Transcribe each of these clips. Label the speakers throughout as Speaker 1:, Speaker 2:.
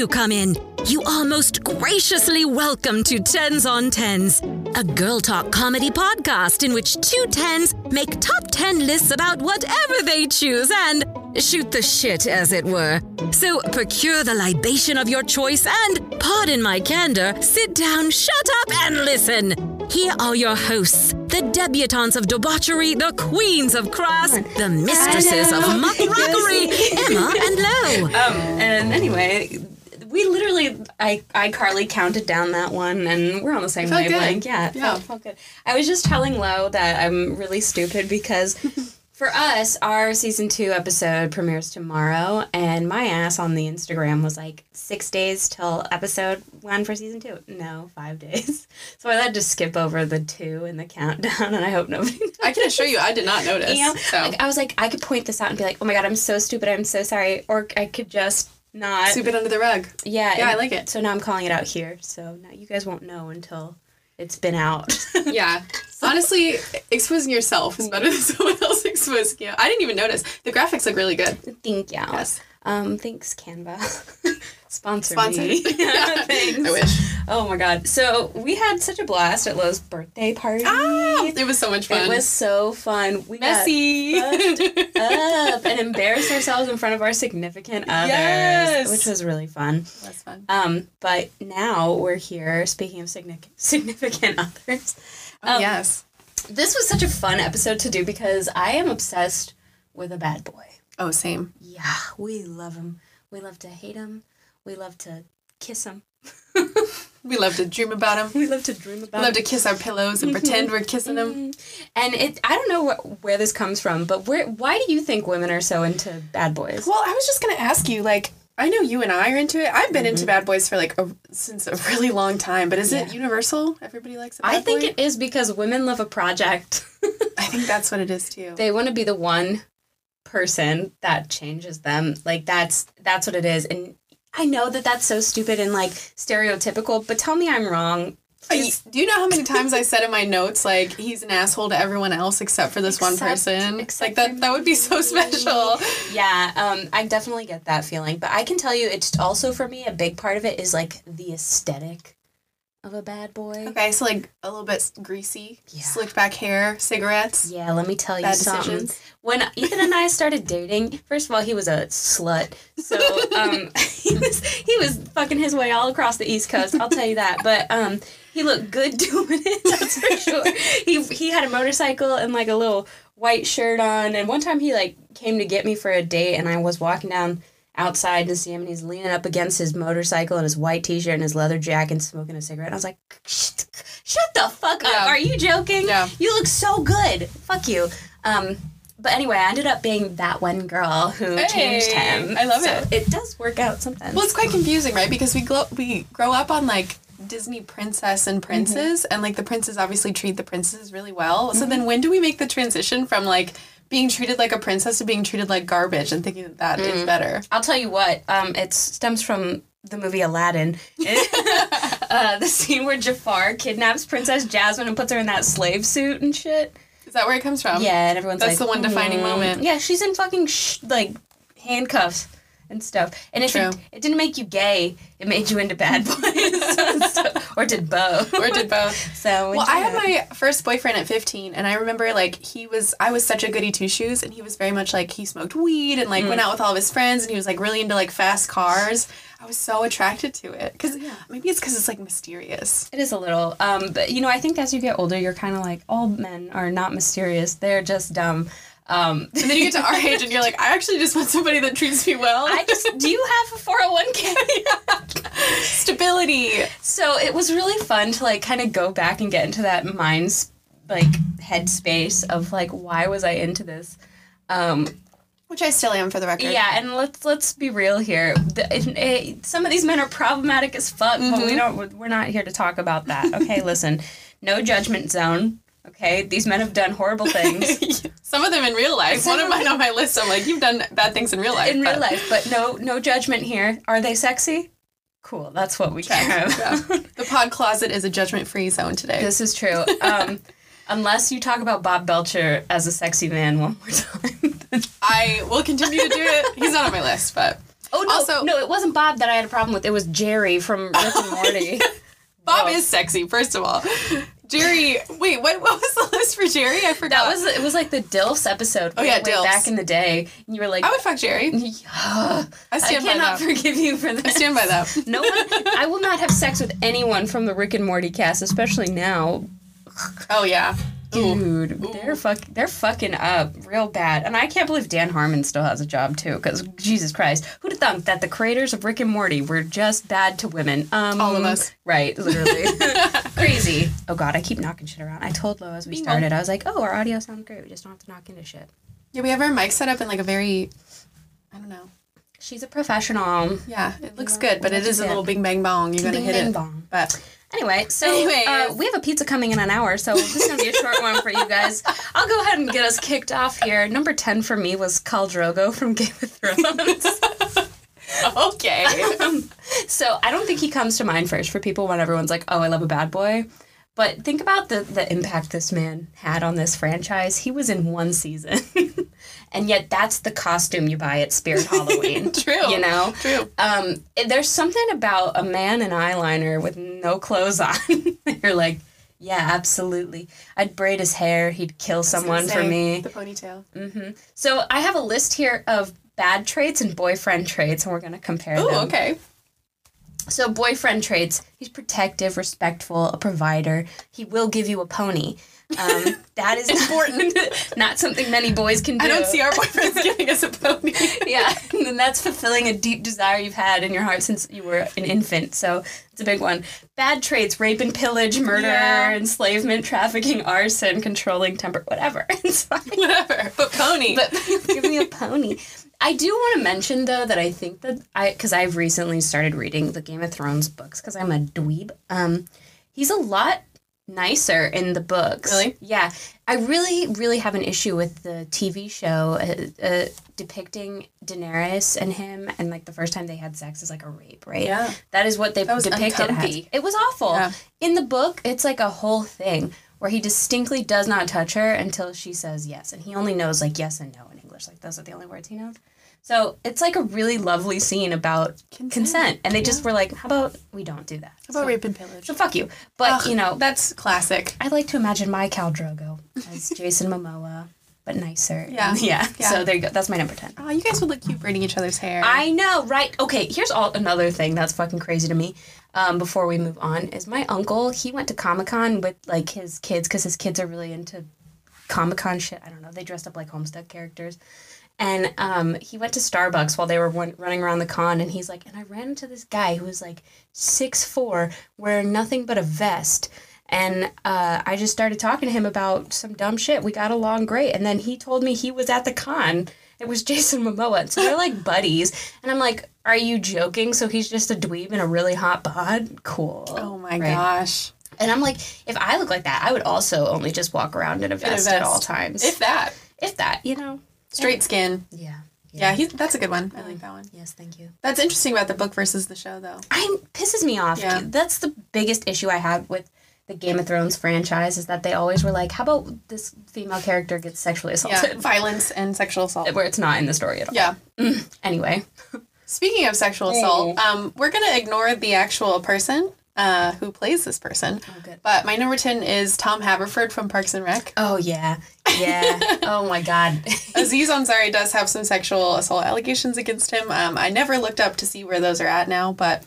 Speaker 1: you come in, you are most graciously welcome to Tens on Tens, a girl talk comedy podcast in which two tens make top 10 lists about whatever they choose and shoot the shit, as it were. So procure the libation of your choice and, pardon my candor, sit down, shut up, and listen. Here are your hosts, the debutantes of debauchery, the queens of crass, the mistresses of muck rockery, Emma and Lo.
Speaker 2: Um, and anyway, we literally, I, I, Carly counted down that one, and we're on the same wavelength. Yeah, it
Speaker 3: Yeah.
Speaker 2: Felt, felt good. I was just telling Lo that I'm really stupid because for us, our season two episode premieres tomorrow, and my ass on the Instagram was like six days till episode one for season two. No, five days. So I had to skip over the two in the countdown, and I hope nobody.
Speaker 3: I can assure you, I did not notice.
Speaker 2: You know,
Speaker 3: so
Speaker 2: like I was like, I could point this out and be like, "Oh my god, I'm so stupid. I'm so sorry," or I could just not.
Speaker 3: sweep it under the rug.
Speaker 2: Yeah,
Speaker 3: Yeah, I like it.
Speaker 2: So now I'm calling it out here. So now you guys won't know until it's been out.
Speaker 3: Yeah. Honestly, exposing yourself is better than someone else exposing you. I didn't even notice. The graphics look really good.
Speaker 2: Thank you.
Speaker 3: Yes.
Speaker 2: Um, thanks Canva. Sponsor
Speaker 3: Sponsor.
Speaker 2: me. thanks.
Speaker 3: I wish.
Speaker 2: Oh my god. So we had such a blast at Lo's birthday party.
Speaker 3: Ah, it was so much fun.
Speaker 2: It was so fun. We got
Speaker 3: messy.
Speaker 2: up and embarrassed ourselves in front of our significant others,
Speaker 3: Yes.
Speaker 2: which was really fun.
Speaker 3: Was fun.
Speaker 2: Um, but now we're here. Speaking of significant significant others,
Speaker 3: Oh,
Speaker 2: um,
Speaker 3: yes.
Speaker 2: this was such a fun episode to do because I am obsessed with a bad boy.
Speaker 3: Oh, same.
Speaker 2: Yeah, we love him. We love to hate him. We love to kiss him.
Speaker 3: We love to dream about him.
Speaker 2: We love to dream about.
Speaker 3: We love to kiss our pillows and pretend we're kissing them. Mm-hmm. Mm-hmm.
Speaker 2: And it, I don't know wh- where this comes from, but where, why do you think women are so into bad boys?
Speaker 3: Well, I was just gonna ask you, like, I know you and I are into it. I've been into mm-hmm. Bad Boys for like a, since a really long time, but is it universal? Everybody likes a bad
Speaker 2: I think
Speaker 3: boy?
Speaker 2: it is because women love a project.
Speaker 3: I think that's what it is too.
Speaker 2: they want to be the one person that changes them. Like that's that's what it is. And I know that that's so stupid and like stereotypical, but tell me I'm wrong.
Speaker 3: Do you know how many times I said in my notes like he's an asshole to everyone else except for this one person? like that that would be so special.
Speaker 2: Yeah, um, I definitely get that feeling, but I can tell you, it's also for me a big part of it is like the aesthetic of a bad boy.
Speaker 3: Okay, so like a little bit greasy,
Speaker 2: Yeah.
Speaker 3: slicked back hair, cigarettes.
Speaker 2: Yeah, let me tell you something.
Speaker 3: decisions.
Speaker 2: When Ethan and I started dating, first of all, he was a slut. So um, he was he was fucking his way all across the East Coast. I'll tell you that. But um, he looked good doing it. That's for sure. He he had a motorcycle and like a little white shirt on. And one time he like came to get me for a date, and I was walking down outside to see him, and he's leaning up against his motorcycle in his white t-shirt and his leather jacket, and smoking a cigarette. And I was like, shut, shut the fuck up.
Speaker 3: Yeah.
Speaker 2: Are you joking?
Speaker 3: Yeah.
Speaker 2: You look so good. Fuck you. Um, but anyway, I ended up being that one girl who
Speaker 3: Hey,
Speaker 2: changed him.
Speaker 3: I love
Speaker 2: So
Speaker 3: it.
Speaker 2: It does work out sometimes.
Speaker 3: Well, it's quite confusing, right? Because we grow we grow up on like Disney princess and princes, and like the princes obviously treat the princesses really well. So then, when do we make the transition from like being treated like a princess to being treated like garbage and thinking that that is better?
Speaker 2: I'll tell you what. Um, it stems from the movie Aladdin. uh, the scene where Jafar kidnaps Princess Jasmine and puts her in that slave suit and shit.
Speaker 3: Is that where it comes from?
Speaker 2: Yeah, and everyone's like,
Speaker 3: That's
Speaker 2: like,
Speaker 3: the one defining
Speaker 2: "Hmm."
Speaker 3: moment.
Speaker 2: Yeah, she's in fucking sh- like handcuffs and stuff. And if it, it didn't make you gay, it made you into bad boys, So- or did both.
Speaker 3: Or did both.
Speaker 2: So
Speaker 3: Well, I had my first boyfriend at 15, and I remember like he was, I was such a goody two shoes, and he was very much like he smoked weed and like went out with all of his friends, and he was like really into like fast cars. I was so attracted to it because maybe it's because it's like mysterious.
Speaker 2: It is a little, um, but you know, I think as you get older, you're kind of like all men are not mysterious; they're just dumb. Um,
Speaker 3: And then you get to our age, and you're like, I actually just want somebody that treats me well.
Speaker 2: I just do you have a four hundred one k?
Speaker 3: Stability.
Speaker 2: So it was really fun to like kind of go back and get into that mind's like headspace of like why was I into this. Um,
Speaker 3: Which I still am for the record.
Speaker 2: Yeah, and let's let's be real here. The, it, it- some of these men are problematic as fuck, but we don't. We're not here to talk about that. Okay, listen, no judgment zone. Okay, these men have done horrible things
Speaker 3: Some of them in real life. One of mine on my list. I'm like, you've done bad things in real life.
Speaker 2: in real life, but no no judgment here. Are they sexy? Cool, that's what we care about.
Speaker 3: The pod closet is a judgment-free zone today.
Speaker 2: This is true. Um, unless you talk about Bob Belcher as a sexy man one more time.
Speaker 3: I will continue to do it. He's not on my list, but
Speaker 2: oh, no,
Speaker 3: Also-
Speaker 2: no, it wasn't Bob that I had a problem with. It was Jerry from Rick and Morty.
Speaker 3: Bob is sexy, first of all. Jerry, wait, what, what was the list for Jerry? I forgot.
Speaker 2: That was it. Was like the Dilfs episode.
Speaker 3: Oh, yeah,
Speaker 2: way
Speaker 3: Dilfs.
Speaker 2: back in the day. And you were like,
Speaker 3: I would fuck Jerry.
Speaker 2: I
Speaker 3: I stand by
Speaker 2: cannot
Speaker 3: that.
Speaker 2: forgive you for this.
Speaker 3: I stand by that.
Speaker 2: No one. I will not have sex with anyone from the Rick and Morty cast, especially now.
Speaker 3: Oh yeah. Ooh.
Speaker 2: Dude, they're fuck, they're fucking up real bad, and I can't believe Dan Harmon still has a job too. Because Jesus Christ, who'd have thunk that the creators of Rick and Morty were just bad to women? Um,
Speaker 3: All of us.
Speaker 2: right? Literally, crazy. Oh God, I keep knocking shit around. I told Lo as we started, I was like, "Oh, our audio sounds great. We just don't have to knock into shit."
Speaker 3: Yeah, we have our mic set up in like a very, I don't know.
Speaker 2: She's a professional.
Speaker 3: Yeah, it looks good, but it is a little bing bang bong. You gotta
Speaker 2: Bing,
Speaker 3: hit
Speaker 2: bang,
Speaker 3: it.
Speaker 2: bong.
Speaker 3: But
Speaker 2: Anyway, so uh, we have a pizza coming in an hour, so this is gonna be a short one for you guys. I'll go ahead and get us kicked off here. Number ten for me was Khal Drogo from Game of Thrones.
Speaker 3: okay.
Speaker 2: so I don't think he comes to mind first for people when everyone's like, "Oh, I love a bad boy." But think about the the impact this man had on this franchise. He was in one season, and yet that's the costume you buy at Spirit Halloween.
Speaker 3: True.
Speaker 2: you know.
Speaker 3: True.
Speaker 2: Um, there's something about a man in eyeliner with no clothes on. You're like, yeah, absolutely. I'd braid his hair. He'd kill someone for me.
Speaker 3: The ponytail.
Speaker 2: So I have a list here of bad traits and boyfriend traits, and we're gonna compare them.
Speaker 3: Oh, okay.
Speaker 2: So boyfriend traits: he's protective, respectful, a provider. He will give you a pony. Um, that is important. not something many boys can do.
Speaker 3: I don't see our boyfriends giving us a pony.
Speaker 2: yeah, and that's fulfilling a deep desire you've had in your heart since you were an infant. So it's a big one. Bad traits: rape and pillage, murder,
Speaker 3: Yeah.
Speaker 2: enslavement, trafficking, arson, controlling temper, whatever. It's fine.
Speaker 3: Whatever. But pony.
Speaker 2: But give me a pony. I do want to mention though that I think that I because I've recently started reading the Game of Thrones books because I'm a dweeb. Um, he's a lot nicer in the books.
Speaker 3: Really?
Speaker 2: Yeah. I really, really have an issue with the TV show uh, uh, depicting Daenerys and him, and like the first time they had sex is like a rape, right?
Speaker 3: Yeah.
Speaker 2: That is what they depicted as. It was awful.
Speaker 3: Yeah.
Speaker 2: In the book, it's like a whole thing where he distinctly does not touch her until she says yes, and he only knows like yes and no in English. Like those are the only words he knows. So it's like a really lovely scene about consent,
Speaker 3: Consent.
Speaker 2: and they just were like, "How about we don't do that?"
Speaker 3: How about rape and pillage?
Speaker 2: So fuck you. But you know,
Speaker 3: That's classic.
Speaker 2: I like to imagine my Khal Drogo as Jason Momoa, but nicer.
Speaker 3: Yeah.
Speaker 2: yeah.
Speaker 3: Yeah.
Speaker 2: So there you go. That's my number ten.
Speaker 3: Oh, you guys would look cute braiding each other's hair.
Speaker 2: I know, right? Okay, here's all another thing that's fucking crazy to me. Um, before we move on, is my uncle. He went to Comic Con with like his kids because his kids are really into Comic Con shit. I don't know. They dressed up like Homestuck characters, and um, he went to Starbucks while they were run- running around the con, and he's like, and I ran into this guy who was like six four, wearing nothing but a vest. And uh, I just started talking to him about some dumb shit. We got along great. And then he told me he was at the con. It was Jason Momoa. So they're like buddies. And I'm like, are you joking? So he's just a dweeb in a really hot bod? Cool.
Speaker 3: oh my
Speaker 2: Right.
Speaker 3: gosh.
Speaker 2: And I'm like, if I look like that, I would also only just walk around in a vest, at
Speaker 3: vest.
Speaker 2: all times.
Speaker 3: If that.
Speaker 2: if that, you know.
Speaker 3: Straight skin.
Speaker 2: Yeah.
Speaker 3: Yeah, he's, that's a good one. I like that one.
Speaker 2: Yes, thank you.
Speaker 3: That's interesting about the book versus the show, though.
Speaker 2: I pisses me off.
Speaker 3: Yeah.
Speaker 2: That's the biggest issue I have with the Game of Thrones franchise is that they always were like, how about this female character gets sexually
Speaker 3: Yeah,
Speaker 2: assaulted?
Speaker 3: violence and sexual assault.
Speaker 2: Where it's not in the story at all.
Speaker 3: Yeah.
Speaker 2: Anyway.
Speaker 3: Speaking of sexual assault, um, we're gonna ignore the actual person uh, who plays this person.
Speaker 2: Oh, good.
Speaker 3: But my number ten is Tom Haverford from Parks and Rec.
Speaker 2: Oh yeah. Yeah. oh my god.
Speaker 3: Aziz Ansari does have some sexual assault allegations against him. Um, I never looked up to see where those are at now, but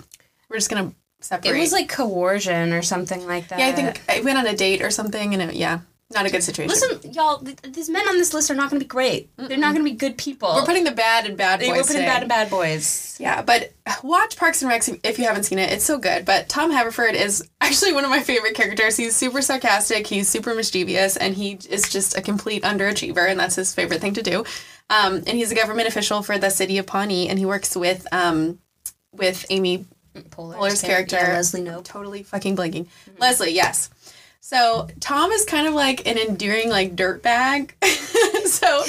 Speaker 3: we're just gonna separate.
Speaker 2: it was like coercion or something like that.
Speaker 3: yeah, I think I went on a date or something, and it, yeah, not a good situation.
Speaker 2: Listen, y'all, th- these men on this list are not going to be great. They're not going to be good people.
Speaker 3: we're putting the bad and bad boys.
Speaker 2: we're putting
Speaker 3: today.
Speaker 2: bad and bad boys.
Speaker 3: Yeah, but watch Parks and Rec if you haven't seen it. It's so good. But Tom Haverford is actually one of my favorite characters. He's super sarcastic, he's super mischievous, and he is just a complete underachiever, and that's his favorite thing to do. Um, and he's a government official for the city of Pawnee, and he works with um, with Amy
Speaker 2: Poehler's,
Speaker 3: Poehler's character.
Speaker 2: Yeah, Leslie Knope.
Speaker 3: totally fucking blanking. Leslie, yes. So Tom is kind of like an endearing like dirt bag. so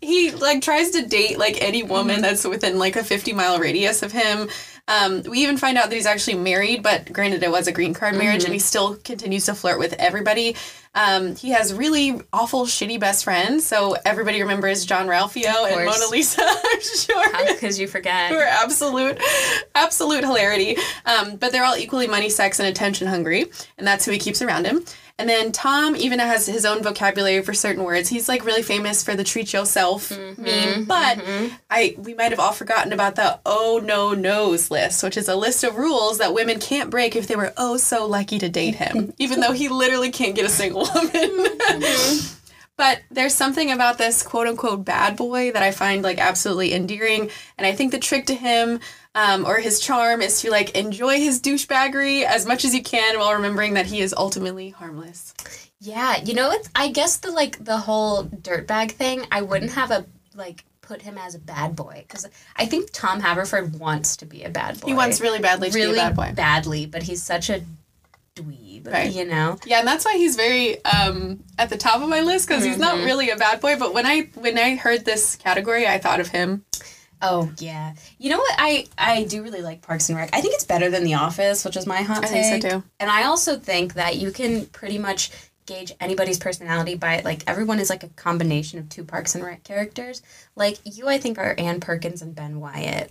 Speaker 3: he like tries to date like any woman mm-hmm. that's within like a 50 mile radius of him. Um, we even find out that he's actually married, but granted, it was a green card marriage, and he still continues to flirt with everybody. Um, he has really awful, shitty best friends. So everybody remembers Jean-Ralphio and. Mona Lisa, I'm sure
Speaker 2: How could you forget?
Speaker 3: who are absolute, absolute hilarity. Um, but they're all equally money, sex, and attention hungry, and that's who he keeps around him. And then Tom even has his own vocabulary for certain words. He's like really famous for the treat yourself mm-hmm. meme, mm-hmm. but I we might have all forgotten about the oh no no's list, which is a list of rules that women can't break if they were oh so lucky to date him, even though he literally can't get a single woman. Mm-hmm. But there's something about this quote unquote bad boy that I find like absolutely endearing. And I think the trick to him um, or his charm is to like enjoy his douchebaggery as much as you can while remembering that he is ultimately harmless.
Speaker 2: Yeah, you know, it's, I guess the like the whole dirtbag thing. I wouldn't have a like put him as a bad boy because I think Tom Haverford wants to be a bad boy.
Speaker 3: He wants really badly to
Speaker 2: really
Speaker 3: be a bad boy.
Speaker 2: badly, but he's such a dweeb.
Speaker 3: Right.
Speaker 2: You know.
Speaker 3: Yeah, and that's why he's very um, at the top of my list because he's not really a bad boy. But when I when I heard this category, I thought of him.
Speaker 2: Oh yeah. You know what? I I do really like Parks and Rec. I think it's better than The Office, which is my hot
Speaker 3: I
Speaker 2: take.
Speaker 3: think so too.
Speaker 2: And I also think that you can pretty much gauge anybody's personality by like everyone is like a combination of two Parks and Rec characters. Like you, I think are Ann Perkins and Ben Wyatt.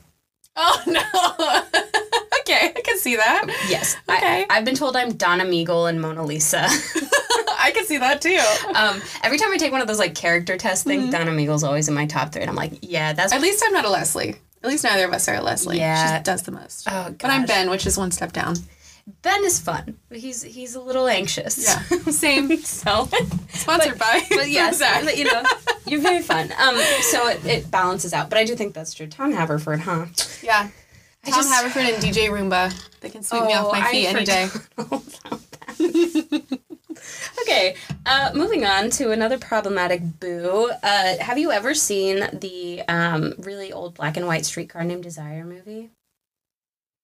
Speaker 3: Oh no. Okay, I can see that.
Speaker 2: Yes.
Speaker 3: Okay.
Speaker 2: I, I've been told I'm Donna Meagle and Mona Lisa.
Speaker 3: I can see that too.
Speaker 2: um, every time I take one of those like character test things, Donna Meagle's always in my top three, and I'm like, yeah, that's
Speaker 3: At least I'm not a Leslie. At least neither of us are a Leslie.
Speaker 2: Yeah.
Speaker 3: She does the most.
Speaker 2: Oh,
Speaker 3: But I'm. Ben, which is one step down.
Speaker 2: Ben is fun, but he's he's a little anxious.
Speaker 3: Yeah. Same.
Speaker 2: so.
Speaker 3: Sponsored by.
Speaker 2: But yes, but, you know, you're very fun. Um, so it, it balances out. But I do think that's true. Tom Haverford, huh?
Speaker 3: Yeah.
Speaker 2: I
Speaker 3: Tom
Speaker 2: just-
Speaker 3: Haverford and DJ Roomba. They can sweep me off my
Speaker 2: I
Speaker 3: feet any day.
Speaker 2: forgot all about that. okay, uh, moving on to another problematic boo. Uh, have you ever seen the um, really old black and white streetcar named Desire movie?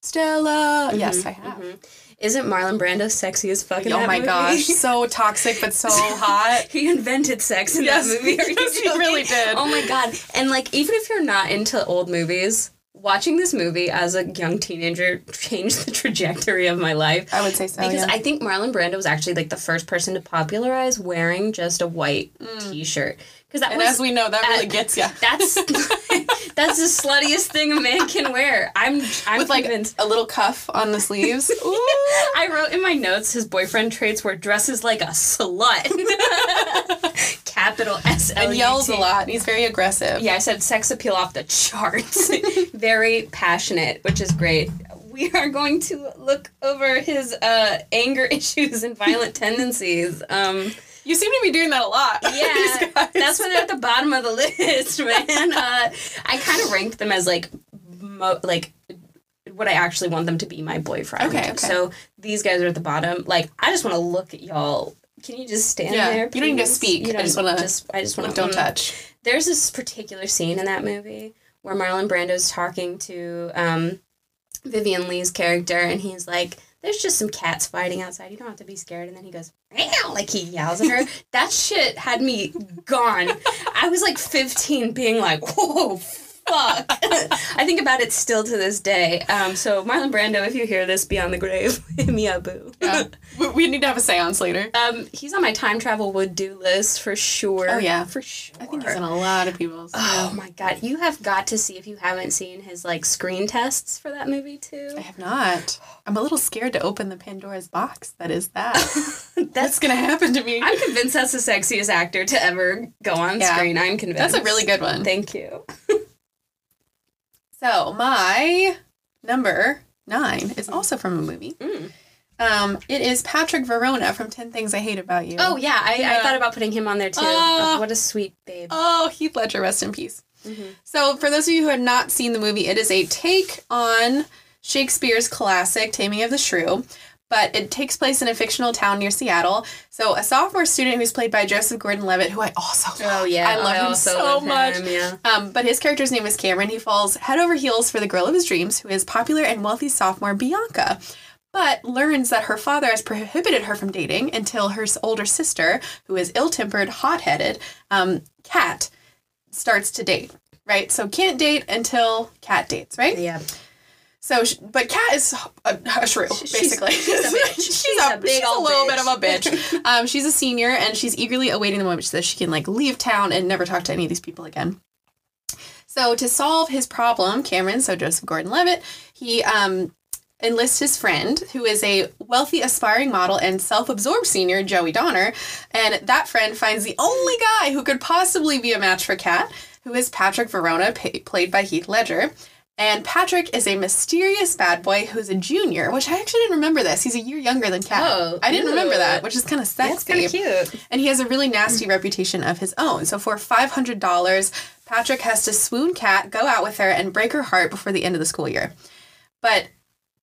Speaker 3: Stella. Yes,
Speaker 2: Mhm,
Speaker 3: I have.
Speaker 2: mhm. Isn't Marlon Brando sexy as fuck in
Speaker 3: Oh
Speaker 2: that
Speaker 3: my
Speaker 2: movie?
Speaker 3: gosh. So toxic, but so hot.
Speaker 2: he invented sex in
Speaker 3: Yes,
Speaker 2: that movie.
Speaker 3: Yes, he really did.
Speaker 2: Oh my god! And like, even if you're not into old movies, watching this movie as a young teenager changed the trajectory of my life.
Speaker 3: I would say so.
Speaker 2: Because
Speaker 3: yeah.
Speaker 2: I think Marlon Brando was actually like the first person to popularize wearing just a white T-shirt. Because that
Speaker 3: Mm. and
Speaker 2: was
Speaker 3: as we know, that really
Speaker 2: uh,
Speaker 3: gets you.
Speaker 2: that's that's the sluttiest thing a man can wear. I'm I'm
Speaker 3: With like
Speaker 2: convinced.
Speaker 3: a little cuff on the sleeves. Ooh.
Speaker 2: I wrote in my notes his boyfriend traits were dresses like a slut. Capital S L
Speaker 3: and yells a lot. He's very aggressive.
Speaker 2: Yeah, I said sex appeal off the charts. Very passionate, which is great. We are going to look over his uh, anger issues and violent tendencies. Um,
Speaker 3: You seem to be doing that a lot.
Speaker 2: yeah, that's why they're at the bottom of the list, man. Uh, I kind of ranked them as like, mo- like what I actually want them to be my boyfriend.
Speaker 3: Okay, okay.
Speaker 2: So these guys are at the bottom. Like, I just want to look at y'all. Can you just stand
Speaker 3: Yeah,
Speaker 2: there?
Speaker 3: you don't even need to speak.
Speaker 2: You
Speaker 3: I just
Speaker 2: don't-
Speaker 3: wanna-
Speaker 2: just. I just want to
Speaker 3: Don't touch.
Speaker 2: there's this particular scene in that movie where Marlon Brando's talking to um, Vivien Leigh's character, and he's like, "There's just some cats fighting outside. You don't have to be scared." And then he goes, "Meow," like he yells at her. that shit had me gone. I was like 15, being like, "Whoa." Fuck. I think about it still to this day. Um, so Marlon Brando, if you hear this beyond the grave, hit me up, boo.
Speaker 3: Yeah. we, we need to have a seance later.
Speaker 2: Um, he's on my time travel would do list for sure.
Speaker 3: Oh, yeah.
Speaker 2: for sure.
Speaker 3: I think he's on a lot of people's.
Speaker 2: Oh my god, you have got to see if you haven't seen his like screen tests for that movie too.
Speaker 3: I have not. I'm a little scared to open the Pandora's box. That is that.
Speaker 2: That's
Speaker 3: That's gonna happen to me.
Speaker 2: I'm convinced that's the sexiest actor to ever go on
Speaker 3: Yeah.
Speaker 2: screen. I'm convinced.
Speaker 3: That's a really good one.
Speaker 2: Thank you.
Speaker 3: So my number nine is also from a movie.
Speaker 2: Mm.
Speaker 3: Um, it is Patrick Verona from Ten Things I Hate About You.
Speaker 2: Oh yeah, I, I thought about putting him on there too.
Speaker 3: Oh.
Speaker 2: Oh, what a sweet babe.
Speaker 3: Oh, Heath Ledger, rest in peace.
Speaker 2: Mhm.
Speaker 3: So, for those of you who have not seen the movie, it is a take on Shakespeare's classic Taming of the Shrew, but it takes place in a fictional town near Seattle. So, a sophomore student who's played by Joseph Gordon-Levitt, who I also love.
Speaker 2: Oh yeah,
Speaker 3: I love him so
Speaker 2: love
Speaker 3: much.
Speaker 2: him, yeah.
Speaker 3: Um, but his character's name is Cameron. He falls head over heels for the girl of his dreams, who is popular and wealthy sophomore Bianca, but learns that her father has prohibited her from dating until her older sister, who is ill-tempered, hot-headed, um, Kat, starts to date. Right, so can't date until Kat dates. Right.
Speaker 2: Yeah.
Speaker 3: So, sh- but Kat is a, a shrew, basically.
Speaker 2: she's a bitch.
Speaker 3: she's,
Speaker 2: She's
Speaker 3: a,
Speaker 2: a big
Speaker 3: she's a little
Speaker 2: bitch.
Speaker 3: bit of a bitch. Um, she's a senior, and she's eagerly awaiting the moment that she can like leave town and never talk to any of these people again. So to solve his problem, Cameron, so Joseph Gordon-Levitt, he um, enlists his friend, who is a wealthy, aspiring model and self-absorbed senior, Joey Donner, and that friend finds the only guy who could possibly be a match for Kat, who is Patrick Verona, pa- played by Heath Ledger. And Patrick is a mysterious bad boy who's a junior, which I actually didn't remember this. He's a year younger than Kat.
Speaker 2: Oh,
Speaker 3: I didn't remember that, which is kind of sexy.
Speaker 2: That's kind of cute.
Speaker 3: And he has a really nasty reputation of his own. So for $500, Patrick has to swoon Kat, go out with her, and break her heart before the end of the school year. But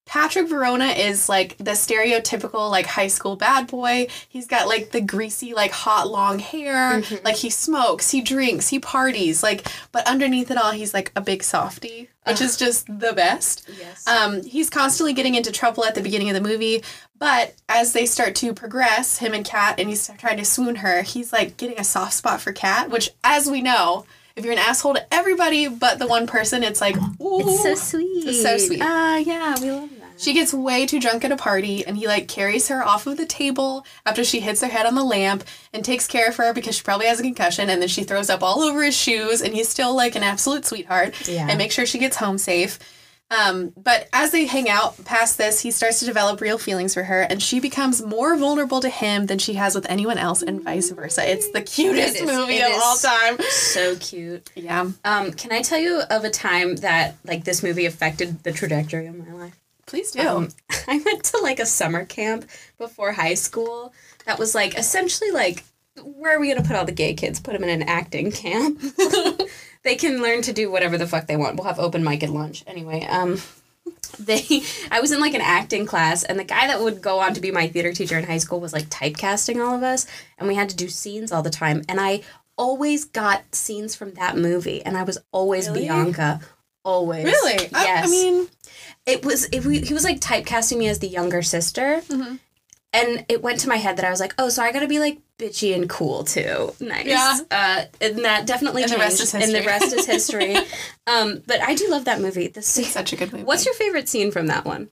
Speaker 3: Patrick Verona is like the stereotypical like high school bad boy. He's got like the greasy like hot long hair. Mm-hmm. Like he smokes, he drinks, he parties. Like but underneath it all he's like a big softy, which is just the best.
Speaker 2: Yes.
Speaker 3: Um, he's constantly getting into trouble at the beginning of the movie, but as they start to progress, him and Kat, and he's trying to swoon her, he's like getting a soft spot for Kat, which, as we know, if you're an asshole to everybody but the one person, it's like, ooh.
Speaker 2: It's so sweet.
Speaker 3: It's so sweet.
Speaker 2: Ah, yeah, we love that.
Speaker 3: She gets way too drunk at a party, and he like carries her off of the table after she hits her head on the lamp and takes care of her because she probably has a concussion. And then she throws up all over his shoes, and he's still like an absolute sweetheart
Speaker 2: Yeah.
Speaker 3: and makes sure she gets home safe. Um, but as they hang out past this, he starts to develop real feelings for her, and she becomes more vulnerable to him than she has with anyone else, and vice versa. It's the cutest
Speaker 2: It is-
Speaker 3: movie of all time.
Speaker 2: So cute.
Speaker 3: Yeah,
Speaker 2: Um, can I tell you of a time that like this movie affected the trajectory of my life?
Speaker 3: Please do.
Speaker 2: Um, I went to like a summer camp before high school. That was like essentially like where are we gonna put all the gay kids? Put them in an acting camp. they can learn to do whatever the fuck they want. We'll have open mic at lunch anyway. Um, they I was in like an acting class and the guy that would go on to be my theater teacher in high school was like typecasting all of us and we had to do scenes all the time and I always got scenes from that movie and I was always
Speaker 3: Really?
Speaker 2: Bianca. Always.
Speaker 3: really? I-
Speaker 2: Yes
Speaker 3: I, mean,
Speaker 2: it was we, he was like typecasting me as the younger sister
Speaker 3: Mm-hmm.
Speaker 2: and it went to my head that i was like oh so i gotta be like bitchy and cool too nice
Speaker 3: Yeah.
Speaker 2: uh, and that definitely
Speaker 3: And the
Speaker 2: changed
Speaker 3: rest is
Speaker 2: and the
Speaker 3: history.
Speaker 2: rest is history um, but i do love that movie the scene,
Speaker 3: it's such a good movie.
Speaker 2: what's your favorite scene from that one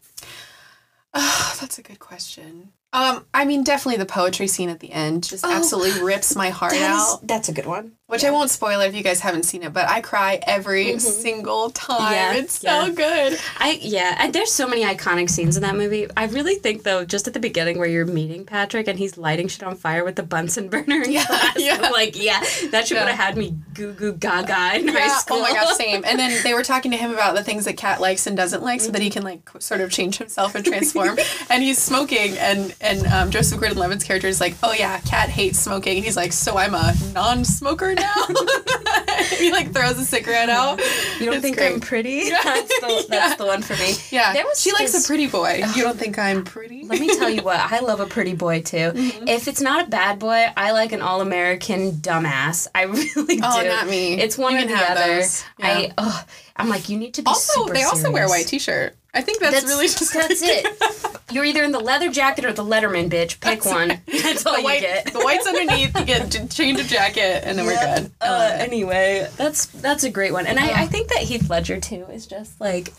Speaker 3: Oh, that's a good question. Um, I mean, definitely the poetry scene at the end just
Speaker 2: Oh,
Speaker 3: absolutely rips my heart
Speaker 2: That is-
Speaker 3: out.
Speaker 2: that's a good one
Speaker 3: Which I won't spoil it if you guys haven't seen it, but I cry every single time.
Speaker 2: Mm-hmm. Yeah,
Speaker 3: it's so
Speaker 2: yeah.
Speaker 3: good.
Speaker 2: I yeah, I, there's so many iconic scenes in that movie. I really think though, just at the beginning where you're meeting Patrick and he's lighting shit on fire with the Bunsen burner
Speaker 3: Yeah,
Speaker 2: class,
Speaker 3: yeah.
Speaker 2: Like yeah, that shit
Speaker 3: Yeah.
Speaker 2: would have had me goo goo gaga in high school.
Speaker 3: Oh my gosh, same. And then they were talking to him about the things that Kat likes and doesn't like, so that he can like sort of change himself and transform. and he's smoking, and and um, Joseph Gordon-Levitt's character is like, "Oh yeah, Kat hates smoking," and he's like, "So I'm a non-smoker now." he like throws a cigarette out.
Speaker 2: You don't
Speaker 3: It's
Speaker 2: think
Speaker 3: great.
Speaker 2: I'm pretty? That's the that's the one for me.
Speaker 3: Yeah,
Speaker 2: There was
Speaker 3: she likes a pretty boy. You don't think I'm pretty?
Speaker 2: Let me tell you what, I love a pretty boy too.
Speaker 3: Mm-hmm.
Speaker 2: If it's not a bad boy, I like an all American dumbass. I really
Speaker 3: Oh,
Speaker 2: do.
Speaker 3: not me.
Speaker 2: It's one
Speaker 3: You
Speaker 2: or
Speaker 3: can
Speaker 2: the
Speaker 3: have
Speaker 2: other.
Speaker 3: those.
Speaker 2: I oh, I'm like, you need to be
Speaker 3: Also,
Speaker 2: super
Speaker 3: they also wear white T-shirt. I think that's, really just
Speaker 2: that's it. You're either in the leather jacket or the Letterman bitch. Pick one. That's all
Speaker 3: the
Speaker 2: you
Speaker 3: white,
Speaker 2: get.
Speaker 3: the white's underneath. You get change of jacket, and then we're good.
Speaker 2: Uh, anyway, that's that's a great one, and I, I think that Heath Ledger too is just like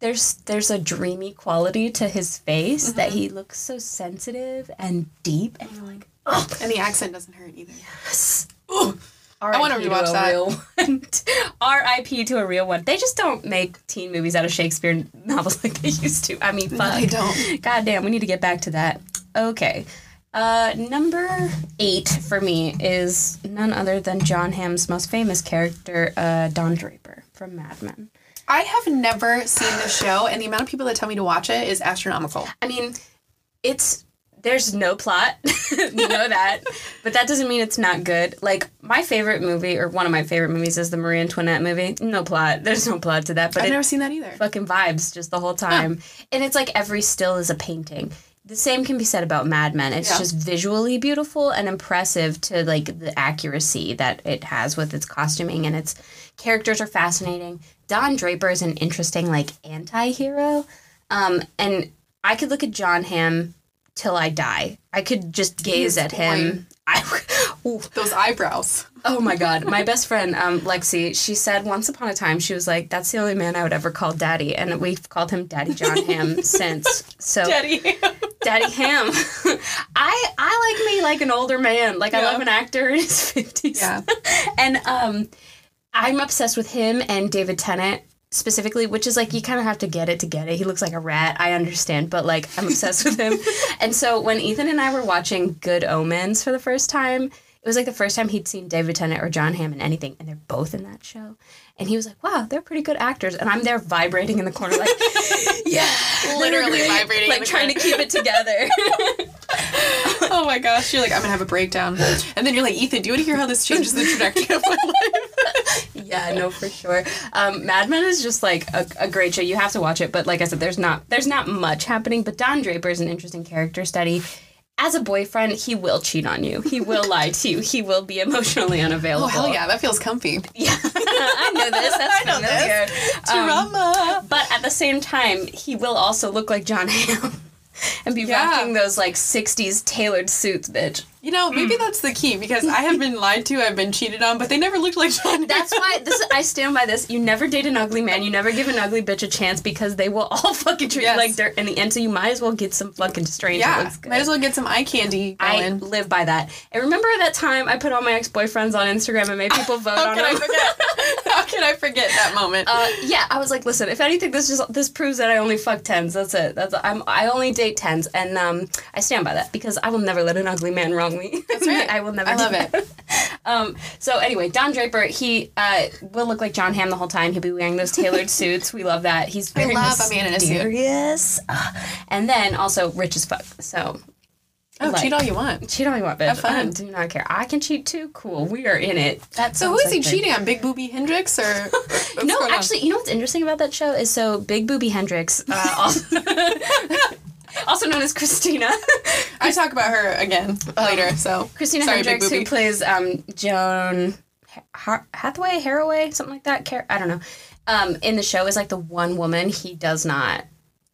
Speaker 2: there's there's a dreamy quality to his face that he looks so sensitive and deep, and you're like, oh,
Speaker 3: And the accent doesn't hurt either.
Speaker 2: yes.
Speaker 3: Ooh. Wanna
Speaker 2: R.I.P.
Speaker 3: rewatch
Speaker 2: to a
Speaker 3: that.
Speaker 2: R.I.P. to a real one. They just don't make teen movies out of Shakespeare novels like they used to. I mean, fuck.
Speaker 3: they don't.
Speaker 2: God damn, we need to get back to that. Okay. Uh, number eight for me is none other than Jon Hamm's most famous character, uh, Don Draper from Mad Men.
Speaker 3: I have never seen the show, and the amount of people that tell me to watch it is astronomical.
Speaker 2: I mean, it's there's no plot, you know that, but that doesn't mean it's not good. Like my favorite movie, or one of my favorite movies, is the Marie Antoinette movie. No plot. There's no plot to that, but
Speaker 3: I've never seen that either.
Speaker 2: fucking vibes just the whole time, and it's like every still is a painting. The same can be said about Mad Men. It's
Speaker 3: Yeah.
Speaker 2: just visually beautiful and impressive to like the accuracy that it has with its costuming and its characters are fascinating. Don Draper is an interesting like anti-hero. Um, and I could look at Jon Hamm till I die. I could just gaze at him. I
Speaker 3: Those eyebrows.
Speaker 2: Oh my god, my best friend um, Lexi, she said once upon a time she was like, "That's the only man I would ever call daddy," and we've called him Daddy Jon Hamm since. So
Speaker 3: Daddy. Ham.
Speaker 2: Daddy Ham, I I like me like an older man. Like I love an actor in his fifties.
Speaker 3: Yeah.
Speaker 2: and um, I'm obsessed with him and David Tennant specifically, which is like you kind of have to get it to get it. He looks like a rat. I understand, but like I'm obsessed with him. And so when Ethan and I were watching Good Omens for the first time, it was like the first time he'd seen David Tennant or Jon Hamm in anything, and they're both in that show. And he was like, "Wow, they're pretty good actors." And I'm there vibrating in the corner, like, "Yeah,
Speaker 3: Literally
Speaker 2: great,"
Speaker 3: vibrating in
Speaker 2: like trying to keep it together.
Speaker 3: Oh my gosh, you're like, I'm gonna have a breakdown. And then you're like, Ethan, do you want to hear how this changes the trajectory of my life?
Speaker 2: Yeah, no, for sure. Um, Mad Men is just like a, a great show. You have to watch it, but like I said, there's not there's not much happening. But Don Draper is an interesting character study. As a boyfriend, he will cheat on you. He will lie to you. He will be emotionally unavailable.
Speaker 3: Oh, hell yeah, that feels comfy.
Speaker 2: Yeah, I know this. That's
Speaker 3: I know
Speaker 2: familiar. Um,
Speaker 3: Drama.
Speaker 2: but at the same time, he will also look like Jon Hamm and be
Speaker 3: Yeah.
Speaker 2: rocking those like '60s tailored suits, bitch.
Speaker 3: You know, maybe that's the key because I have been lied to, I've been cheated on, but they never looked like John.
Speaker 2: That's why this. I stand by this. You never date an ugly man. You never give an ugly bitch a chance because they will all fucking treat
Speaker 3: Yes.
Speaker 2: you like dirt in the end. So you might as well get some fucking strange.
Speaker 3: yeah,
Speaker 2: looks good.
Speaker 3: might as well get some eye candy
Speaker 2: I live by that. And remember that time I put all my ex boyfriends on Instagram and made people vote
Speaker 3: How
Speaker 2: on
Speaker 3: can I forget? How can I forget that moment?
Speaker 2: Uh, yeah, I was like, listen, if anything, this just this proves that I only fuck tens. That's it. That's I'm I only date tens, and um, I stand by that because I will never let an ugly man wrong me. That's
Speaker 3: right.
Speaker 2: I will never.
Speaker 3: I love
Speaker 2: that. Um, so anyway, Don Draper, he uh, will look like Jon Hamm the whole time. He'll be wearing those tailored suits. We love that. He's very
Speaker 3: love a man in a suit.
Speaker 2: mysterious. And then also rich as fuck. So
Speaker 3: oh,
Speaker 2: like-
Speaker 3: cheat all you want.
Speaker 2: cheat all you want, bitch.
Speaker 3: Have fun.
Speaker 2: I do not care. I can cheat too. Cool. We are in it.
Speaker 3: So Who
Speaker 2: is
Speaker 3: is he cheating on? Big Booby Hendricks or?
Speaker 2: no,
Speaker 3: going on?
Speaker 2: actually, you know what's interesting about that show is so Big Booby Hendricks, uh, also, also known as Christina,
Speaker 3: I talk about her again later. So
Speaker 2: Christina
Speaker 3: Sorry,
Speaker 2: Hendricks, who plays um, Joan ha- Hathaway, Haraway, something like that. Car- I don't know. Um, in the show, is like the one woman he does not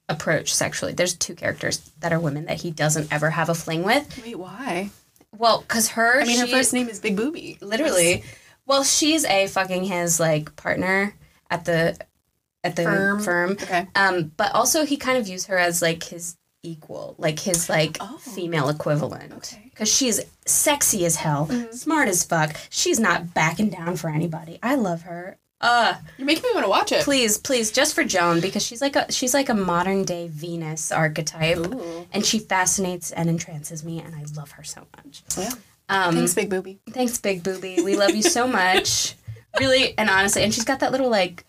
Speaker 2: approach sexually. There's two characters that are women that he doesn't ever have a fling with.
Speaker 3: wait, why?
Speaker 2: Well, because her,
Speaker 3: I mean, her first name is Big Booby.
Speaker 2: literally. Well, she's a fucking his like partner at the at the
Speaker 3: Firm.
Speaker 2: firm.
Speaker 3: Okay.
Speaker 2: Um, but also he kind of views her as like his equal, like his like
Speaker 3: Oh.
Speaker 2: female equivalent.
Speaker 3: Okay. Mm-hmm.
Speaker 2: Cause she's sexy as hell, smart as fuck. She's not backing down for anybody. I love her. Uh,
Speaker 3: You're making me want to watch it.
Speaker 2: please, please, just for Joan, because she's like a she's like a modern day Venus archetype,
Speaker 3: Ooh.
Speaker 2: and she fascinates and entrances me, and I love her so much.
Speaker 3: Yeah.
Speaker 2: Um,
Speaker 3: Thanks, Big Booby.
Speaker 2: Thanks, Big Booby. We love you so much. really, and honestly, and she's got that little like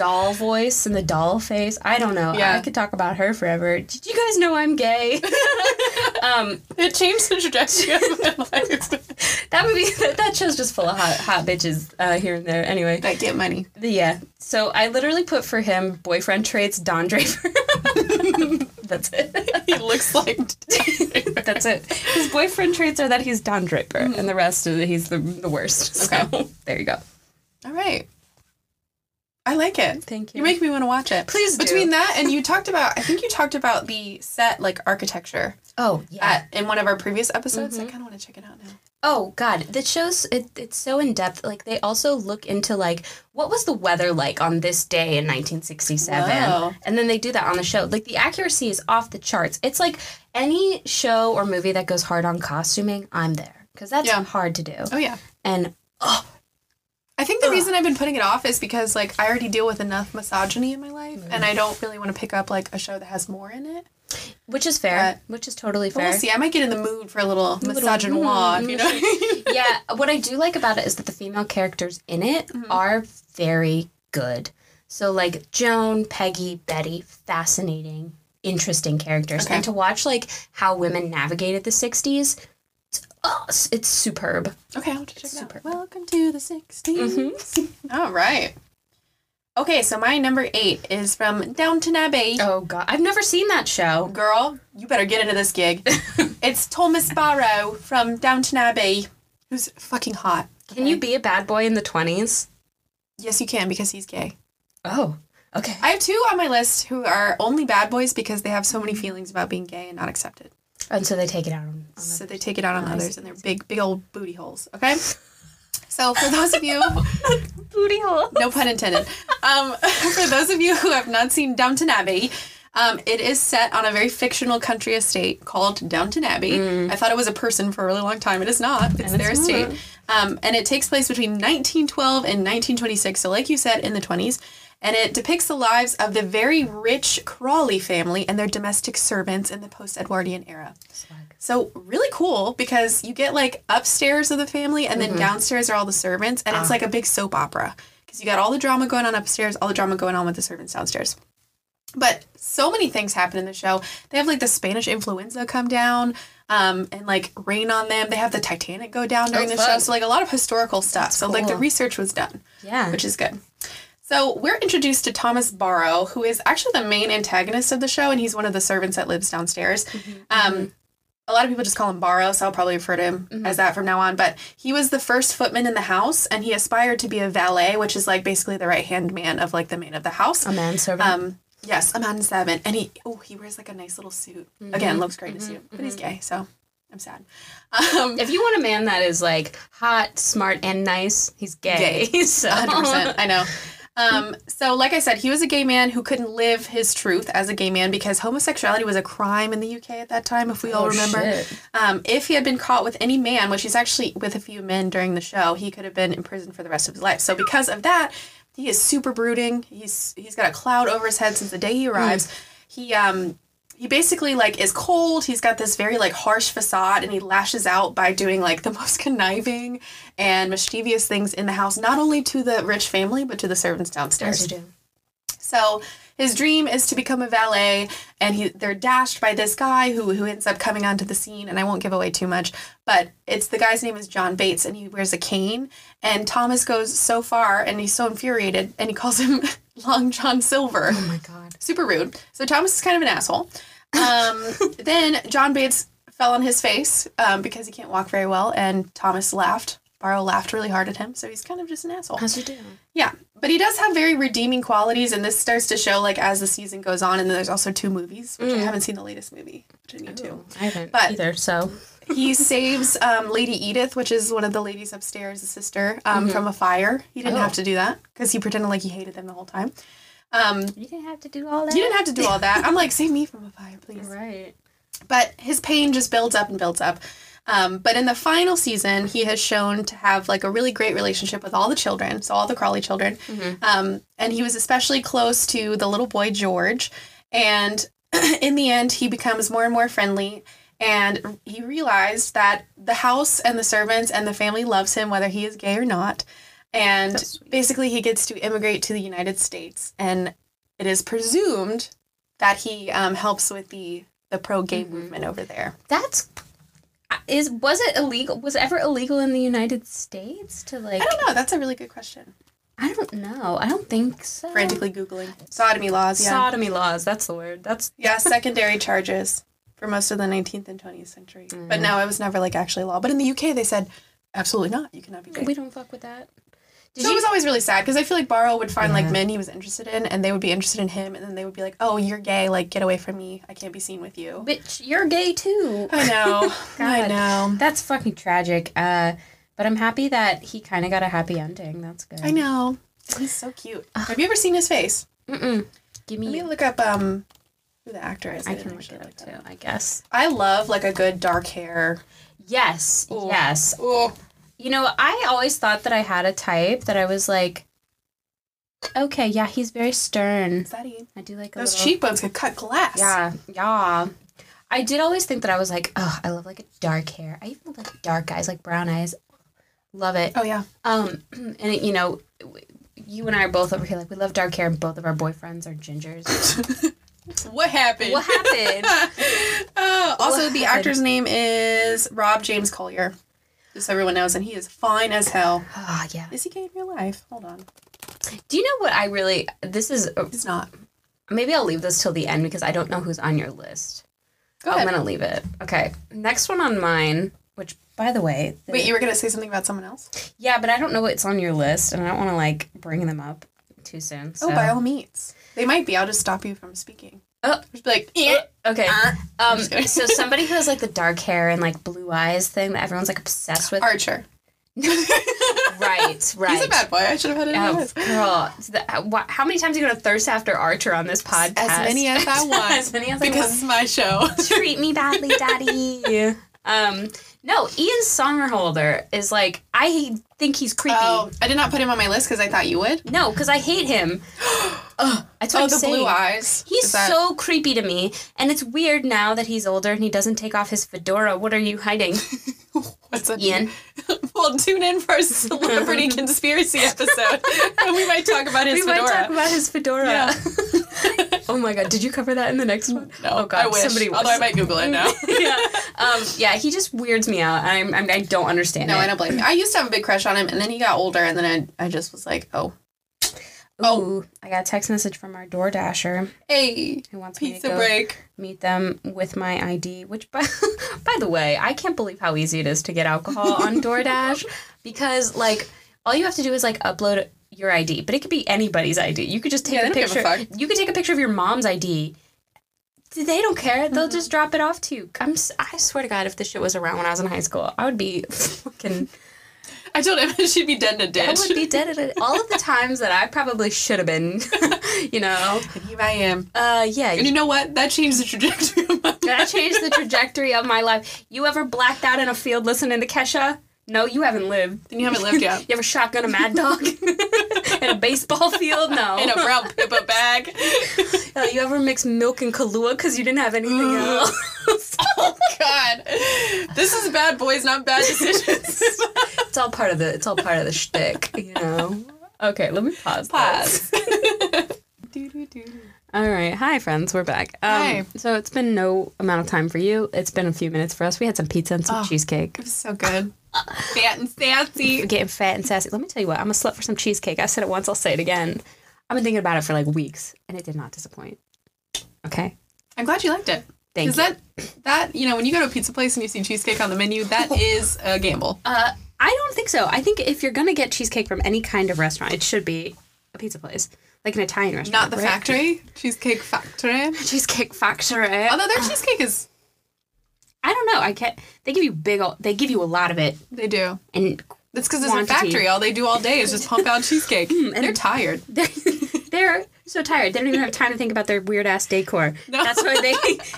Speaker 2: doll voice and the doll face. I don't know.
Speaker 3: Yeah.
Speaker 2: I could talk about her forever. Did you guys know I'm gay? um,
Speaker 3: It changed the trajectory of my life.
Speaker 2: that movie, that, that show's just full of hot, hot bitches uh, here and there. Anyway,
Speaker 3: that get money.
Speaker 2: yeah. So I literally put for him boyfriend traits Don Draper. That's it.
Speaker 3: He looks like.
Speaker 2: That's it. His boyfriend traits are that he's Don Draper, and the rest is that he's the the worst. So
Speaker 3: Okay.
Speaker 2: there you go.
Speaker 3: All right. I like it.
Speaker 2: Thank you.
Speaker 3: You make me want to watch it.
Speaker 2: Please do.
Speaker 3: Between that and you talked about, I think you talked about the set like architecture
Speaker 2: Oh yeah.
Speaker 3: at in one of our previous episodes. I mm-hmm. kind of want to check it out now.
Speaker 2: Oh God, that shows it. It's so in depth. Like they also look into like what was the weather like on this day in 1967,
Speaker 3: Wow.
Speaker 2: and then they do that on the show. Like the accuracy is off the charts. It's like any show or movie that goes hard on costuming, I'm there because that's
Speaker 3: Yeah.
Speaker 2: hard to do.
Speaker 3: Oh yeah.
Speaker 2: And oh,
Speaker 3: I think the reason I've been putting it off is because like I already deal with enough misogyny in my life, and I mm. don't really want to pick up like a show that has more in it.
Speaker 2: which is fair, which is totally fair.
Speaker 3: we'll see. I might get in the mood for a little misogynoir, mm-hmm, you know. Mm-hmm.
Speaker 2: yeah, what I do like about it is that the female characters in it
Speaker 3: Mm-hmm.
Speaker 2: are very good. So like Joan, Peggy, Betty, fascinating, interesting characters.
Speaker 3: Okay.
Speaker 2: And to watch like how women navigated the 60s, it's, oh, it's- superb.
Speaker 3: okay, I'll just check it
Speaker 2: Super.
Speaker 3: out. Welcome to the 60s. Mm-hmm. All right. Okay, so my number eight is from Downton Abbey.
Speaker 2: Oh god, I've never seen that show.
Speaker 3: Girl, you better get into this gig. it's Thomas Barrow from Downton Abbey, who's fucking hot.
Speaker 2: Can you be a bad boy in the 20s?
Speaker 3: Yes, you can because he's gay.
Speaker 2: Oh, okay.
Speaker 3: I have two on my list who are only bad boys because they have so many feelings about being gay and not accepted.
Speaker 2: And so they take it out on, on
Speaker 3: So
Speaker 2: the
Speaker 3: they take it out on
Speaker 2: I
Speaker 3: others and they're big, big old booty holes. Okay. So for those of you,
Speaker 2: booty hole.
Speaker 3: no pun intended. Um, for those of you who have not seen Downton Abbey, um, it is set on a very fictional country estate called Downton Abbey. I thought it was a person for a really long time. It is not. It's
Speaker 2: And
Speaker 3: their
Speaker 2: it's
Speaker 3: estate. Um, and it takes place between 1912 and 1926. So, like you said, in the 20s. And it depicts the lives of the very rich Crawley family and their domestic servants in the post Edwardian era. So really cool because you get like upstairs of the family and then downstairs are all the servants and it's like a big soap opera because you got all the drama going on upstairs, all the drama going on with the servants downstairs. But so many things happen in the show. They have like the Spanish influenza come down um, and like rain on them. They have the Titanic go down during
Speaker 2: Oh,
Speaker 3: the
Speaker 2: fun.
Speaker 3: show. So like a lot of historical stuff. so like the research was done
Speaker 2: Yeah.
Speaker 3: which is good. So we're introduced to Thomas Barrow, who is actually the main antagonist of the show, and he's one of the servants that lives downstairs. Um, a lot of people just call him Barrow, so I'll probably refer to him as that from now on. But he was the first footman in the house, and he aspired to be a valet, which is like basically the right hand man of like the man of the house.
Speaker 2: a manservant.
Speaker 3: Um, yes, a man servant, and he oh he wears like a nice little suit. Again, looks great in a suit, but he's gay, so I'm sad. Um,
Speaker 2: if you want a man that is like hot, smart, and nice, he's gay. so
Speaker 3: 100%. I know. Um, so, like I said, he was a gay man who couldn't live his truth as a gay man because homosexuality was a crime in the UK at that time, if we all
Speaker 2: Oh,
Speaker 3: remember. Um, if he had been caught with any man, which he's actually with a few men during the show, he could have been in prison for the rest of his life. So, because of that, he is super brooding. He's he's got a cloud over his head since the day he arrives. He um he basically like is cold. He's got this very like harsh facade, and he lashes out by doing like the most conniving and mischievous things in the house, not only to the rich family but to the servants downstairs.
Speaker 2: Do.
Speaker 3: So his dream is to become a valet, and he they're dashed by this guy who who ends up coming onto the scene. And I won't give away too much, but it's the guy's name is John Bates, and he wears a cane. And Thomas goes so far, and he's so infuriated, and he calls him Long John Silver
Speaker 2: Oh my god.
Speaker 3: super rude. So Thomas is kind of an asshole. Um, then John Bates fell on his face um, because he can't walk very well, and Thomas laughed. Barrow laughed really hard at him, so he's kind of just an asshole.
Speaker 2: As you do.
Speaker 3: Yeah, but he does have very redeeming qualities, and this starts to show like as the season goes on. And then there's also two movies, which I haven't seen the latest movie, which I need to.
Speaker 2: I haven't
Speaker 3: But-
Speaker 2: either. So
Speaker 3: He saves um, Lady Edith, which is one of the ladies upstairs, a sister, um, from a fire. He didn't
Speaker 2: Oh.
Speaker 3: have to do that because he pretended like he hated them the whole time. Um,
Speaker 2: you didn't have to do all that.
Speaker 3: you didn't have to do all that. I'm like, save me from a fire, please.
Speaker 2: Right.
Speaker 3: But his pain just builds up and builds up. Um, but in the final season, he has shown to have like a really great relationship with all the children, so all the Crawley children. Um, and he was especially close to the little boy George. And in the end, he becomes more and more friendly. And he realized that the house and the servants and the family loves him, whether he is gay or not. And basically, he gets to immigrate to the United States. And it is presumed that he um, helps with the the pro gay mm-hmm. movement over there.
Speaker 2: That's uh, is was it illegal? Was it ever illegal in the United States to like?
Speaker 3: I don't know. That's a really good question.
Speaker 2: I don't know. I don't think so.
Speaker 3: Frantically googling sodomy laws. Yeah,
Speaker 2: Sodomy laws. That's the word. That's
Speaker 3: yeah, secondary charges for most of the 19th and 20th century. But mm. no, it was never like actually law. But in the UK, they said absolutely not. You cannot be gay.
Speaker 2: we don't fuck with that. Did
Speaker 3: so it was always really sad because I feel like Barrow would find like men he was interested in, and they would be interested in him, and then they would be like, "Oh, you're gay. Like, get away from me. I can't be seen with you."
Speaker 2: Bitch, you're gay too.
Speaker 3: I know. I know.
Speaker 2: That's fucking tragic. Uh, but I'm happy that he kind of got a happy ending. That's good.
Speaker 3: I know. He's so cute. Have you ever seen his face?
Speaker 2: Mm-mm. Give me.
Speaker 3: Let me look up um who the actor is.
Speaker 2: I can look it up
Speaker 3: that
Speaker 2: too. I guess.
Speaker 3: I love like a good dark hair.
Speaker 2: Yes. Yes.
Speaker 3: Oh,
Speaker 2: You know, I always thought that I had a type that I was like, okay, yeah, he's very stern. I do like
Speaker 3: Those
Speaker 2: little.
Speaker 3: cheekbones could cut glass.
Speaker 2: Yeah, yeah. I did always think that I was like, oh, I love like a dark hair. I even like dark eyes, like brown eyes. Love it.
Speaker 3: Oh yeah.
Speaker 2: Um, and it, you know, you and I are both over here like we love dark hair, and both of our boyfriends are gingers.
Speaker 3: What happened?
Speaker 2: what happened?
Speaker 3: Uh, also,
Speaker 2: What
Speaker 3: the
Speaker 2: happened?
Speaker 3: actor's name is Rob James Collier. Just so everyone knows, and he is fine as hell.
Speaker 2: Ah, yeah.
Speaker 3: Is he gay in real life? Hold on.
Speaker 2: Do you know what I really? This is
Speaker 3: He's not.
Speaker 2: maybe I'll leave this till the end because I don't know who's on your list.
Speaker 3: Go
Speaker 2: I'm gonna leave it. Okay. Next one on mine, which by the way, the-
Speaker 3: Wait, you were gonna say something about someone else?
Speaker 2: yeah, but I don't know what's on your list, and I don't want to like bring them up too soon. So.
Speaker 3: Oh, by all means. They might be. I'll just stop you from speaking.
Speaker 2: Oh.
Speaker 3: Just be like, eh.
Speaker 2: Okay.
Speaker 3: Uh,
Speaker 2: um, so somebody who has like the dark hair and like blue eyes thing that everyone's like obsessed with.
Speaker 3: Archer.
Speaker 2: right, right.
Speaker 3: He's a bad boy. I should have had it.
Speaker 2: Oh, girl. The- uh, How many times are you going to thirst after Archer on this podcast?
Speaker 3: As many as I want.
Speaker 2: as many as I want.
Speaker 3: because it's my show.
Speaker 2: Treat me badly, daddy. um, no, Ian Somerhalder is like, I think he's creepy.
Speaker 3: Oh, I did not put him on my list because I thought you would.
Speaker 2: No, because I hate him. That's what
Speaker 3: Oh,
Speaker 2: I'm
Speaker 3: the
Speaker 2: saying.
Speaker 3: blue eyes.
Speaker 2: He's
Speaker 3: that-
Speaker 2: so creepy to me, and it's weird now that he's older and he doesn't take off his fedora. What are you hiding,
Speaker 3: What's that?
Speaker 2: Ian?
Speaker 3: well, tune in for our celebrity conspiracy episode, and we might talk about his fedora.
Speaker 2: we
Speaker 3: fedora.
Speaker 2: might talk about his fedora.
Speaker 3: Yeah.
Speaker 2: oh my god, did you cover that in the next one?
Speaker 3: no,
Speaker 2: oh god,
Speaker 3: I wish.
Speaker 2: somebody
Speaker 3: Although I might Google it now.
Speaker 2: yeah, um, yeah, he just weirds me out. I'm, I'm I don't understand
Speaker 3: no,
Speaker 2: it.
Speaker 3: I don't blame you. I used to have a big crush on him, and then he got older, and then I, I just was like, oh,
Speaker 2: Oh, I got a text message from our Door Dasher
Speaker 3: hey,
Speaker 2: who wants me
Speaker 3: pizza
Speaker 2: to go
Speaker 3: break.
Speaker 2: meet them with my ID. Which, by, by the way, I can't believe how easy it is to get alcohol on DoorDash because, like, all you have to do is like upload your ID, but it could be anybody's ID. You could just take
Speaker 3: Yeah,
Speaker 2: a
Speaker 3: they a
Speaker 2: picture. You could take a picture of your mom's ID. They don't care. They'll
Speaker 3: Mm-hmm.
Speaker 2: just drop it off to you. I'm. I swear to God, if this shit was around when I was in high school, I would be fucking.
Speaker 3: I told him she'd be dead in a ditch.
Speaker 2: I would be dead at it. All of the times that I probably should have been, you know.
Speaker 3: And here I am.
Speaker 2: Uh, yeah.
Speaker 3: And you know what? That changed the trajectory of my
Speaker 2: That changed the trajectory of my life. You ever blacked out in a field listening to Kesha? No, you haven't lived.
Speaker 3: Then you haven't lived yet.
Speaker 2: You ever shotgun a mad dog in a baseball field? No.
Speaker 3: In a brown paper bag.
Speaker 2: Uh, you ever mix milk and Kahlua because you didn't have anything else?
Speaker 3: oh God, this is bad boys, not bad decisions.
Speaker 2: it's all part of the. It's all part of the shtick, you know. Okay, let me pause.
Speaker 3: Pause. Doo-doo-doo.
Speaker 2: All right, hi friends, we're back. Um,
Speaker 3: Hi.
Speaker 2: So it's been no amount of time for you. It's been a few minutes for us. We had some pizza and some
Speaker 3: Oh.
Speaker 2: cheesecake.
Speaker 3: It was so good. Fat and sassy.
Speaker 2: Getting fat and sassy. Let me tell you what, I'm a slut for some cheesecake. I said it once, I'll say it again. I've been thinking about it for like weeks, and it did not disappoint. Okay,
Speaker 3: I'm glad you liked it.
Speaker 2: thank you.
Speaker 3: Because that, that, you know, when you go to a pizza place and you see cheesecake on the menu, that is a gamble.
Speaker 2: Uh, I don't think so. I think if you're gonna get cheesecake from any kind of restaurant, it should be a pizza place, like an Italian restaurant.
Speaker 3: Not the
Speaker 2: right?
Speaker 3: factory. Cheesecake Factory.
Speaker 2: Cheesecake Factory.
Speaker 3: Although their cheesecake is,
Speaker 2: I don't know. I can't. They give you big. ol- They give you a lot of it,
Speaker 3: they do.
Speaker 2: and
Speaker 3: That's because it's a factory. All they do all day is just pump out cheesecake. They're tired.
Speaker 2: they're they're so tired. They don't even have time to think about their weird ass decor.
Speaker 3: No.
Speaker 2: That's why they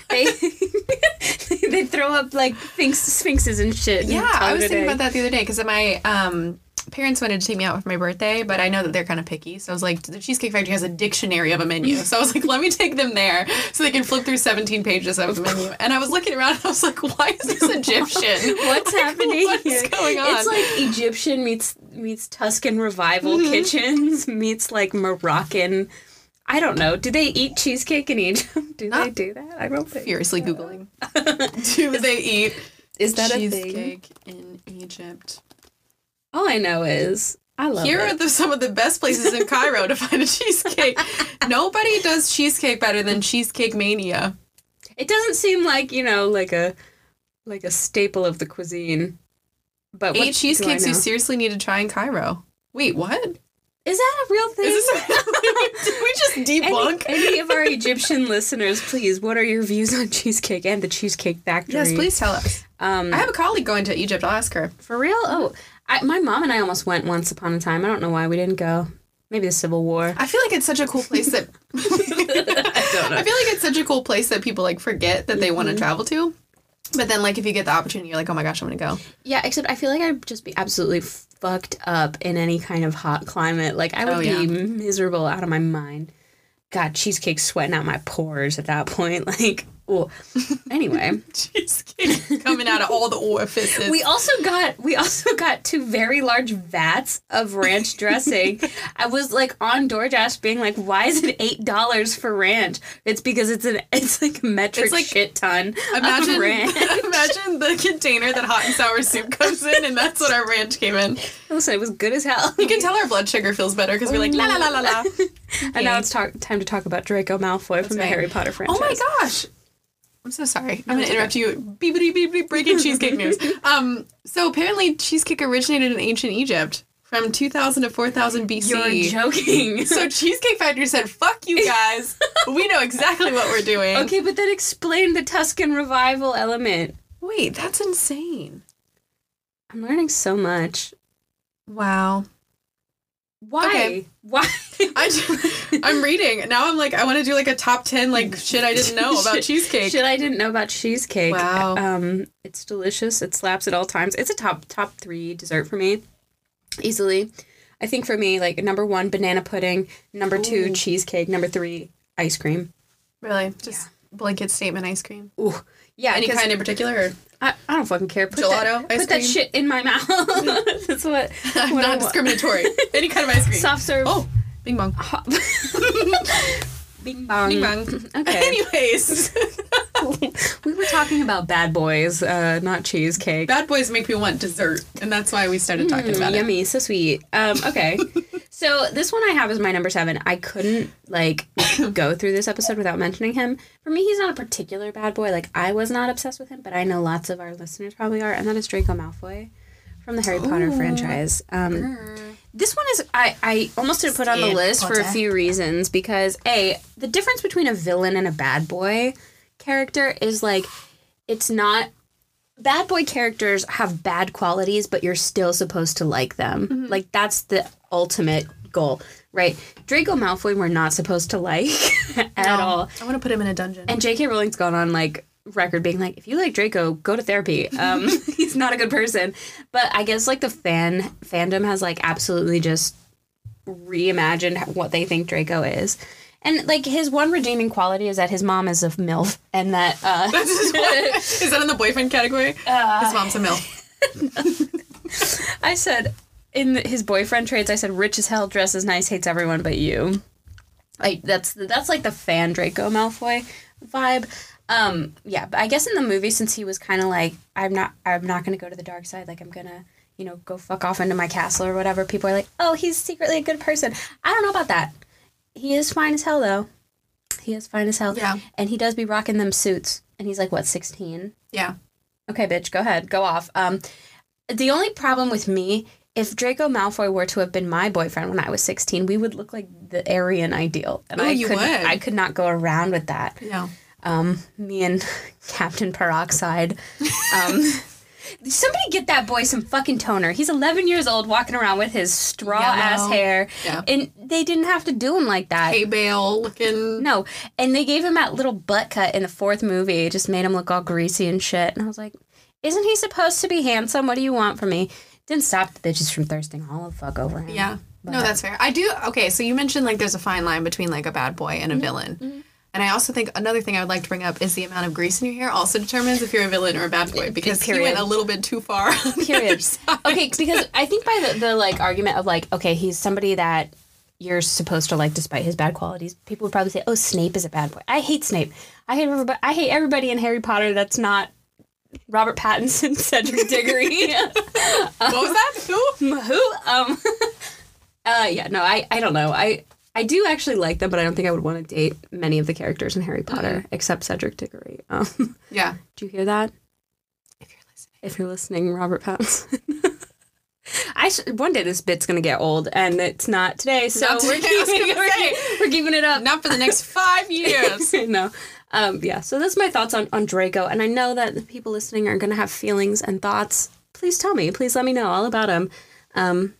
Speaker 2: they they throw up like sphinx, sphinxes and shit.
Speaker 3: Yeah, I was thinking about that the other day because my um, parents wanted to take me out for my birthday, but I know that they're kind of picky. So I was like, the Cheesecake Factory has a dictionary of a menu. So I was like, let me take them there so they can flip through 17 pages of the menu. And I was looking around and I was like, why is this Egyptian?
Speaker 2: What's
Speaker 3: Like,
Speaker 2: happening
Speaker 3: What is
Speaker 2: here?
Speaker 3: going on?
Speaker 2: It's like Egyptian meets meets Tuscan revival
Speaker 3: Mm-hmm.
Speaker 2: kitchens meets like Moroccan. I don't know. Do they eat cheesecake in Egypt? Do they do that? I don't think.
Speaker 3: furiously Googling. Do they eat
Speaker 2: Is that a thing?
Speaker 3: cheesecake in Egypt?
Speaker 2: All I know is I love
Speaker 3: Here
Speaker 2: it.
Speaker 3: are the, some of the best places in Cairo to find a cheesecake. Nobody does cheesecake better than Cheesecake Mania.
Speaker 2: It doesn't seem like you know, like a like a staple of the cuisine. But
Speaker 3: Eight cheesecakes you seriously need to try in Cairo. Wait, what?
Speaker 2: Is that a real thing?
Speaker 3: Is this Did we just
Speaker 2: any,
Speaker 3: debunk?
Speaker 2: any of our Egyptian listeners, please, what are your views on cheesecake and the Cheesecake Factory?
Speaker 3: yes, please tell us.
Speaker 2: Um,
Speaker 3: I have a colleague going to Egypt. I'll ask her.
Speaker 2: for real? Oh, I, my mom and I almost went once upon a time. I don't know why we didn't go. Maybe the Civil War.
Speaker 3: I feel like it's such a cool place that
Speaker 2: I don't know.
Speaker 3: I feel like it's such a cool place that people like forget that they want to mm-hmm. travel to. But then like if you get the opportunity, you're like, oh my gosh, I'm gonna go.
Speaker 2: Yeah, except I feel like I'd just be absolutely fucked up in any kind of hot climate. Like I would
Speaker 3: Oh,
Speaker 2: be miserable out of my mind. God, cheesecake sweating out my pores at that point. Like, oh. Anyway,
Speaker 3: Cheesecake coming out of all the orifices.
Speaker 2: we also got we also got two very large vats of ranch dressing. I was like on DoorDash being like, "Why is it eight dollars for ranch?" It's because it's an it's like a metric
Speaker 3: It's like-
Speaker 2: shit ton
Speaker 3: imagine
Speaker 2: of ranch.
Speaker 3: imagine the container that hot and sour soup comes in, and that's what our ranch came in.
Speaker 2: Listen, it was good as hell.
Speaker 3: You can tell our blood sugar feels better because we're like la la la la la.
Speaker 2: And now it's talk- time to talk about Draco Malfoy from the. Harry Potter franchise.
Speaker 3: Oh my gosh. I'm so sorry. I'm gonna interrupt you. Beepity beep beep breaking cheesecake news. Um, so apparently cheesecake originated in ancient Egypt from 2000 to 4000 BC.
Speaker 2: You're joking.
Speaker 3: So Cheesecake Factory said, "Fuck you guys. we know exactly what we're doing."
Speaker 2: okay, but then explain the Tuscan revival element.
Speaker 3: Wait, that's insane.
Speaker 2: I'm learning so much.
Speaker 3: Wow.
Speaker 2: Why?
Speaker 3: Okay.
Speaker 2: Why?
Speaker 3: I just, I'm reading now. I'm like, I want to do like a top ten like shit I didn't know about cheesecake.
Speaker 2: Shit I didn't know about cheesecake.
Speaker 3: Wow.
Speaker 2: Um, it's delicious. It slaps at all times. It's a top top three dessert for me, easily. I think for me, like number one, banana pudding. Number two,
Speaker 3: Ooh.
Speaker 2: cheesecake. Number three, ice cream.
Speaker 3: Really, just blanket statement ice cream.
Speaker 2: Ooh, yeah.
Speaker 3: Any kind in particular? Or
Speaker 2: I, I don't fucking care. Put
Speaker 3: Gelato,
Speaker 2: that, put that shit in my mouth. That's what.
Speaker 3: I'm
Speaker 2: what
Speaker 3: not discriminatory. Any kind of ice cream.
Speaker 2: Soft serve.
Speaker 3: Oh, bing bong.
Speaker 2: Hot- Bing bong.
Speaker 3: Bing bong.
Speaker 2: Okay.
Speaker 3: Anyways,
Speaker 2: we were talking about bad boys, uh, not cheesecake.
Speaker 3: bad boys make me want dessert, and that's why we started talking about it.
Speaker 2: Yummy, so sweet. Um, okay. so this one I have is my number seven. I couldn't like go through this episode without mentioning him. For me, he's not a particular bad boy. Like I was not obsessed with him, but I know lots of our listeners probably are, and that is Draco Malfoy from the Harry Potter franchise. Um, this one is I, I almost didn't put on the list for a few reasons because a the difference between a villain and a bad boy character is like it's not bad boy characters have bad qualities but you're still supposed to like them. Like that's the ultimate goal right? Draco malfoy we're not supposed to like at all.
Speaker 3: I want to put him in a dungeon.
Speaker 2: and J.K. Rowling's gone on like record being like, if you like Draco, go to therapy. Um, he's not a good person. But I guess like the fan fandom has like absolutely just reimagined what they think Draco is. And like his one redeeming quality is that his mom is a MILF and that uh
Speaker 3: Is that in the boyfriend category? His mom's a milf.
Speaker 2: I said in the, his boyfriend traits, I said rich as hell, dresses nice, hates everyone but you. Like that's that's like the fan Draco Malfoy vibe. Um, yeah, but I guess in the movie, since he was kind of like, I'm not, I'm not gonna go to the dark side. Like I'm gonna, you know, go fuck off into my castle or whatever. People are like, oh, he's secretly a good person. I don't know about that. He is fine as hell though. He is fine as hell.
Speaker 3: Yeah.
Speaker 2: And he does be rocking them suits. And he's like, what, 16?
Speaker 3: Yeah.
Speaker 2: Okay, bitch, go ahead, go off. Um, the only problem with me, if Draco Malfoy were to have been my boyfriend when I was sixteen, we would look like the Aryan ideal, and
Speaker 3: Ooh,
Speaker 2: I
Speaker 3: you
Speaker 2: could,
Speaker 3: would.
Speaker 2: I could not go around with that.
Speaker 3: Yeah.
Speaker 2: Um, me and Captain Peroxide. Um, somebody get that boy some fucking toner. He's eleven years old, walking around with his straw ass hair,
Speaker 3: Yeah.
Speaker 2: and they didn't have to do him like that.
Speaker 3: Hay bale looking.
Speaker 2: No, and they gave him that little butt cut in the fourth movie. It just made him look all greasy and shit. And I was like, isn't he supposed to be handsome? What do you want from me? Didn't stop the bitches from thirsting all the fuck over him.
Speaker 3: Yeah. No, that's fair. I do. Okay, so you mentioned like there's a fine line between like a bad boy and a villain. And I also think another thing I would like to bring up is the amount of grease in your hair also determines if you're a villain or a bad boy because he went a little bit too far. on the other
Speaker 2: Period. okay, because I think by the, the like argument of like, okay, he's somebody that you're supposed to like despite his bad qualities, people would probably say, Oh, Snape is a bad boy. I hate Snape. I hate everybody I hate everybody in Harry Potter that's not Robert Pattinson, Cedric Diggory.
Speaker 3: What was that? Who?
Speaker 2: Who? Um Uh yeah, no, I I don't know. I I do actually like them, but I don't think I would want to date many of the characters in Harry Potter except Cedric Diggory. Um,
Speaker 3: Yeah.
Speaker 2: do you hear that?
Speaker 3: If you're listening.
Speaker 2: If you're listening, Robert Pattinson. I sh- one day this bit's gonna get old, and it's not today, so
Speaker 3: Not
Speaker 2: we're
Speaker 3: today, was
Speaker 2: keeping, we're,
Speaker 3: say.
Speaker 2: we're keeping it up.
Speaker 3: Not for the next five years.
Speaker 2: no, um, yeah. So that's my thoughts on on Draco, and I know that the people listening are gonna have feelings and thoughts. Please tell me. Please let me know all about him. Um,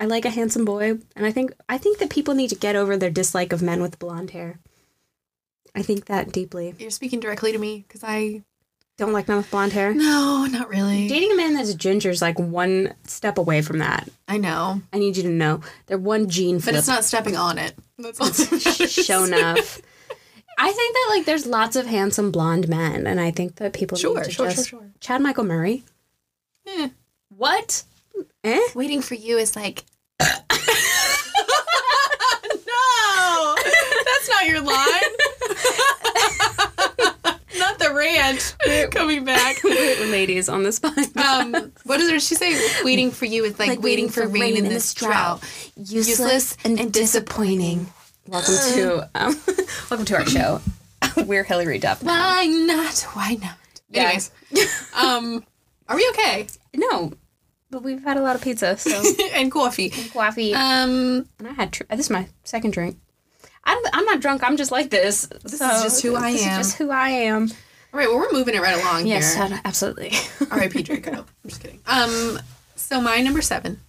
Speaker 2: I like a handsome boy, and I think I think that people need to get over their dislike of men with blonde hair. I think that deeply.
Speaker 3: You're speaking directly to me because I.
Speaker 2: Don't like men with blonde hair.
Speaker 3: No, not really.
Speaker 2: Dating a man that's ginger is like one step away from that.
Speaker 3: I know,
Speaker 2: I need you to know they're one gene
Speaker 3: for
Speaker 2: but
Speaker 3: it's not stepping on it. That's all.
Speaker 2: show enough. I think that like there's lots of handsome blonde men, and I think that people
Speaker 3: Sure,
Speaker 2: need to
Speaker 3: sure, sure, sure.
Speaker 2: Chad Michael Murray.
Speaker 3: Eh.
Speaker 2: What? Eh?
Speaker 3: Waiting for you is like. No, that's not your line. not the ranch coming back.
Speaker 2: Ladies on the spot.
Speaker 3: Um, what does she say? Waiting for you is like, waiting, for rain, in this drought.
Speaker 2: useless and disappointing. Welcome to um, welcome to our show. We're Hilary Duff.
Speaker 3: Why not? Why not?
Speaker 2: Yeah.
Speaker 3: Anyways, um, are we okay?
Speaker 2: No, but we've had a lot of pizza, so
Speaker 3: and coffee.
Speaker 2: And coffee.
Speaker 3: Um,
Speaker 2: and I had tr- this is my second drink. I'm, I'm not drunk. I'm just like this. This
Speaker 3: is just who I am.
Speaker 2: Is just who I am.
Speaker 3: all right, well, we're moving it right along
Speaker 2: Yes,
Speaker 3: here.
Speaker 2: absolutely.
Speaker 3: R.I.P. Draco. I'm just kidding. Um, so my number seven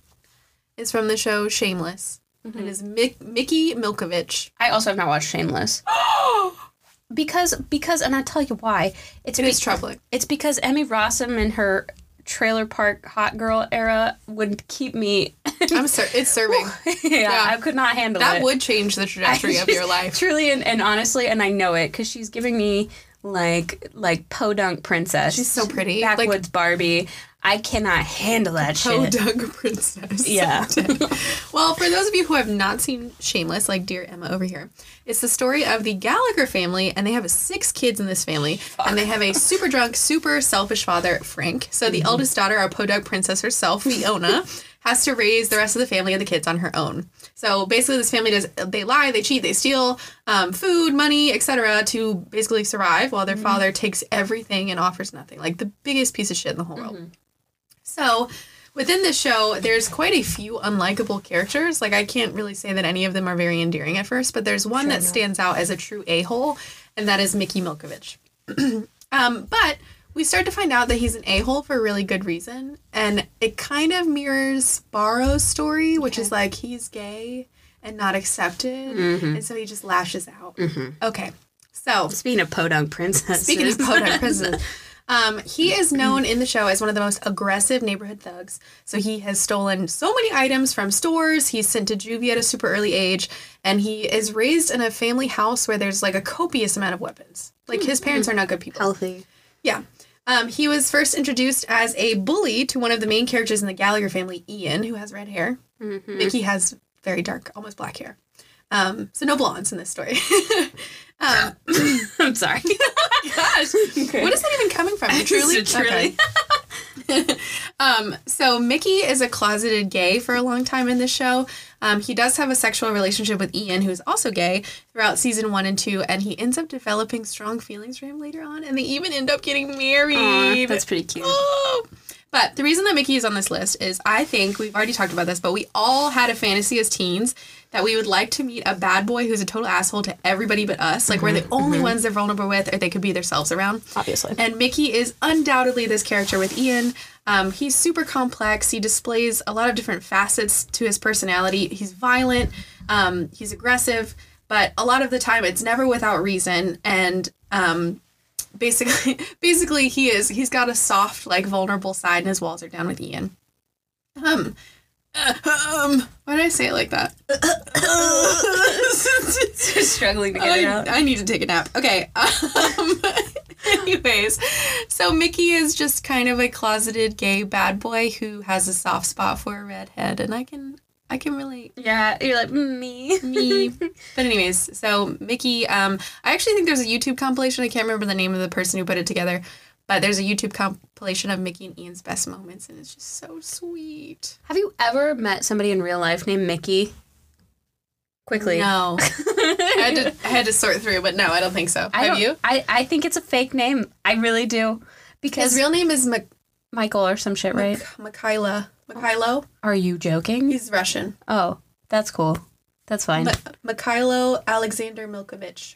Speaker 3: is from the show Shameless.
Speaker 2: Mm-hmm.
Speaker 3: It is Mick- Mickey Milkovich.
Speaker 2: I also have not watched Shameless because because and I tell you why. It's
Speaker 3: It
Speaker 2: be-
Speaker 3: troubling.
Speaker 2: It's because Emmy Rossum and her trailer park hot girl era would keep me.
Speaker 3: I'm ser- it's serving.
Speaker 2: yeah, I could not handle
Speaker 3: That
Speaker 2: it.
Speaker 3: would change the trajectory of your life.
Speaker 2: Truly and, and honestly, and I know it because she's giving me like like podunk princess.
Speaker 3: She's so pretty. Like-
Speaker 2: Backwoods Barbie. I cannot handle that
Speaker 3: Oh,
Speaker 2: shit.
Speaker 3: Doug Princess.
Speaker 2: Yeah.
Speaker 3: well, for those of you who have not seen Shameless, like dear Emma over here, it's the story of the Gallagher family, and they have six kids in this family, and they have a super drunk, super selfish father, Frank. So the mm-hmm. eldest daughter, our podunk princess herself, Fiona, has to raise the rest of the family and the kids on her own. So basically, this family does they lie, they cheat, they steal um, food, money, etc. to basically survive, while their mm-hmm. father takes everything and offers nothing, like the biggest piece of shit in the whole world. Mm-hmm. So, within the show, there's quite a few unlikable characters. Like, I can't really say that any of them are very endearing at first, but there's one that stands out as a true a hole, and that is Mickey Milkovich. um, but we start to find out that he's an a hole for a really good reason, and it kind of mirrors Barrow's story, which is like he's gay and not accepted, and so he just lashes out. Okay, so
Speaker 2: Speaking of podunk princess,
Speaker 3: Speaking of podunk princess, um, he is known in the show as one of the most aggressive neighborhood thugs. So he has stolen so many items from stores. He's sent to juvie at a super early age, and he is raised in a family house where there's like a copious amount of weapons. Like his parents are not good people.
Speaker 2: healthy.
Speaker 3: Yeah. Um, he was first introduced as a bully to one of the main characters in the Gallagher family, Ian, who has red hair. Mickey has very dark, almost black hair. Um, so no blondes in this story. um,
Speaker 2: I'm sorry.
Speaker 3: gosh, what is that even coming from? Truly,
Speaker 2: Truly.
Speaker 3: Okay. um, so Mickey is a closeted gay for a long time in this show. Um, he does have a sexual relationship with Ian, who's also gay, throughout season one and two, and he ends up developing strong feelings for him later on, and they even end up getting married.
Speaker 2: that's pretty cute.
Speaker 3: Oh. But the reason that Mickey is on this list is I think we've already talked about this, but we all had a fantasy as teens that we would like to meet a bad boy who's a total asshole to everybody but us. Like we're the only ones they're vulnerable with, or they could be themselves around.
Speaker 2: Obviously.
Speaker 3: And Mickey is undoubtedly this character with Ian. Um, he's super complex. He displays a lot of different facets to his personality. He's violent. Um, he's aggressive, but a lot of the time it's never without reason. And um, basically, basically he is. He's got a soft, like vulnerable side, and his walls are down with Ian. Um. uh, um, why did I say it like that?
Speaker 2: struggling to get it
Speaker 3: I,
Speaker 2: out.
Speaker 3: I need to take a nap. Okay. Um, anyways, so Mickey is just kind of a closeted gay bad boy who has a soft spot for a redhead, and I can I can relate.
Speaker 2: Yeah, you're like "Mm, me.
Speaker 3: Me. but anyways, so Mickey, um, I actually think there's a YouTube compilation. I can't remember the name of the person who put it together, but there's a YouTube compilation of Mickey and Ian's best moments, and it's just so sweet.
Speaker 2: Have you ever met somebody in real life named Mickey? Quickly.
Speaker 3: No, I had to I had to sort through, but no, I don't think so.
Speaker 2: I
Speaker 3: Have you?
Speaker 2: I, I think it's a fake name. I really do. Because
Speaker 3: His real name is
Speaker 2: Michael or some shit, right?
Speaker 3: Mikhaila. Mikhailo.
Speaker 2: Are you joking?
Speaker 3: He's Russian.
Speaker 2: Oh, that's cool. That's fine.
Speaker 3: Mi- Mikhailo Alexander Milkovich.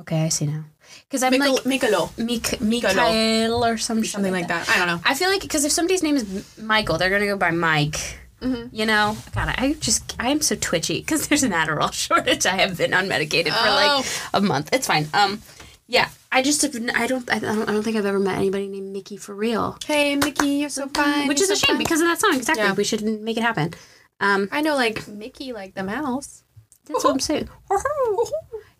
Speaker 2: okay, I see now. Because I'm
Speaker 3: Mikhail,
Speaker 2: like
Speaker 3: Mikhailo.
Speaker 2: Mik- Mikhail or some shit
Speaker 3: Something like that. I don't know.
Speaker 2: I feel like because if somebody's name is Michael, they're gonna go by Mike.
Speaker 3: Mm-hmm.
Speaker 2: You know, God, I just I am so twitchy because there's an Adderall shortage. I have been unmedicated for like
Speaker 3: Oh.
Speaker 2: a month. It's fine. Um, yeah, I just have, I don't I don't I don't think I've ever met anybody named Mickey for real,
Speaker 3: Hey, Mickey, you're so fine.
Speaker 2: which is a shame
Speaker 3: fine.
Speaker 2: because of that song. Exactly,
Speaker 3: Yeah.
Speaker 2: we should make it happen. Um,
Speaker 3: I know, like Mickey, like the mouse.
Speaker 2: that's what I'm saying.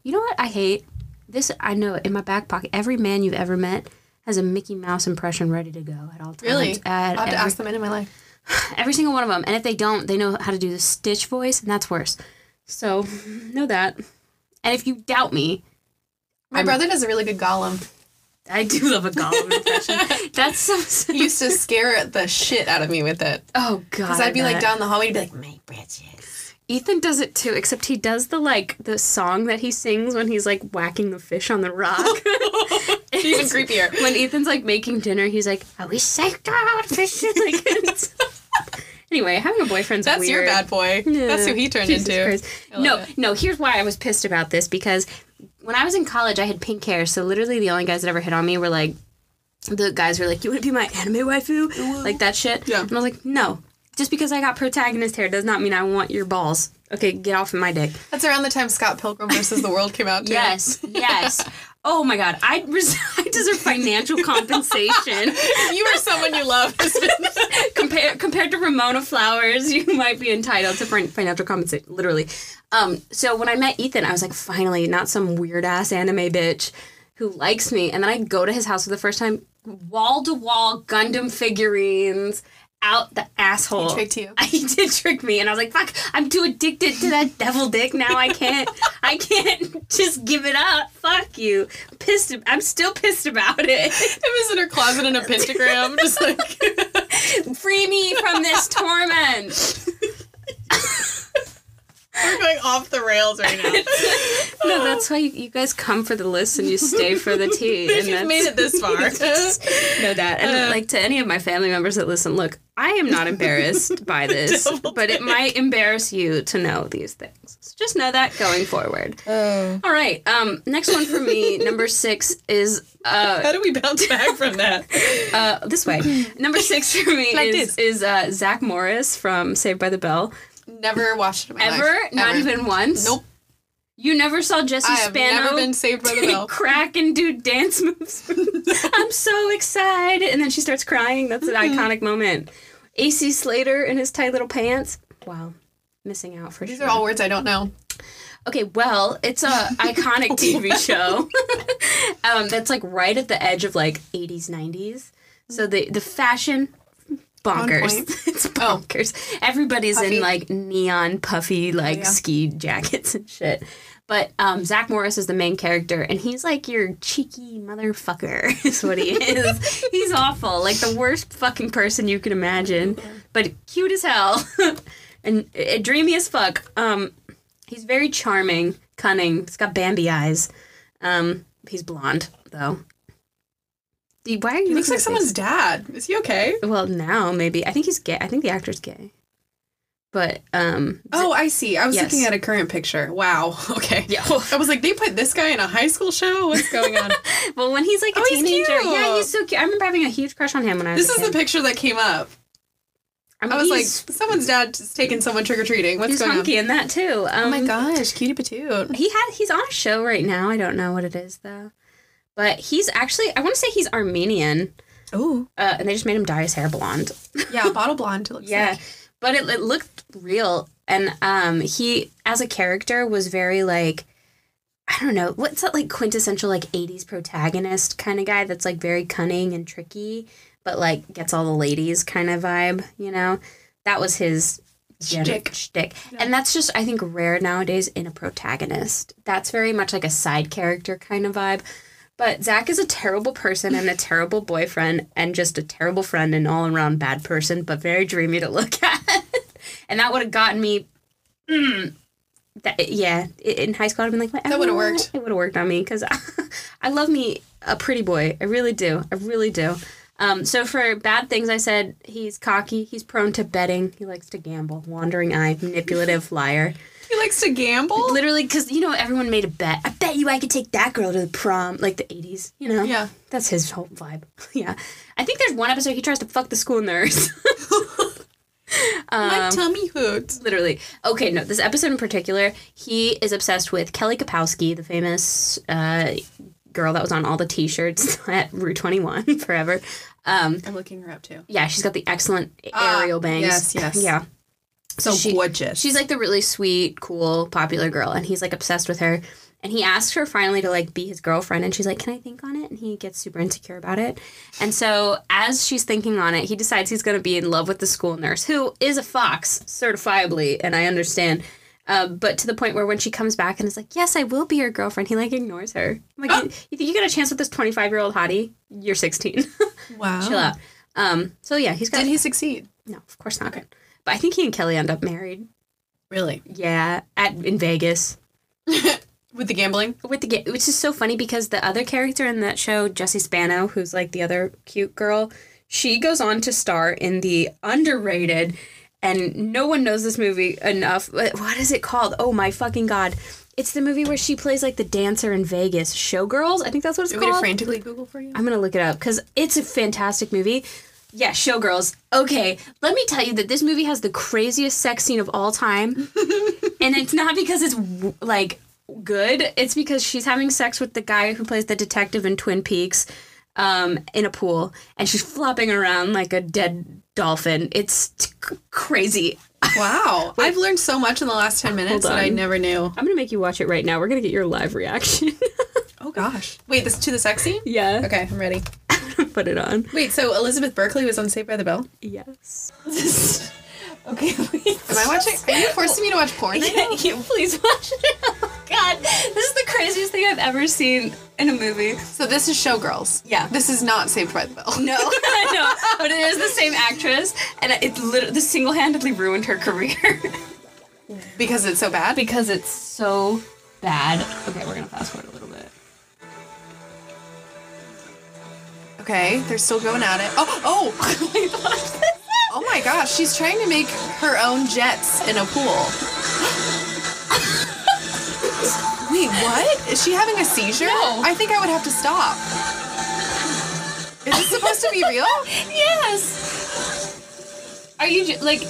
Speaker 2: You know what I hate? This I know in my back pocket. Every man you've ever met has a Mickey Mouse impression ready to go at all times.
Speaker 3: Really?
Speaker 2: At
Speaker 3: I'll have to ask them men in my life.
Speaker 2: every single one of them. And if they don't, they know how to do the Stitch voice, and that's worse. So know that. And if you doubt me,
Speaker 3: My brother does a really good Gollum.
Speaker 2: I do love a Gollum impression. That's so.
Speaker 3: He used to scare the shit out of me with it.
Speaker 2: Oh God!
Speaker 3: Because I'd be
Speaker 2: I
Speaker 3: like down the hallway, he'd be like, "My britches."
Speaker 2: Ethan does it too, except he does the like the song that he sings when he's like whacking the fish on the rock.
Speaker 3: It's even creepier.
Speaker 2: when Ethan's like making dinner, he's like, "I wish I got fish." Like, it's, Anyway, having a boyfriend's
Speaker 3: That's your
Speaker 2: weird.
Speaker 3: bad boy. That's who he turned
Speaker 2: Jesus
Speaker 3: into.
Speaker 2: Christ.
Speaker 3: I love
Speaker 2: No,
Speaker 3: it.
Speaker 2: no. Here's why I was pissed about this because when I was in college, I had pink hair. So literally, the only guys that ever hit on me were like, the guys were like, "You want to be my anime waifu?" Like that shit.
Speaker 3: Yeah.
Speaker 2: And I was like, "No." Just because I got protagonist hair does not mean I want your balls. Okay, get off of my dick.
Speaker 3: That's around the time Scott Pilgrim versus the World came out too.
Speaker 2: Yes, yes. Oh my god, I, res- I deserve financial compensation.
Speaker 3: you are someone you love.
Speaker 2: compared compared to Ramona Flowers, you might be entitled to financial compensation. Literally. Um. So when I met Ethan, I was like, finally, not some weird ass anime bitch who likes me. And then I go to his house for the first time, wall to wall Gundam figurines. Out the asshole.
Speaker 3: He tricked you.
Speaker 2: He did trick me, and I was like, "Fuck! I'm too addicted to that devil dick now. I can't. I can't just give it up. Fuck you. I'm pissed. I'm still pissed about it.
Speaker 3: It was in her closet in a pentagram, just like
Speaker 2: Free me from this torment."
Speaker 3: We're going off the rails right now.
Speaker 2: No, that's why you, you guys come for the list and you stay for the tea. And
Speaker 3: You've made it this far.
Speaker 2: know that. And like to any of my family members that listen, look, I am not embarrassed by this, but it might embarrass you to know these things. So just know that going forward.
Speaker 3: Oh.
Speaker 2: All right. Um, next one for me, number six is uh,
Speaker 3: How do we bounce back from that?
Speaker 2: uh, this way. Number six for me
Speaker 3: Like
Speaker 2: is
Speaker 3: this.
Speaker 2: is uh, Zach Morris from Saved by the Bell.
Speaker 3: Never watched it in my
Speaker 2: Ever?
Speaker 3: life.
Speaker 2: Not
Speaker 3: Ever.
Speaker 2: even once.
Speaker 3: Nope.
Speaker 2: You never saw Jessie
Speaker 3: I have
Speaker 2: Spano
Speaker 3: never been saved by the bell.
Speaker 2: crack and do dance moves. I'm so excited. And then she starts crying. That's an
Speaker 3: Mm-hmm.
Speaker 2: iconic moment. AC Slater in his tight little pants. Wow. Missing out for
Speaker 3: These
Speaker 2: sure.
Speaker 3: are all words I don't know.
Speaker 2: okay, well, it's a iconic TV show. um, that's like right at the edge of like 80s, 90s. So the the fashion bonkers. it's bonkers. Everybody's
Speaker 3: Puffy.
Speaker 2: in like neon puffy like
Speaker 3: yeah.
Speaker 2: ski jackets and shit. But um, Zach Morris is the main character, and he's like your cheeky motherfucker, is what he is. he's awful, like the worst fucking person you could imagine, but cute as hell, and uh, dreamy as fuck. Um, he's very charming, cunning. He's got Bambi eyes. Um, he's blonde though. Why are you?
Speaker 3: He looks like someone's dad. Is he okay?
Speaker 2: Well, now maybe. I think he's gay. I think the actor's gay. But um,
Speaker 3: Oh, I see. I was
Speaker 2: Yes.
Speaker 3: looking at a current picture. Wow. Okay.
Speaker 2: yeah.
Speaker 3: I was like, they put this guy in a high school show? What's going on?
Speaker 2: well, when he's like a
Speaker 3: Oh, he's
Speaker 2: teenager,
Speaker 3: cute.
Speaker 2: yeah, he's so cute. I remember having a huge crush on him when I was.
Speaker 3: this is the picture that came up.
Speaker 2: I, mean,
Speaker 3: I was like, someone's dad taking someone trick or treating. What's
Speaker 2: he's
Speaker 3: going
Speaker 2: hunky
Speaker 3: on?
Speaker 2: in that too. Um,
Speaker 3: Oh my gosh, cutie patoot.
Speaker 2: He had he's on a show right now. I don't know what it is though, but he's actually I want to say he's Armenian,
Speaker 3: Oh.
Speaker 2: uh, and they just made him dye his hair blonde.
Speaker 3: Yeah, bottle blonde looks
Speaker 2: Yeah,
Speaker 3: like.
Speaker 2: but it, it looked real, and um, he as a character was very like. I don't know what's that like quintessential like '80s protagonist kind of guy that's like very cunning and tricky, but like gets all the ladies kind of vibe. You know, that was his gen-
Speaker 3: Shtick.
Speaker 2: shtick. and that's just I think rare nowadays in a protagonist. That's very much like a side character kind of vibe. But Zach is a terrible person and a terrible boyfriend and just a terrible friend and all around bad person, but very dreamy to look at. and that would have gotten me. Mm, that, yeah, in high school, I'd been like, whatever.
Speaker 3: That would've worked.
Speaker 2: It would have worked on me because I, I love me a pretty boy. I really do. I really do. Um, so for bad things, I said he's cocky. He's prone to betting. He likes to gamble. Wandering eye, manipulative, liar.
Speaker 3: He likes to gamble?
Speaker 2: Literally, because you know everyone made a bet. I bet you I could take that girl to the prom, like the '80s. You know,
Speaker 3: Yeah.
Speaker 2: that's his whole vibe. yeah, I think there's one episode he tries to fuck the school nurse.
Speaker 3: My tummy hurts.
Speaker 2: Literally. Okay, no, this episode in particular, he is obsessed with Kelly Kapowski, the famous uh, girl that was on all the T-shirts at Rue Twenty One forever. Um,
Speaker 3: I'm looking her up too.
Speaker 2: yeah, she's got the excellent
Speaker 3: Ah,
Speaker 2: aerial bangs.
Speaker 3: yes, yes.
Speaker 2: Yeah.
Speaker 3: So
Speaker 2: She-
Speaker 3: gorgeous.
Speaker 2: She's like the really sweet, cool, popular girl, and he's like obsessed with her. And he asks her finally to like be his girlfriend, and she's like, "Can I think on it?" And he gets super insecure about it. And so, as she's thinking on it, he decides he's going to be in love with the school nurse, who is a fox, certifiably, and I understand. Uh, but to the point where when she comes back and is like, "Yes, I will be your girlfriend," he like ignores her. I'm like, you, you think you got a chance with this 25 year old hottie? You're 16.
Speaker 3: wow.
Speaker 2: Chill out. Um, so yeah, he's got
Speaker 3: Did he succeed?
Speaker 2: no, of course not good. But I think he and Kelly end up married.
Speaker 3: Really?
Speaker 2: Yeah, at in Vegas
Speaker 3: With the gambling?
Speaker 2: with the ga- which is so funny because the other character in that show, Jessie Spano, who's like the other cute girl, she goes on to star in the underrated and no one knows this movie enough. What is it called? Oh my fucking god! It's the movie where she plays like the dancer in Vegas. Showgirls, I think that's what it's
Speaker 3: Want me to
Speaker 2: called.
Speaker 3: frantically Google for you?
Speaker 2: I'm gonna look it up because it's a fantastic movie. Yeah, Showgirls. Okay, let me tell you that this movie has the craziest sex scene of all time, and it's not because it's like good. It's because she's having sex with the guy who plays the detective in Twin Peaks, um, in a pool, and she's flopping around like a dead dolphin. It's t- crazy.
Speaker 3: Wow. I've learned so much in the last 10 minutes that I never knew.
Speaker 2: I'm gonna make you watch it right now. We're gonna get your live reaction.
Speaker 3: Oh gosh. Wait, this to the sex scene?
Speaker 2: yeah.
Speaker 3: Okay, I'm ready.
Speaker 2: Put it on.
Speaker 3: Wait, so Elizabeth Berkley was on Saved by the Bell?
Speaker 2: Yes.
Speaker 3: Okay, wait. Am I watching? Are you forcing me to watch porn? right
Speaker 2: you please watch it. Oh God, this is the craziest thing I've ever seen in a movie.
Speaker 3: So this is Showgirls.
Speaker 2: Yeah.
Speaker 3: This is not Saved by the Bell.
Speaker 2: No, know, but it is the same actress, and it literally this single-handedly ruined her career
Speaker 3: Because it's so bad?
Speaker 2: because it's so bad. Okay, we're gonna fast forward a little bit.
Speaker 3: Okay, they're still going at it. Oh, oh! Oh, oh my gosh, she's trying to make her own jets in a pool. Wait, what? Is she having a seizure?
Speaker 2: No.
Speaker 3: I think I would have to stop. Is this supposed to be real?
Speaker 2: Yes. Are you like?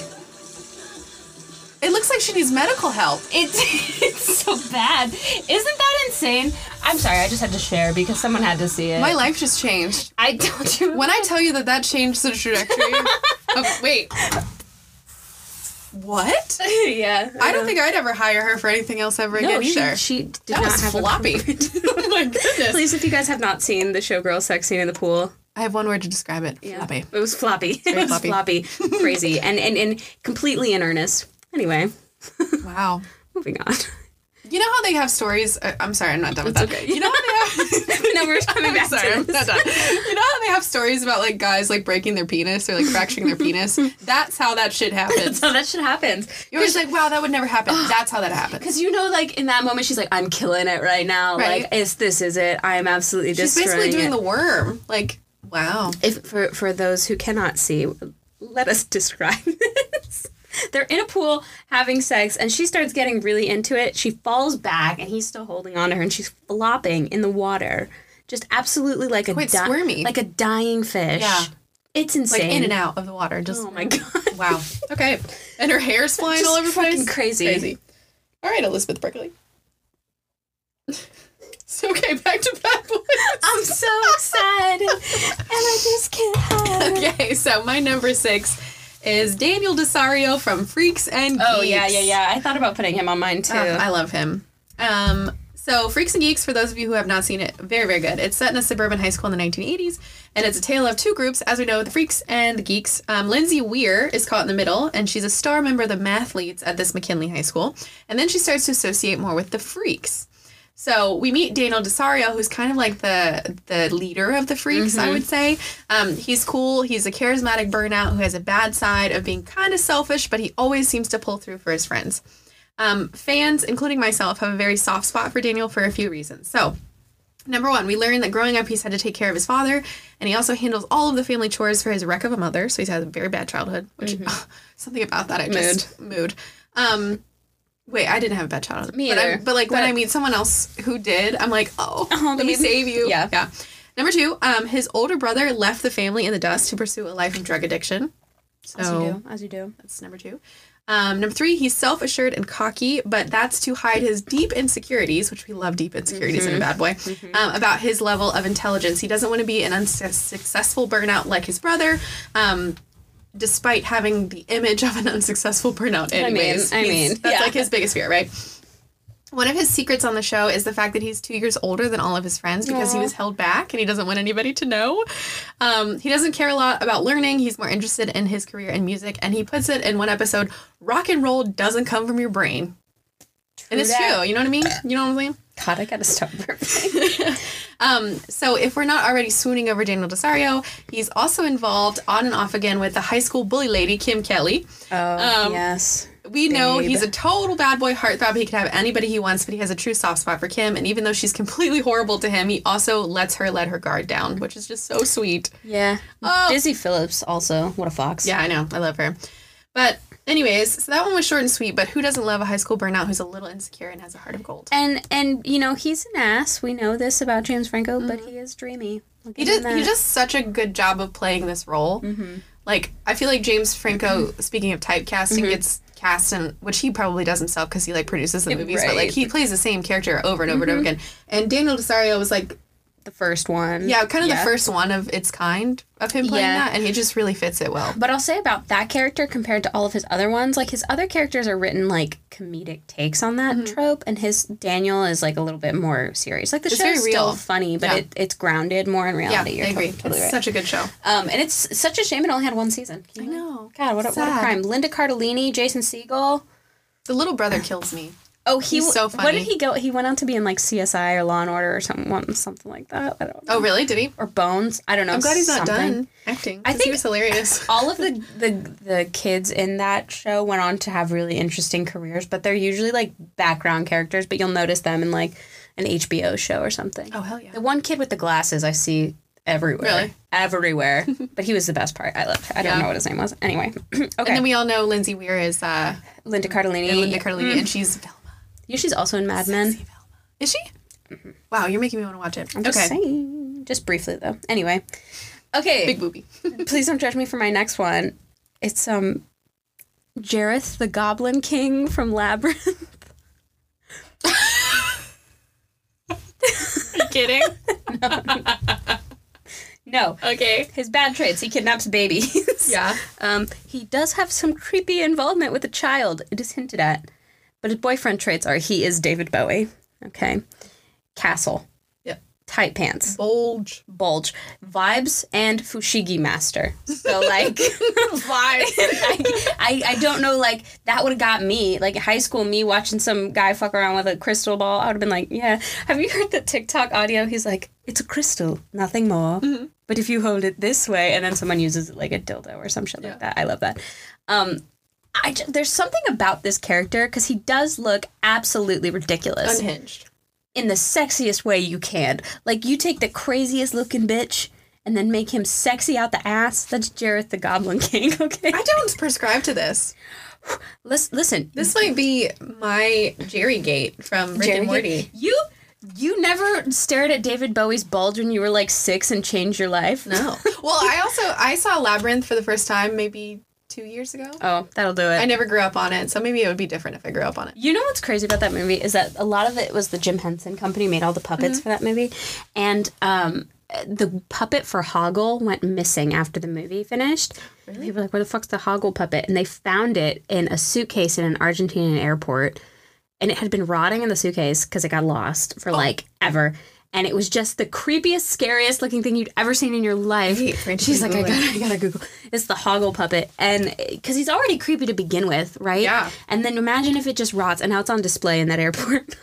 Speaker 3: It looks like she needs medical help.
Speaker 2: It's it's so bad. Isn't that insane? I'm sorry, I just had to share because someone had to see it.
Speaker 3: My life just changed.
Speaker 2: I told you.
Speaker 3: When I tell you that that changed the trajectory of, wait. What?
Speaker 2: yeah.
Speaker 3: I don't think I'd ever hire her for anything else ever
Speaker 2: No,
Speaker 3: again
Speaker 2: she,
Speaker 3: either.
Speaker 2: she did
Speaker 3: that
Speaker 2: not
Speaker 3: was
Speaker 2: have
Speaker 3: floppy. oh my goodness.
Speaker 2: Please, if you guys have not seen the showgirl sex scene in the pool,
Speaker 3: I have one word to describe it. Floppy.
Speaker 2: it was floppy. It was
Speaker 3: floppy.
Speaker 2: floppy, crazy, and, and and completely in earnest. Anyway,
Speaker 3: Wow.
Speaker 2: moving on.
Speaker 3: You know how they have stories? Uh, I'm sorry, I'm not done with that.
Speaker 2: okay.
Speaker 3: You know how they have.
Speaker 2: no, we're coming back
Speaker 3: sorry, I'm not done. You know how they have stories about like guys like breaking their penis or like fracturing their penis? That's how that shit happens.
Speaker 2: So that shit happens.
Speaker 3: You're just like, wow, that would never happen. That's how that happens.
Speaker 2: Because you know, like in that moment, she's like, "I'm killing it right now.
Speaker 3: Right.
Speaker 2: Like, it's this is it. I am absolutely
Speaker 3: She's basically doing
Speaker 2: it."
Speaker 3: the worm. Like, wow.
Speaker 2: if for for those who cannot see, let us describe this. They're in a pool having sex, and she starts getting really into it. She falls back, and he's still holding on to her, and she's flopping in the water, just absolutely like a
Speaker 3: Quite squirmy.
Speaker 2: like a dying fish.
Speaker 3: Yeah.
Speaker 2: it's insane.
Speaker 3: Like in and out of the water. Just
Speaker 2: Oh my god!
Speaker 3: wow. Okay. And her hair's flying all over the place.
Speaker 2: fucking crazy.
Speaker 3: Crazy. All right, Elizabeth Berkley. so okay, back to Bad Boys.
Speaker 2: I'm so excited, and I just can't hide.
Speaker 3: Okay, so my number six is Daniel Desario from Freaks and Geeks.
Speaker 2: Oh yeah, yeah, yeah. I thought about putting him on mine too.
Speaker 3: Uh, I love him. Um, so Freaks and Geeks, for those of you who have not seen it, very, very good. It's set in a suburban high school in the 1980s, and it's a tale of two groups, as we know, the Freaks and the Geeks. Um, Lindsay Weir is caught in the middle, and she's a star member of the Mathletes at this McKinley High School. And then she starts to associate more with the Freaks. So we meet Daniel Desario, who's kind of like the the leader of the freaks, I would say. Um, he's cool. He's a charismatic burnout who has a bad side of being kind of selfish, but he always seems to pull through for his friends. Um, fans, including myself, have a very soft spot for Daniel for a few reasons. So, number one, we learned that growing up, he's had to take care of his father, and he also handles all of the family chores for his wreck of a mother. So he's had a very bad childhood. Which something about that I just mood. Um, wait, I didn't have a bad childhood.
Speaker 2: Me
Speaker 3: but
Speaker 2: either.
Speaker 3: but like when I meet someone else who did, I'm like, oh,
Speaker 2: Oh,
Speaker 3: let me save you.
Speaker 2: Yeah.
Speaker 3: yeah. Number two, um, his older brother left the family in the dust to pursue a life of drug addiction. So
Speaker 2: As you do, as you do.
Speaker 3: that's number two. Um, number three, he's self assured and cocky, but that's to hide his deep insecurities, which we love deep insecurities in a bad boy, um, about his level of intelligence. He doesn't want to be an unsuccessful burnout like his brother, um, despite having the image of an unsuccessful burnout, anyways.
Speaker 2: I
Speaker 3: He's-
Speaker 2: mean,
Speaker 3: that's
Speaker 2: yeah.
Speaker 3: like his biggest fear, right? One of his secrets on the show is the fact that he's two years older than all of his friends because he was held back and he doesn't want anybody to know. Um, he doesn't care a lot about learning. He's more interested in his career in music. And he puts it in one episode rock and roll doesn't come from your brain. and it's
Speaker 2: that.
Speaker 3: true. You know what I mean? You know what I'm saying?
Speaker 2: God, I gotta stop burping.
Speaker 3: Um, so if we're not already swooning over Daniel Desario, he's also involved on and off again with the high school bully lady, Kim Kelly.
Speaker 2: Oh
Speaker 3: Um,
Speaker 2: yes.
Speaker 3: We know
Speaker 2: Babe.
Speaker 3: he's a total bad boy heartthrob. He could have anybody he wants, but he has a true soft spot for Kim. And even though she's completely horrible to him, he also lets her let her guard down, which is just so sweet.
Speaker 2: Yeah.
Speaker 3: Oh.
Speaker 2: Busy Philipps also. What a fox.
Speaker 3: Yeah, I know. I love her. But Anyways, so that one was short and sweet, but who doesn't love a high school burnout who's a little insecure and has a heart of gold?
Speaker 2: And and you know he's an ass. We know this about James Franco, but he is dreamy.
Speaker 3: He does he does such a good job of playing this role.
Speaker 2: Mm-hmm.
Speaker 3: Like I feel like James Franco, speaking of typecasting, gets cast in which he probably does himself because he like produces the movies, but like.
Speaker 2: Mm-hmm.
Speaker 3: he plays the same character over and over and over again. And Daniel Desario was like,
Speaker 2: the first one.
Speaker 3: yeah, kind of
Speaker 2: Yeah.
Speaker 3: the first one of its kind of him playing
Speaker 2: Yeah.
Speaker 3: that, and he just really fits it well.
Speaker 2: But I'll say about that character compared to all of his other ones, like his other characters are written like comedic takes on that
Speaker 3: Mm-hmm.
Speaker 2: trope, and his Daniel is like a little bit more serious. Like the
Speaker 3: It's
Speaker 2: show's
Speaker 3: very
Speaker 2: still
Speaker 3: real.
Speaker 2: funny, but
Speaker 3: Yeah.
Speaker 2: it, it's grounded more in
Speaker 3: Yeah,
Speaker 2: reality.
Speaker 3: I
Speaker 2: You're
Speaker 3: agree.
Speaker 2: Totally, totally
Speaker 3: it's
Speaker 2: right.
Speaker 3: such a good show.
Speaker 2: um, and it's such a shame it only had one season.
Speaker 3: I know.
Speaker 2: God, what a, what a crime. Linda Cardellini, Jason Segel.
Speaker 3: The little brother kills me.
Speaker 2: Oh, he
Speaker 3: He's so funny.
Speaker 2: What did he go? He went on to be in like CSI or Law and Order or something, something like that. I don't know.
Speaker 3: Oh, really? Did he?
Speaker 2: Or Bones. I don't know.
Speaker 3: I'm glad he's not
Speaker 2: something.
Speaker 3: done acting.
Speaker 2: I
Speaker 3: 'cause he
Speaker 2: think-
Speaker 3: was hilarious.
Speaker 2: all of the, the the kids in that show went on to have really interesting careers, but they're usually like background characters. But you'll notice them in like an HBO show or something.
Speaker 3: Oh hell yeah!
Speaker 2: The one kid with the glasses I see everywhere,
Speaker 3: Really?
Speaker 2: everywhere. but he was the best part. I loved. I don't
Speaker 3: Yeah.
Speaker 2: know what his name was. Anyway, okay.
Speaker 3: And then we all know Lindsay Weir is uh,
Speaker 2: Linda Cardellini.
Speaker 3: Linda Cardellini, and she's
Speaker 2: Yeah, she's also in Mad Men.
Speaker 3: Sexy Velma. Is she? Wow, you're making me want to watch it.
Speaker 2: I'm just
Speaker 3: okay,
Speaker 2: saying. Just briefly though. Anyway, okay.
Speaker 3: big booby.
Speaker 2: please don't judge me for my next one. It's um Jareth the Goblin King from Labyrinth.
Speaker 3: Are you kidding?
Speaker 2: No.
Speaker 3: Okay.
Speaker 2: His bad traits, he kidnaps babies.
Speaker 3: Yeah.
Speaker 2: Um, he does have some creepy involvement with a child. It is hinted at. But his boyfriend traits are he is David Bowie. Okay. Castle.
Speaker 3: Yep.
Speaker 2: Tight pants.
Speaker 3: Bulge.
Speaker 2: Bulge. Vibes and Fushigi Master. So like vibes. I, I, I don't know, like that would have got me. Like high school me watching some guy fuck around with a crystal ball. I would have been like, yeah. Have you heard the TikTok audio? He's like, it's a crystal, nothing more. But if you hold it this way, and then someone uses it like a dildo or some shit
Speaker 3: Yeah.
Speaker 2: like that. I love that. Um, I ju- there's something about this character because he does look absolutely ridiculous
Speaker 3: Unhinged.
Speaker 2: in the sexiest way you can. Like you take the craziest looking bitch and then make him sexy out the ass. That's Jareth the Goblin King. Okay.
Speaker 3: I don't prescribe to this.
Speaker 2: Listen, listen.
Speaker 3: This might be my Jerry Gate from Rick
Speaker 2: Jerry,
Speaker 3: and Morty.
Speaker 2: You you never stared at David Bowie's bulge when you were like six and changed your life.
Speaker 3: No. well, I also I saw Labyrinth for the first time maybe two years ago.
Speaker 2: Oh, that'll do it.
Speaker 3: I never grew up on it, so maybe it would be different if I grew up on it.
Speaker 2: You know what's crazy about that movie is that a lot of it was the Jim Henson Company made all the puppets
Speaker 3: Mm-hmm.
Speaker 2: for that movie, and um, the puppet for Hoggle went missing after the movie finished. Really? People were like, "Where the fuck's the Hoggle puppet?" And they found it in a suitcase in an Argentinian airport, and it had been rotting in the suitcase because it got lost
Speaker 3: Oh.
Speaker 2: for like ever. And it was just the creepiest, scariest looking thing you'd ever seen in your life. She's like, I gotta, I gotta Google. It's the Hoggle puppet, and because he's already creepy to begin with, right?
Speaker 3: Yeah.
Speaker 2: And then imagine if it just rots, and now it's on display in that airport.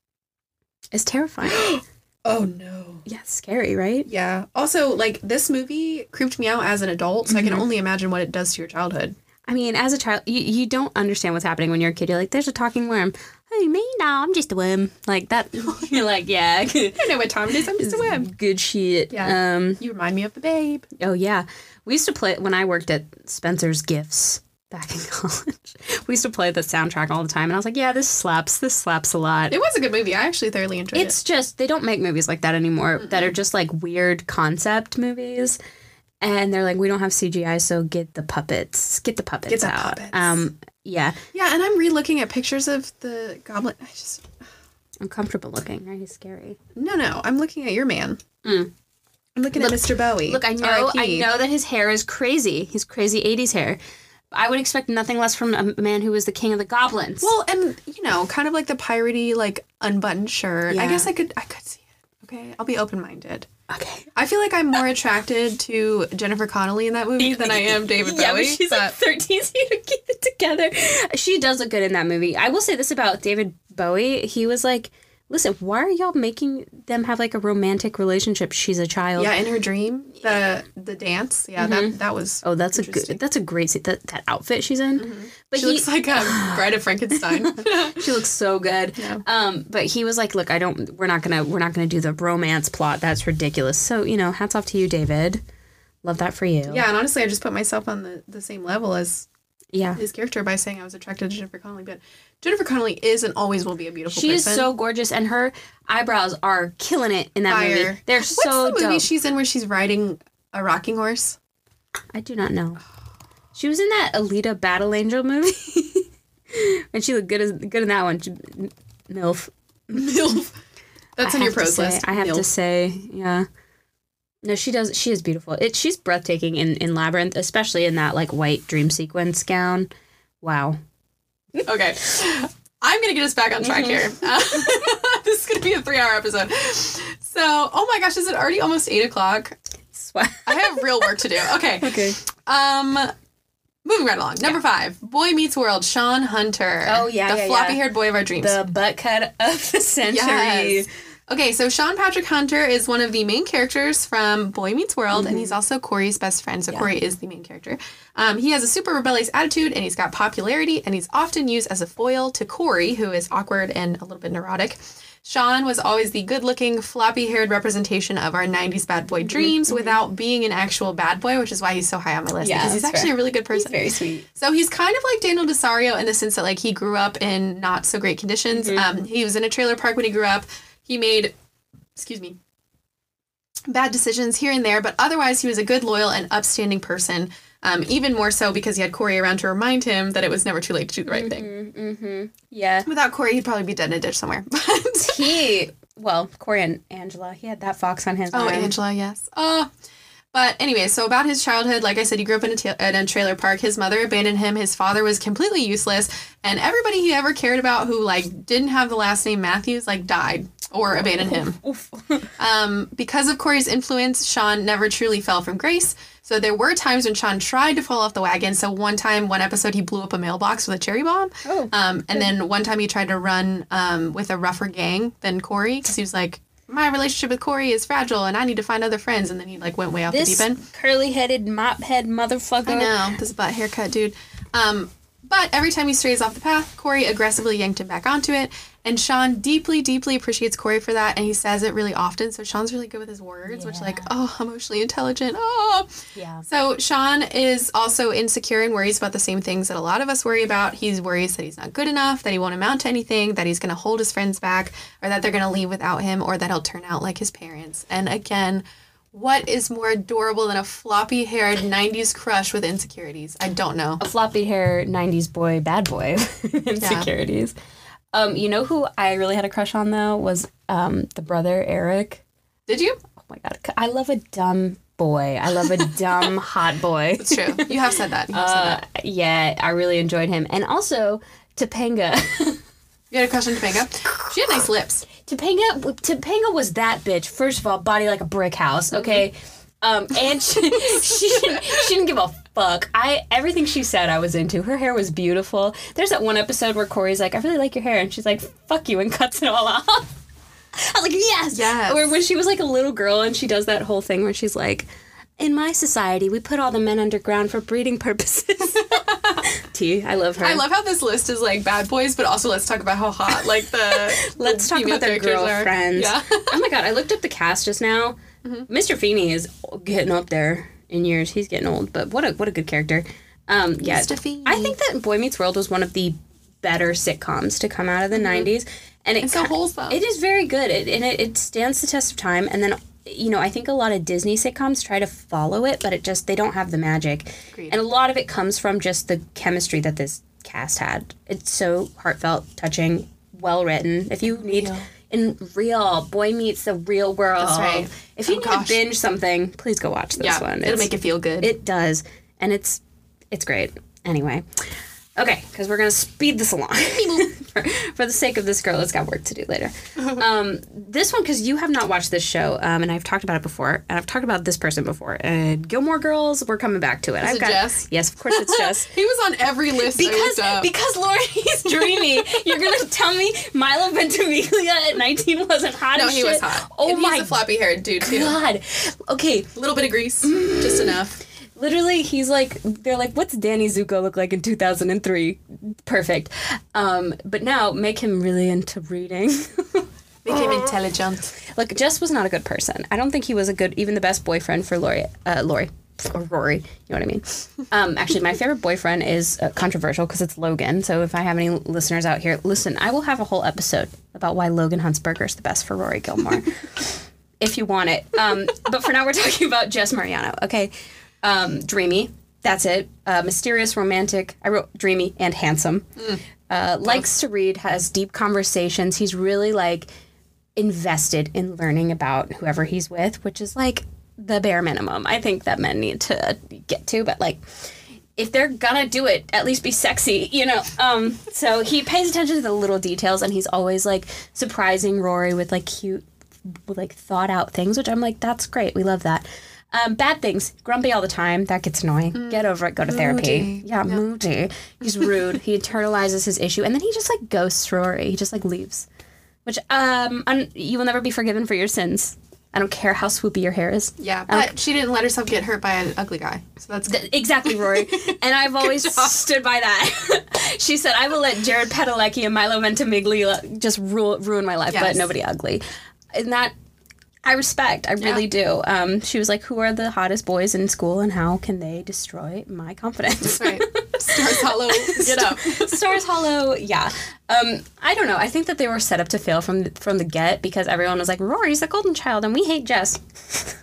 Speaker 2: it's terrifying.
Speaker 3: Oh no.
Speaker 2: yeah, scary, right?
Speaker 3: Yeah. Also, like this movie creeped me out as an adult, so I can mm-hmm. only imagine what it does to your childhood.
Speaker 2: I mean, as a child, you, you don't understand what's happening when you're a kid. You're like, there's a talking worm. Hey, me? No, I'm just a worm. Like that. You're like, yeah,
Speaker 3: I don't know what time it is. I'm just a worm.
Speaker 2: good shit.
Speaker 3: Yeah.
Speaker 2: Um.
Speaker 3: You remind me of the babe.
Speaker 2: Oh yeah, we used to play when I worked at Spencer's Gifts back in college. We used to play the soundtrack all the time, and I was like, yeah, this slaps. This slaps a lot.
Speaker 3: It was a good movie. I actually thoroughly enjoyed it.
Speaker 2: It's just they don't make movies like that anymore that are just like weird concept movies. And they're like, we don't have CGI, so get the puppets. Get the puppets
Speaker 3: Get the
Speaker 2: out.
Speaker 3: puppets.
Speaker 2: Um, yeah.
Speaker 3: Yeah, and I'm re-looking at pictures of the goblin. I just
Speaker 2: uncomfortable looking. Right? He's scary.
Speaker 3: no, no. I'm looking at your man.
Speaker 2: Mm.
Speaker 3: I'm looking at Mr. Bowie.
Speaker 2: Look, I know, I know that his hair is crazy. He's crazy '80s hair. I would expect nothing less from a man who was the king of the goblins.
Speaker 3: Well, and you know, kind of like the piratey, like unbuttoned shirt. I guess I could, I could see it. Okay, I'll be open-minded.
Speaker 2: Okay.
Speaker 3: I feel like I'm more attracted to Jennifer Connelly in that movie than I am David
Speaker 2: yeah,
Speaker 3: Bowie.
Speaker 2: but she's like 13, so you don't keep it together. She does look good in that movie. I will say this about David Bowie. He was like, listen, why are y'all making them have like a romantic relationship? She's a child.
Speaker 3: yeah, in her dream, the the dance. Yeah, that that was.
Speaker 2: Oh, that's a good. That's a great scene. That that outfit she's in. But
Speaker 3: She
Speaker 2: he,
Speaker 3: looks like a Bride of Frankenstein.
Speaker 2: she looks so good.
Speaker 3: Yeah.
Speaker 2: Um, but he was like, "Look, I don't. We're not gonna. We're not gonna do the romance plot. That's ridiculous." So you know, hats off to you, David. Love that for you.
Speaker 3: yeah, and honestly, I just put myself on the, the same level as
Speaker 2: Yeah.
Speaker 3: his character by saying I was attracted to Jennifer Connelly, but Jennifer Connelly is and always will be a beautiful
Speaker 2: She is so gorgeous, and her eyebrows are killing it in that movie. They're
Speaker 3: What's
Speaker 2: so
Speaker 3: the movie
Speaker 2: dope.
Speaker 3: she's in where she's riding a rocking horse?
Speaker 2: I do not know. She was in that Alita Battle Angel movie, and she looked good as good in that one. She- Milf.
Speaker 3: MILF. That's
Speaker 2: I
Speaker 3: on your pros
Speaker 2: say-
Speaker 3: list.
Speaker 2: I have to say, yeah. No, she does. She is beautiful. It. She's breathtaking in in Labyrinth, especially in that like white dream sequence gown. Wow.
Speaker 3: Okay. I'm going to get us back on track here. Uh, this is going to be a three hour episode. So, oh my gosh, is it already almost eight o'clock?
Speaker 2: Swa-
Speaker 3: I have real work to do. Okay.
Speaker 2: okay.
Speaker 3: Um, moving right along. Number five, Boy Meets World, Sean Hunter.
Speaker 2: Oh, yeah,
Speaker 3: the
Speaker 2: yeah,
Speaker 3: floppy
Speaker 2: yeah.
Speaker 3: haired boy of our dreams.
Speaker 2: The butt cut of the century.
Speaker 3: Yes. Okay, so Sean Patrick Hunter is one of the main characters from Boy Meets World, and
Speaker 2: Mm-hmm.
Speaker 3: he's also Corey's best friend. So Corey is the main character. Um, he has a super rebellious attitude, and he's got popularity, and he's often used as a foil to Corey, who is awkward and a little bit neurotic. Sean was always the good-looking, floppy-haired representation of our '90s bad boy dreams, without being an actual bad boy, which is why he's so high on my list.
Speaker 2: Mm-hmm. Yeah,
Speaker 3: because he's actually
Speaker 2: fair.
Speaker 3: a really good person.
Speaker 2: Very sweet.
Speaker 3: So he's kind of like Daniel Desario in the sense that like he grew up in not so great conditions.
Speaker 2: Mm-hmm.
Speaker 3: Um, he was in a trailer park when he grew up. He made, excuse me, bad decisions here and there, but otherwise he was a good, loyal, and upstanding person. Um, even more so because he had Corey around to remind him that it was never too late to do the right thing.
Speaker 2: Mm-hmm. Yeah.
Speaker 3: Without Corey, he'd probably be dead in a ditch somewhere. But
Speaker 2: He well, Corey and Angela. He had that fox on his
Speaker 3: oh. Angela, yes. Oh. But anyway, so about his childhood, like I said, he grew up in a, ta- in a trailer park. His mother abandoned him. His father was completely useless, and everybody he ever cared about who like didn't have the last name Matthews like died or abandoned him. um, because of Corey's influence, Sean never truly fell from grace. So there were times when Sean tried to fall off the wagon. So one time, one episode, he blew up a mailbox with a cherry bomb.
Speaker 2: Oh,
Speaker 3: Um, and then one time he tried to run um, with a rougher gang than Corey because he was like, my relationship with Corey is fragile and I need to find other friends. And then he like went way off the deep end.
Speaker 2: curly headed mop head motherfucker.
Speaker 3: I know this butt haircut, dude. Um, but every time he strays off the path, Corey aggressively yanked him back onto it. And Sean deeply, deeply appreciates Corey for that, and he says it really often. So Sean's really good with his words, which like, oh, emotionally intelligent. Oh,
Speaker 2: Yeah.
Speaker 3: so Sean is also insecure and worries about the same things that a lot of us worry about. He's worries that he's not good enough, that he won't amount to anything, that he's going to hold his friends back, or that they're going to leave without him, or that he'll turn out like his parents. And again, what is more adorable than a floppy haired 90s crush with insecurities? I don't know.
Speaker 2: A floppy haired '90s boy, bad boy, insecurities. Um, you know who I really had a crush on though was um the brother Eric.
Speaker 3: Did you?
Speaker 2: Oh my god, I love a dumb boy. I love a dumb hot boy.
Speaker 3: It's true. You have said that. You have said
Speaker 2: Uh,
Speaker 3: that.
Speaker 2: yeah, I really enjoyed him, and also Topanga.
Speaker 3: You had a crush on Topanga? She had nice lips.
Speaker 2: Topanga, Topanga was that bitch. First of all, body like a brick house. Okay, um, and she, she didn't, she didn't give a fuck. I everything she said, I was into. Her hair was beautiful. There's that one episode where Corey's like, "I really like your hair," and she's like, "Fuck you," and cuts it all off. I was like, "Yes,
Speaker 3: Yes.
Speaker 2: Or when she was like a little girl and she does that whole thing where she's like. In my society, we put all the men underground for breeding purposes. T, I love her.
Speaker 3: I love how this list is like bad boys, but also let's talk about how hot like the
Speaker 2: Let's
Speaker 3: the
Speaker 2: talk about their
Speaker 3: characters are.
Speaker 2: girlfriends.
Speaker 3: Yeah.
Speaker 2: oh my god, I looked up the cast just now. Mr. Feeney is getting up there in years. He's getting old, but what a what a good character. Um, yeah,
Speaker 3: Mr. Feeney.
Speaker 2: I think that Boy Meets World was one of the better sitcoms to come out of the '90s, and it ki-
Speaker 3: wholesome.
Speaker 2: It is very good, it, and it, it stands the test of time. And then you know, I think a lot of Disney sitcoms try to follow it, but it just they don't have the magic,
Speaker 3: Agreed.
Speaker 2: and a lot of it comes from just the chemistry that this cast had. It's so heartfelt, touching, well written. If you need
Speaker 3: Real.
Speaker 2: In real boy meets the real world.
Speaker 3: That's right.
Speaker 2: If you
Speaker 3: Oh,
Speaker 2: need
Speaker 3: gosh.
Speaker 2: to binge something, please go watch this
Speaker 3: yeah,
Speaker 2: one.
Speaker 3: it'll make you feel good.
Speaker 2: it does, and it's it's great. Anyway, okay, because we're gonna speed this along for, for the sake of this girl that's got work to do later. um, this one, because you have not watched this show, um, and I've talked about it before, and I've talked about this person before. And Gilmore Girls, we're coming back to it. I've
Speaker 3: it
Speaker 2: got
Speaker 3: Jess?
Speaker 2: yes, of course it's Jess.
Speaker 3: he was on every list
Speaker 2: Because because Lori's dreamy, you're gonna tell me Milo Ventimiglia at 19 wasn't hot
Speaker 3: no,
Speaker 2: as
Speaker 3: he
Speaker 2: shit?
Speaker 3: was hot.
Speaker 2: Oh
Speaker 3: and
Speaker 2: my
Speaker 3: he's a floppy haired dude too.
Speaker 2: god! Okay,
Speaker 3: A little bit of grease, just enough.
Speaker 2: Literally he's like they're like what's danny zuko look like in 2003 perfect um but now make him really into reading
Speaker 3: Make him intelligent.
Speaker 2: look jess was not a good person i don't think he was a good even the best boyfriend for lori uh lori or Rory. You know what I mean? Um, actually, my favorite boyfriend is uh, controversial because it's Logan. So if I have any listeners out here, listen, I will have a whole episode about why Logan Huntzberger is the best for Rory Gilmore. if you want it. Um, but for now, we're talking about Jess Mariano. Okay, um, dreamy. That's it. Uh, mysterious, romantic. I wrote dreamy and handsome. Uh, likes to read, has deep conversations. He's really like invested in learning about whoever he's with, which is like the bare minimum. I think that men need to get to, but like if they're gonna do it, at least be sexy, you know. Um, so he pays attention to the little details, and he's always like surprising Rory with like cute, like thought out things, which I'm like, that's great. We love that. Um, bad things, grumpy all the time. That gets annoying. Get over it. Go to therapy. Yeah, moody. He's rude. he internalizes his issue, and then he just like ghosts Rory. He just like leaves, which um, un- you will never be forgiven for your sins. I don't care how swoopy your hair is.
Speaker 3: Yeah, but she didn't let herself get hurt by an ugly guy. So that's good.
Speaker 2: Exactly, Rory. And I've always stood by that. she said, I will let Jared Padalecki and Milo Ventimiglia just rule, ruin my life, but nobody ugly. And that I respect. I really do. Um, she was like, Who are the hottest boys in school and how can they destroy my confidence?
Speaker 3: Right. Stars Hollow. Get up.
Speaker 2: Stars Hollow, yeah. Um, I don't know. I think that they were set up to fail from the, from the get because everyone was like, Rory's the golden child and we hate Jess.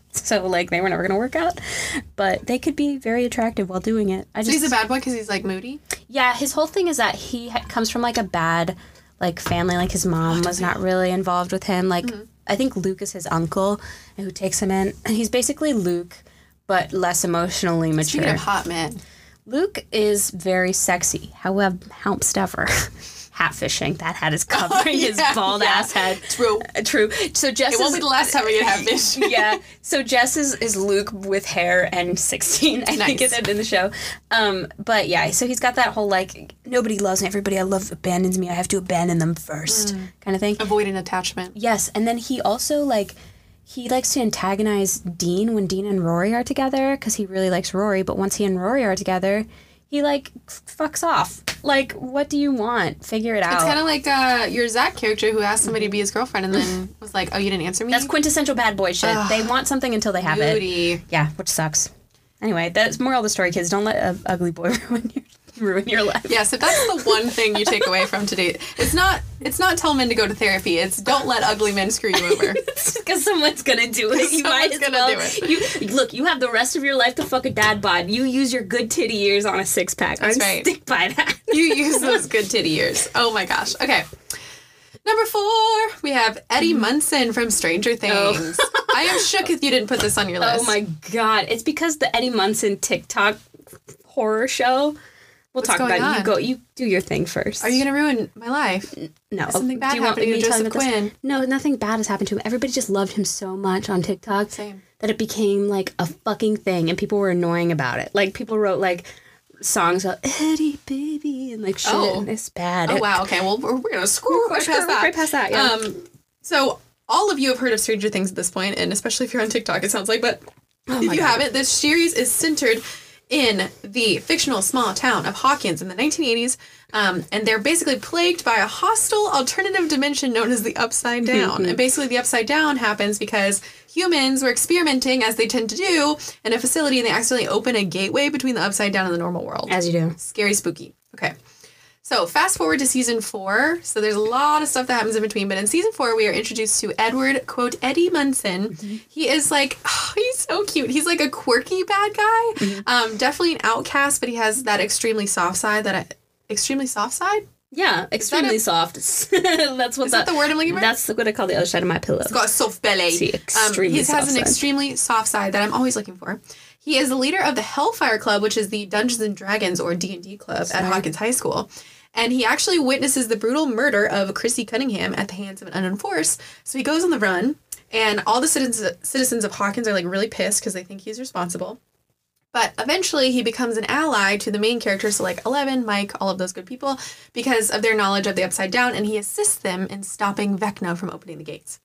Speaker 2: so like they were never gonna work out. But they could be very attractive while doing it. I
Speaker 3: So
Speaker 2: just
Speaker 3: he's a bad boy because he's like moody.
Speaker 2: yeah. His whole thing is that he ha- comes from like a bad like family. Like his mom was not really involved with him. Like I think Luke is his uncle who takes him in, and he's basically Luke. But less emotionally mature.
Speaker 3: Speaking of hot man,
Speaker 2: Luke is very sexy. However, however, hat fishing. That hat is covering his
Speaker 3: yeah,
Speaker 2: bald
Speaker 3: yeah.
Speaker 2: ass head.
Speaker 3: True.
Speaker 2: Uh, True. So Jess
Speaker 3: it won't
Speaker 2: is
Speaker 3: be the last time we get have fish.
Speaker 2: yeah. So Jess is, is Luke with hair and 16, I think
Speaker 3: Nice.
Speaker 2: it's in the show. Um, but yeah, so he's got that whole like, nobody loves me, everybody I love abandons me, I have to abandon them first kind of thing.
Speaker 3: Avoid an attachment.
Speaker 2: Yes, and then he also like he likes to antagonize Dean when Dean and Rory are together because he really likes Rory. But once he and Rory are together, he like fucks off. Like, what do you want? Figure it out.
Speaker 3: It's kind of like uh, your Zach character who asked somebody to be his girlfriend and then was like, "Oh, you didn't answer me."
Speaker 2: That's quintessential bad boy shit. they want something until they have it.
Speaker 3: beauty.
Speaker 2: Yeah, which sucks. Anyway, that's moral of the story, kids. Don't let a ugly boy ruin your ruin your life.
Speaker 3: Yes, if that's the one thing you take away from today, it's not it's not tell men to go to therapy. It's don't let ugly men screw you over.
Speaker 2: Because someone's gonna do it. You might as
Speaker 3: gonna
Speaker 2: well.
Speaker 3: do it.
Speaker 2: You look. You have the rest of your life to fuck a dad bod. You use your good titty years on a six pack.
Speaker 3: That's
Speaker 2: I'd
Speaker 3: right.
Speaker 2: Stick by that.
Speaker 3: you use those good titty years. Oh my gosh. Okay. Number four, we have Eddie mm-hmm. Munson from Stranger oh. Things. I am shook if you didn't put this on your oh list.
Speaker 2: Oh my god! It's because the Eddie Munson TikTok horror show. We'll talk
Speaker 3: going
Speaker 2: about it. You go. You do your thing first.
Speaker 3: Are you gonna ruin my life?
Speaker 2: No.
Speaker 3: something bad
Speaker 2: Do you want me
Speaker 3: to
Speaker 2: tell
Speaker 3: Joseph
Speaker 2: about this?
Speaker 3: Quinn?
Speaker 2: No, nothing bad has happened to him. Everybody just loved him so much on TikTok
Speaker 3: Same.
Speaker 2: that it became like a fucking thing, and people were annoying about it. Like people wrote like songs about Eddie baby and like shit.
Speaker 3: Oh.
Speaker 2: and it's bad.
Speaker 3: Oh wow. Okay. Well, we're, we're gonna scroll right past that.
Speaker 2: Right past that. Yeah.
Speaker 3: Um, so all of you have heard of Stranger Things at this point, and especially if you're on TikTok, it sounds like. But
Speaker 2: Oh
Speaker 3: if you haven't, this series is centered in the fictional small town of Hawkins in the 1980s, um, and they're basically plagued by a hostile alternative dimension known as the Upside Down. and basically, the Upside Down happens because humans were experimenting, as they tend to do, in a facility, and they accidentally open a gateway between the Upside Down and the normal world.
Speaker 2: As you do.
Speaker 3: Scary, spooky. Okay. So fast forward to season four. So there's a lot of stuff that happens in between. But in season four, we are introduced to Edward, quote, Eddie Munson. He is like, he's so cute. He's like a quirky bad guy. Um, definitely an outcast, but he has that extremely soft side that I, extremely soft side?
Speaker 2: Yeah, extremely
Speaker 3: a-
Speaker 2: soft. that's what
Speaker 3: Is that the word I'm looking for?
Speaker 2: That's what I call the other side of my pillow.
Speaker 3: It's got a soft belly.
Speaker 2: See,
Speaker 3: um,
Speaker 2: extremely
Speaker 3: he has an
Speaker 2: side.
Speaker 3: extremely soft side that I'm always looking for. He is the leader of the Hellfire Club, which is the Dungeons and Dragons or D and D club at Hawkins High School. And he actually witnesses the brutal murder of Chrissy Cunningham at the hands of an unknown force. So he goes on the run, and all the citizens citizens of Hawkins are like really pissed because they think he's responsible. But eventually, he becomes an ally to the main characters, so like Eleven, Mike, all of those good people, because of their knowledge of the Upside Down, and he assists them in stopping Vecna from opening the gates.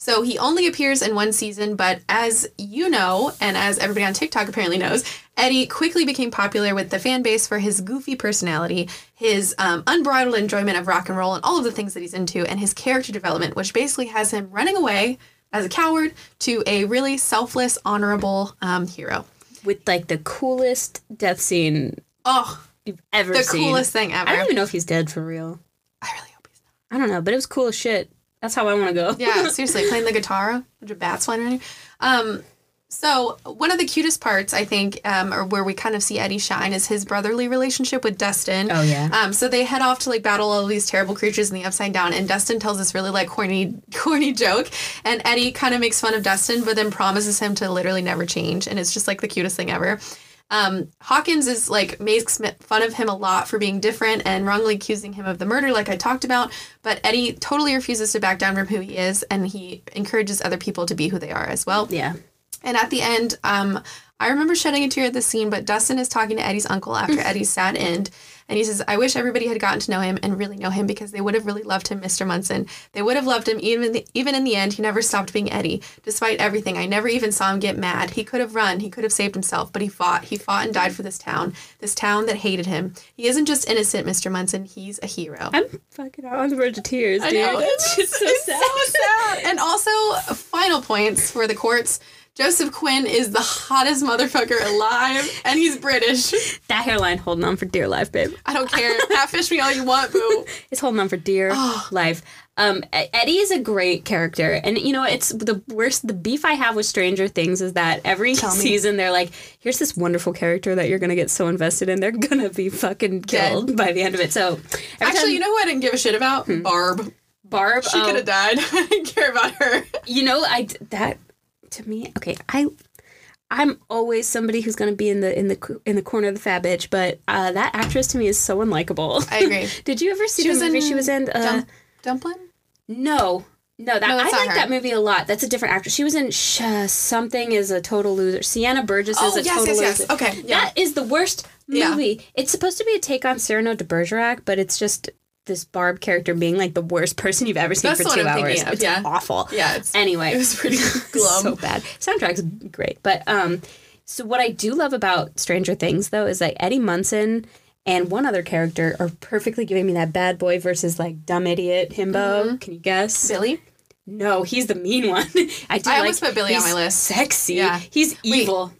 Speaker 3: So he only appears in one season, but as you know, and as everybody on TikTok apparently knows, Eddie quickly became popular with the fan base for his goofy personality, his um, unbridled enjoyment of rock and roll, and all of the things that he's into, and his character development, which basically has him running away as a coward to a really selfless, honorable um, hero.
Speaker 2: with like the coolest death scene
Speaker 3: Oh,
Speaker 2: you've ever seen.
Speaker 3: the
Speaker 2: seen.
Speaker 3: coolest thing ever.
Speaker 2: I don't even know if he's dead for real.
Speaker 3: I really hope he's not.
Speaker 2: I don't know, but it was cool as shit. That's how I want to go.
Speaker 3: Yeah, seriously, playing the guitar, a bunch of bats flying around you. Um, so one of the cutest parts, I think, um, or where we kind of see Eddie shine, is his brotherly relationship with Dustin.
Speaker 2: Oh, yeah.
Speaker 3: Um, so they head off to like battle all of these terrible creatures in the Upside Down, and Dustin tells this really like corny, corny joke, and Eddie kind of makes fun of Dustin, but then promises him to literally never change, and it's just like the cutest thing ever. Um, Hawkins is like makes fun of him a lot for being different and wrongly accusing him of the murder, like I talked about. But Eddie totally refuses to back down from who he is, and he encourages other people to be who they are as well.
Speaker 2: Yeah.
Speaker 3: And at the end, um, I remember shedding a tear at this scene, but Dustin is talking to Eddie's uncle after Eddie's sad end. And he says, I wish everybody had gotten to know him and really know him because they would have really loved him, Mr. Munson. They would have loved him even in the, even in the end. He never stopped being Eddie. Despite everything, I never even saw him get mad. He could have run. He could have saved himself, but he fought. He fought and died for this town, this town that hated him. He isn't just innocent, Mr. Munson. He's a hero.
Speaker 2: I'm fucking out on the verge of tears, dude.
Speaker 3: I know.
Speaker 2: It's just so
Speaker 3: It's
Speaker 2: sad.
Speaker 3: so sad. And also, final points for the courts. Joseph Quinn is the hottest motherfucker alive, and he's British.
Speaker 2: That hairline holding on for dear life, babe.
Speaker 3: I don't care. Catfish me all you want, boo.
Speaker 2: It's holding on for dear
Speaker 3: Oh.
Speaker 2: life. Um, Eddie is a great character, and you know it's the worst. The beef I have with Stranger Things is that every season they're like, "Here's this wonderful character that you're gonna get so invested in. They're gonna be fucking killed by the end of it." So,
Speaker 3: Actually,
Speaker 2: time-
Speaker 3: you know who I didn't give a shit about? Barb.
Speaker 2: Barb,
Speaker 3: She
Speaker 2: oh,
Speaker 3: could have died. I didn't care about her.
Speaker 2: you know, I that to me, okay, I. I'm always somebody who's gonna be in the in the in the corner of the fat bitch, but uh, that actress to me is so unlikable.
Speaker 3: I agree.
Speaker 2: Did you ever see
Speaker 3: She
Speaker 2: the movie
Speaker 3: in
Speaker 2: she was in? Uh,
Speaker 3: Dump- Dumpling?
Speaker 2: No. No, that
Speaker 3: No,
Speaker 2: I like
Speaker 3: her.
Speaker 2: that movie a lot. That's a different actress. She was in Sh- something is a total loser. Sierra Burgess is
Speaker 3: Oh,
Speaker 2: a
Speaker 3: yes,
Speaker 2: total
Speaker 3: yes, yes.
Speaker 2: loser.
Speaker 3: Okay, yeah.
Speaker 2: That is the worst
Speaker 3: Yeah.
Speaker 2: movie. It's supposed to be a take on Cyrano de Bergerac, but it's just this Barb character being like the worst person you've ever seen
Speaker 3: That's
Speaker 2: for
Speaker 3: the
Speaker 2: two
Speaker 3: one I'm
Speaker 2: hours. It's
Speaker 3: yeah.
Speaker 2: awful.
Speaker 3: Yeah, it's,
Speaker 2: Anyway,
Speaker 3: it was pretty glum.
Speaker 2: so bad. Soundtrack's great, but um, so what I do love about Stranger Things though is that Eddie Munson and one other character are perfectly giving me that bad boy versus like dumb idiot himbo.
Speaker 3: Mm-hmm.
Speaker 2: Can you guess?
Speaker 3: Billy?
Speaker 2: No, he's the mean one. I do
Speaker 3: I
Speaker 2: like.
Speaker 3: almost put Billy on my list.
Speaker 2: Sexy.
Speaker 3: Yeah.
Speaker 2: He's evil.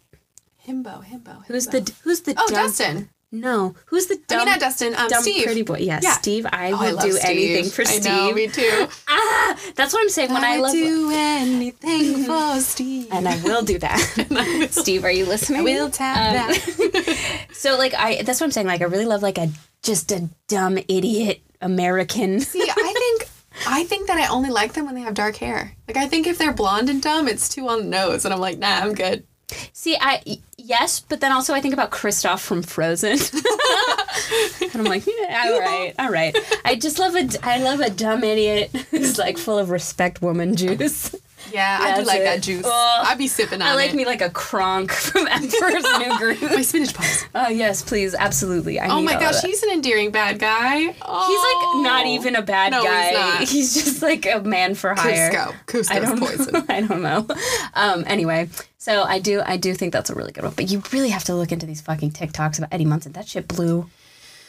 Speaker 3: Himbo, Himbo.
Speaker 2: Who's the Who's the
Speaker 3: Oh,
Speaker 2: dumb?
Speaker 3: Dustin.
Speaker 2: No, who's the
Speaker 3: I
Speaker 2: dumb?
Speaker 3: mean, not Dustin. Um,
Speaker 2: dumb
Speaker 3: Steve.
Speaker 2: pretty boy. Yes,
Speaker 3: Yeah.
Speaker 2: Steve. I
Speaker 3: Oh,
Speaker 2: will
Speaker 3: love
Speaker 2: do
Speaker 3: Steve.
Speaker 2: anything for Steve.
Speaker 3: I know, me too.
Speaker 2: ah, that's what I'm saying. When I,
Speaker 3: would
Speaker 2: love,
Speaker 3: do anything for Steve.
Speaker 2: and I will do that. Steve, are you listening?
Speaker 3: I will tap
Speaker 2: Um,
Speaker 3: that.
Speaker 2: So like I that's what I'm saying. Like I really love like a just a dumb idiot American.
Speaker 3: See, I think I think that I only like them when they have dark hair. Like I think if they're blonde and dumb, it's too on the nose, and I'm like, nah, I'm good.
Speaker 2: See, I yes, but then also I think about Kristoff from Frozen, and I'm like, yeah, all right, all right. I just love a I love a dumb idiot who's like full of respect woman juice.
Speaker 3: Yeah, I do like
Speaker 2: it.
Speaker 3: that juice.
Speaker 2: Oh,
Speaker 3: I'd be sipping on
Speaker 2: I like
Speaker 3: it.
Speaker 2: me like a Kronk from Emperor's New Groove.
Speaker 3: My spinach pies.
Speaker 2: Oh yes, please, absolutely. I
Speaker 3: Oh my gosh, he's an endearing bad guy.
Speaker 2: He's
Speaker 3: Oh.
Speaker 2: like not even a bad
Speaker 3: No, he's
Speaker 2: guy.
Speaker 3: not.
Speaker 2: just like a man for hire.
Speaker 3: Kuzco. Kuzco's
Speaker 2: I don't
Speaker 3: poison.
Speaker 2: I don't know. Um, anyway, so I do I do think that's a really good one. But you really have to look into these fucking TikToks about Eddie Munson. That shit blew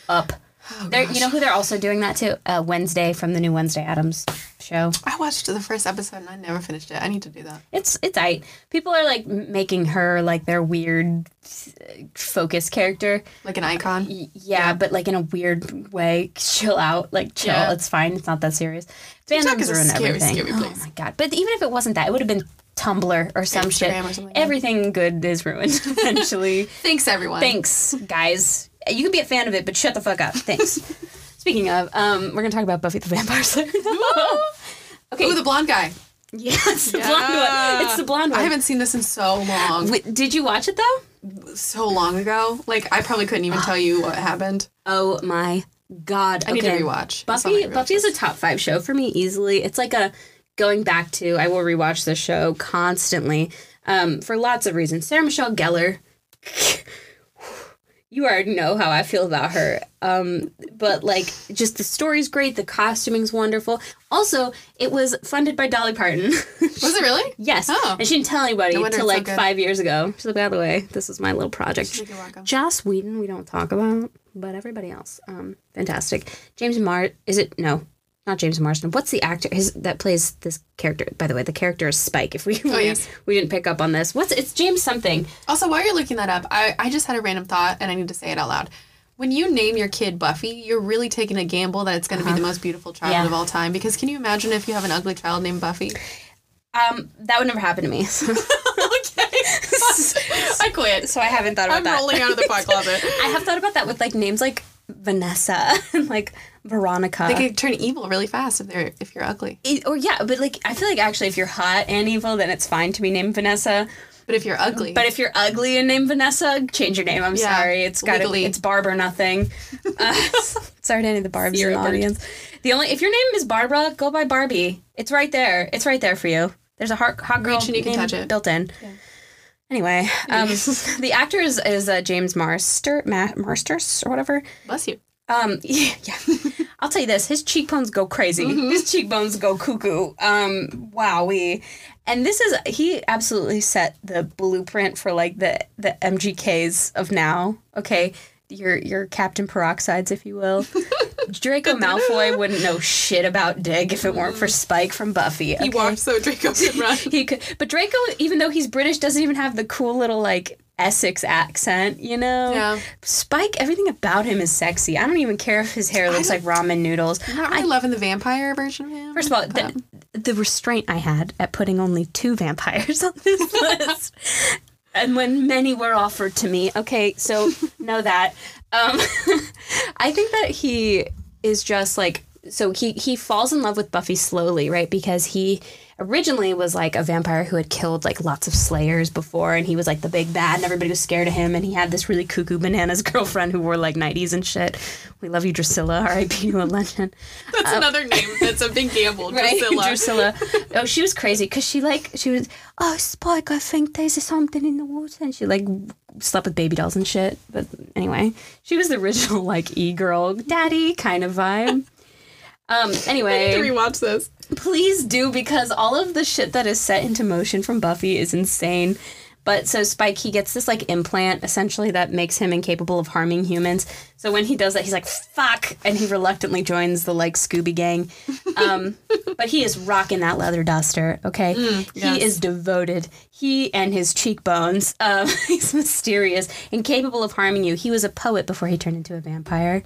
Speaker 2: up.
Speaker 3: Oh,
Speaker 2: They're, you know who they're also doing that to? Uh, Wednesday from the new Wednesday Addams show.
Speaker 3: I watched the first episode and I never finished it. I need to do that.
Speaker 2: It's it's I. People are like making her like their weird uh, focus character.
Speaker 3: Like an icon.
Speaker 2: Y- Yeah, but like in a weird way. Chill out, like chill.
Speaker 3: Yeah.
Speaker 2: It's fine. It's not that serious. Fandoms ruin
Speaker 3: scary,
Speaker 2: everything.
Speaker 3: scary
Speaker 2: oh my god! But even if it wasn't that, it would have been Tumblr or some shit.
Speaker 3: Or something, yeah.
Speaker 2: Everything good is ruined eventually.
Speaker 3: Thanks, everyone.
Speaker 2: Thanks, guys. You can be a fan of it, but shut the fuck up. Thanks. Speaking of, um, we're gonna talk about Buffy the Vampire Slayer. okay.
Speaker 3: Ooh, the blonde guy.
Speaker 2: yeah, it's the blonde one. It's the blonde one.
Speaker 3: I haven't seen this in so long.
Speaker 2: Wait, did you watch it though?
Speaker 3: so long ago. Like I probably couldn't even tell you what happened.
Speaker 2: Oh my god!
Speaker 3: I need to
Speaker 2: Okay.
Speaker 3: rewatch.
Speaker 2: Buffy. Buffy is a top five show for me easily. It's like a going back to. I will rewatch the show constantly um, for lots of reasons. Sarah Michelle Gellar. You already know how I feel about her. Um, but like, just the story's great. The costuming's wonderful. Also, it was funded by Dolly Parton.
Speaker 3: Was it really?
Speaker 2: yes,
Speaker 3: Oh.
Speaker 2: and she didn't tell anybody
Speaker 3: No
Speaker 2: until
Speaker 3: it's so
Speaker 2: like five years ago. She's like, by the way, this is my little project. Joss Whedon, we don't talk about, but everybody else, um, fantastic. James Mart, is it no, not James Marsden. What's the actor his that plays this character? By the way, the character is Spike. If we we,
Speaker 3: Oh, yes.
Speaker 2: we didn't pick up on this, what's it's James something.
Speaker 3: Also, while you're looking that up, I, I just had a random thought and I need to say it out loud. When you name your kid Buffy, you're really taking a gamble that it's going to be the most beautiful child
Speaker 2: Yeah.
Speaker 3: of all time. Because can you imagine if you have an ugly child named Buffy?
Speaker 2: Um, that would never happen to me.
Speaker 3: okay. I quit.
Speaker 2: so I haven't thought about
Speaker 3: I'm
Speaker 2: that.
Speaker 3: rolling out of the puck closet.
Speaker 2: I have thought about that with like names like Vanessa and like Veronica.
Speaker 3: They could turn evil really fast if they're if you're ugly.
Speaker 2: It- or yeah, but like I feel like actually if you're hot and evil, then it's fine to be named Vanessa.
Speaker 3: But if you're ugly,
Speaker 2: But if you're ugly and named Vanessa, change your name. I'm
Speaker 3: Yeah,
Speaker 2: sorry. It's got to. It's Barb or nothing. Uh, sorry to any of the Barbs in the audience. The only if your name is Barbara, go by Barbie. It's right there. It's right there for you. There's a hot, hot girl
Speaker 3: Reach and you can touch it.
Speaker 2: built in. Anyway, um, the actor is, is uh, James Marster, Ma- Marsters or whatever.
Speaker 3: bless you.
Speaker 2: Um, yeah, I'll tell you this: his cheekbones go crazy.
Speaker 3: Mm-hmm.
Speaker 2: His cheekbones go cuckoo. Um, wowee. And this is he absolutely set the blueprint for like the the MGKs of now. Okay, your your Captain Peroxides, if you will. Draco Malfoy wouldn't know shit about Dig if it weren't for Spike from Buffy.
Speaker 3: He
Speaker 2: okay?
Speaker 3: walked so Draco could run.
Speaker 2: he could, but Draco, even though he's British, doesn't even have the cool little like Essex accent, you know.
Speaker 3: Yeah.
Speaker 2: Spike, everything about him is sexy. I don't even care if his hair looks like ramen noodles.
Speaker 3: I'm not really loving the vampire version of him.
Speaker 2: First of all, the, the restraint I had at putting only two vampires on this list, and when many were offered to me. Okay, so know that. Um, I think that he is just like so he he falls in love with Buffy slowly, right? Because he originally was like a vampire who had killed like lots of slayers before and he was like the big bad and everybody was scared of him and he had this really cuckoo bananas girlfriend who wore like 90s and shit. We love you Drusilla, R.I.P. to a legend.
Speaker 3: That's another name. That's a big gamble.
Speaker 2: Right,
Speaker 3: Drusilla.
Speaker 2: Drusilla. Oh, she was crazy because she like she was. Oh, Spike, I think there's something in the water, and she like slept with baby dolls and shit. But anyway, she was the original like e girl, daddy kind of vibe. Um.
Speaker 3: I need to
Speaker 2: Anyway,
Speaker 3: rewatch this.
Speaker 2: Please do because all of the shit that is set into motion from Buffy is insane. But so Spike, he gets this like implant essentially that makes him incapable of harming humans. So when he does that, he's like "fuck," and he reluctantly joins the like Scooby Gang. Um, but he is rocking that leather duster. Okay,
Speaker 3: yes.
Speaker 2: he is devoted. He and his cheekbones. Um, he's mysterious, incapable of harming you. He was a poet before he turned into a vampire.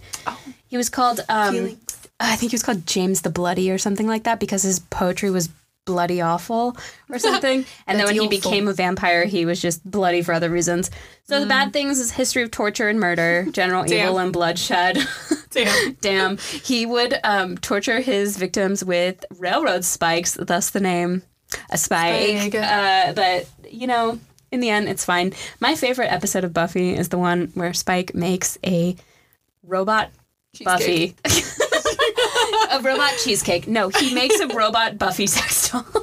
Speaker 2: He was called. Um, I think he was called James the Bloody or something like that because his poetry was bloody awful or something. And then when he
Speaker 3: awful.
Speaker 2: became a vampire, he was just bloody for other reasons. So the bad things is history of torture and murder, general evil and bloodshed.
Speaker 3: Damn.
Speaker 2: Damn. He would um, torture his victims with railroad spikes, thus the name a spike.
Speaker 3: Spike.
Speaker 2: Uh, but, you know, in the end, it's fine. My favorite episode of Buffy is the one where Spike makes a robot Buffy. A robot cheesecake. No, he makes a robot Buffy sex doll.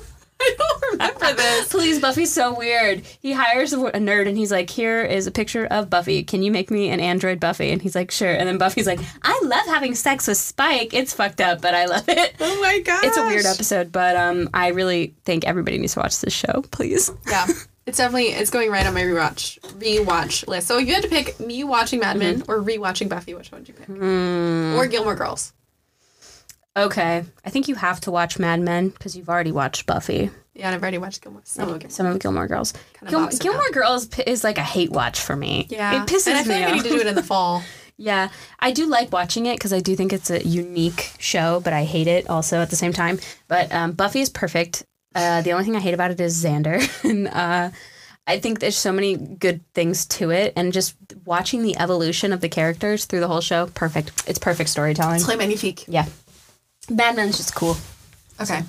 Speaker 3: I don't remember this.
Speaker 2: Please, Buffy's so weird. He hires a, a nerd and he's like, "Here is a picture of Buffy. Can you make me an android Buffy?" And he's like, "Sure." And then Buffy's like, "I love having sex with Spike. It's fucked up, but I love it."
Speaker 3: Oh my god.
Speaker 2: It's a weird episode, but um, I really think everybody needs to watch this show. Please.
Speaker 3: Yeah. It's definitely it's going right on my rewatch rewatch list. So if you had to pick me watching Mad Men or rewatching Buffy, which one would you pick? Or Gilmore Girls.
Speaker 2: Okay, I think you have to watch Mad Men because you've already watched Buffy.
Speaker 3: Yeah, and I've already watched Gilmore. Some of Gilmore.
Speaker 2: Some of Gilmore Girls. Gil-
Speaker 3: bops
Speaker 2: Gilmore Girls p- is like a hate watch for me.
Speaker 3: Yeah,
Speaker 2: it pisses
Speaker 3: and I feel
Speaker 2: me
Speaker 3: like I
Speaker 2: off.
Speaker 3: need to do it in the fall.
Speaker 2: Yeah, I do like watching it because I do think it's a unique show, but I hate it also at the same time. But um, Buffy is perfect. Uh, the only thing I hate about it is Xander, and uh, I think there's so many good things to it, and just watching the evolution of the characters through the whole show, perfect. It's perfect storytelling.
Speaker 3: Play Magnifique.
Speaker 2: Yeah, Mad Men's just cool.
Speaker 3: Okay.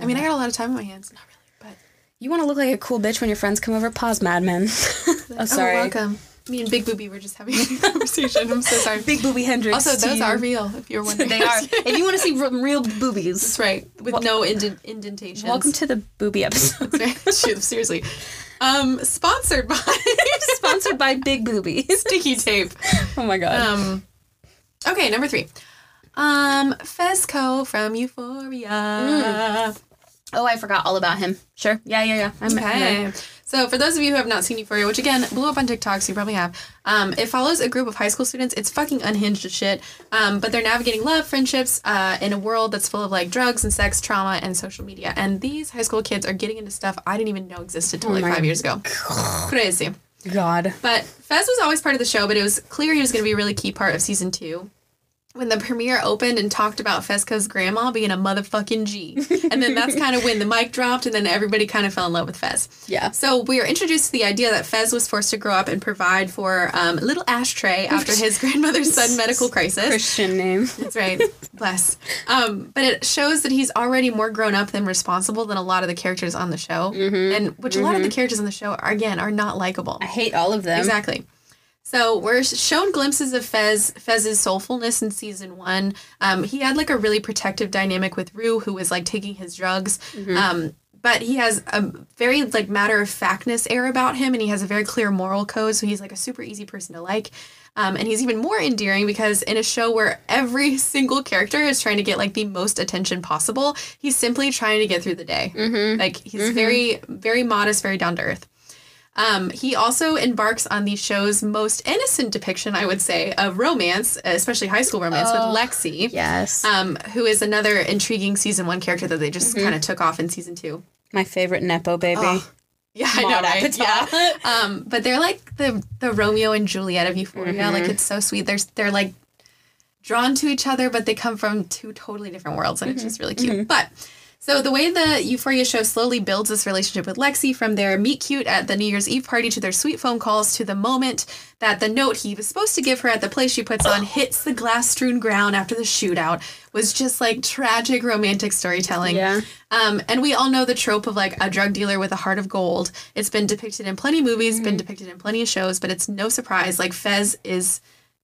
Speaker 3: I mean, I got a lot of time on my hands. Not really, but
Speaker 2: You want to look like a cool bitch when your friends come over? Pause Mad Men. oh, sorry.
Speaker 3: Oh, welcome. Me and Big Booby were just having a conversation. I'm so sorry.
Speaker 2: Big Booby Hendricks.
Speaker 3: also, those
Speaker 2: you.
Speaker 3: are real. If you're wondering,
Speaker 2: they are. If you want to see real boobies,
Speaker 3: That's right. With no indent- indentations.
Speaker 2: welcome to the booby episode.
Speaker 3: Shoot, seriously. Um, sponsored by
Speaker 2: Sponsored by Big Booby
Speaker 3: Sticky Tape.
Speaker 2: Oh my god.
Speaker 3: Um, okay, number three. Um, Fezco from Euphoria.
Speaker 2: oh, I forgot all about him. Sure. Yeah, yeah, yeah. I'm
Speaker 3: Okay. So for those of you who have not seen Euphoria, which again blew up on TikTok, so you probably have, um, it follows a group of high school students. It's fucking unhinged as shit, um, but they're navigating love, friendships, uh, in a world that's full of like drugs and sex, trauma, and social media. And these high school kids are getting into stuff I didn't even know existed till like five years ago. Crazy.
Speaker 2: God.
Speaker 3: But Fez was always part of the show, but it was clear he was going to be a really key part of season two. When the premiere opened and talked about Fezco's grandma being a motherfucking G. And then that's kind of when the mic dropped and then everybody kind of fell in love with Fez.
Speaker 2: Yeah.
Speaker 3: So we were introduced to the idea that Fez was forced to grow up and provide for um, little Ashtray after his grandmother's sudden medical crisis.
Speaker 2: Christian name.
Speaker 3: That's right. Bless. Um, but it shows that he's already more grown up than responsible than a lot of the characters on the show. And which a lot of the characters on the show are, again, are not likable.
Speaker 2: I hate all of them.
Speaker 3: Exactly. So we're shown glimpses of Fez Fez's soulfulness in season one. Um, he had like a really protective dynamic with Rue, who was like taking his drugs. Um, but he has a very like matter of factness air about him, and he has a very clear moral code. So he's like a super easy person to like. Um, and he's even more endearing because in a show where every single character is trying to get like the most attention possible, he's simply trying to get through the day. Like he's very, very modest, very down to earth. Um, he also embarks on the show's most innocent depiction, I would say, of romance, especially high school romance, with Lexi,
Speaker 2: Yes.
Speaker 3: um, who is another intriguing season one character that they just kind of took off in season two.
Speaker 2: My favorite Nepo baby.
Speaker 3: Oh, Yeah, I know,
Speaker 2: Maude
Speaker 3: right? Yeah. Um, but they're like the the Romeo and Juliet of Euphoria. Like it's so sweet. They're they're like drawn to each other, but they come from two totally different worlds, and it's just really cute. But so the way the Euphoria show slowly builds this relationship with Lexi, from their meet cute at the New Year's Eve party to their sweet phone calls to the moment that the note he was supposed to give her at the play she puts on hits the glass strewn ground after the shootout, was just like tragic romantic storytelling.
Speaker 2: Yeah.
Speaker 3: Um, and we all know the trope of like a drug dealer with a heart of gold. It's been depicted in plenty of movies, been depicted in plenty of shows, but it's no surprise. Like Fez is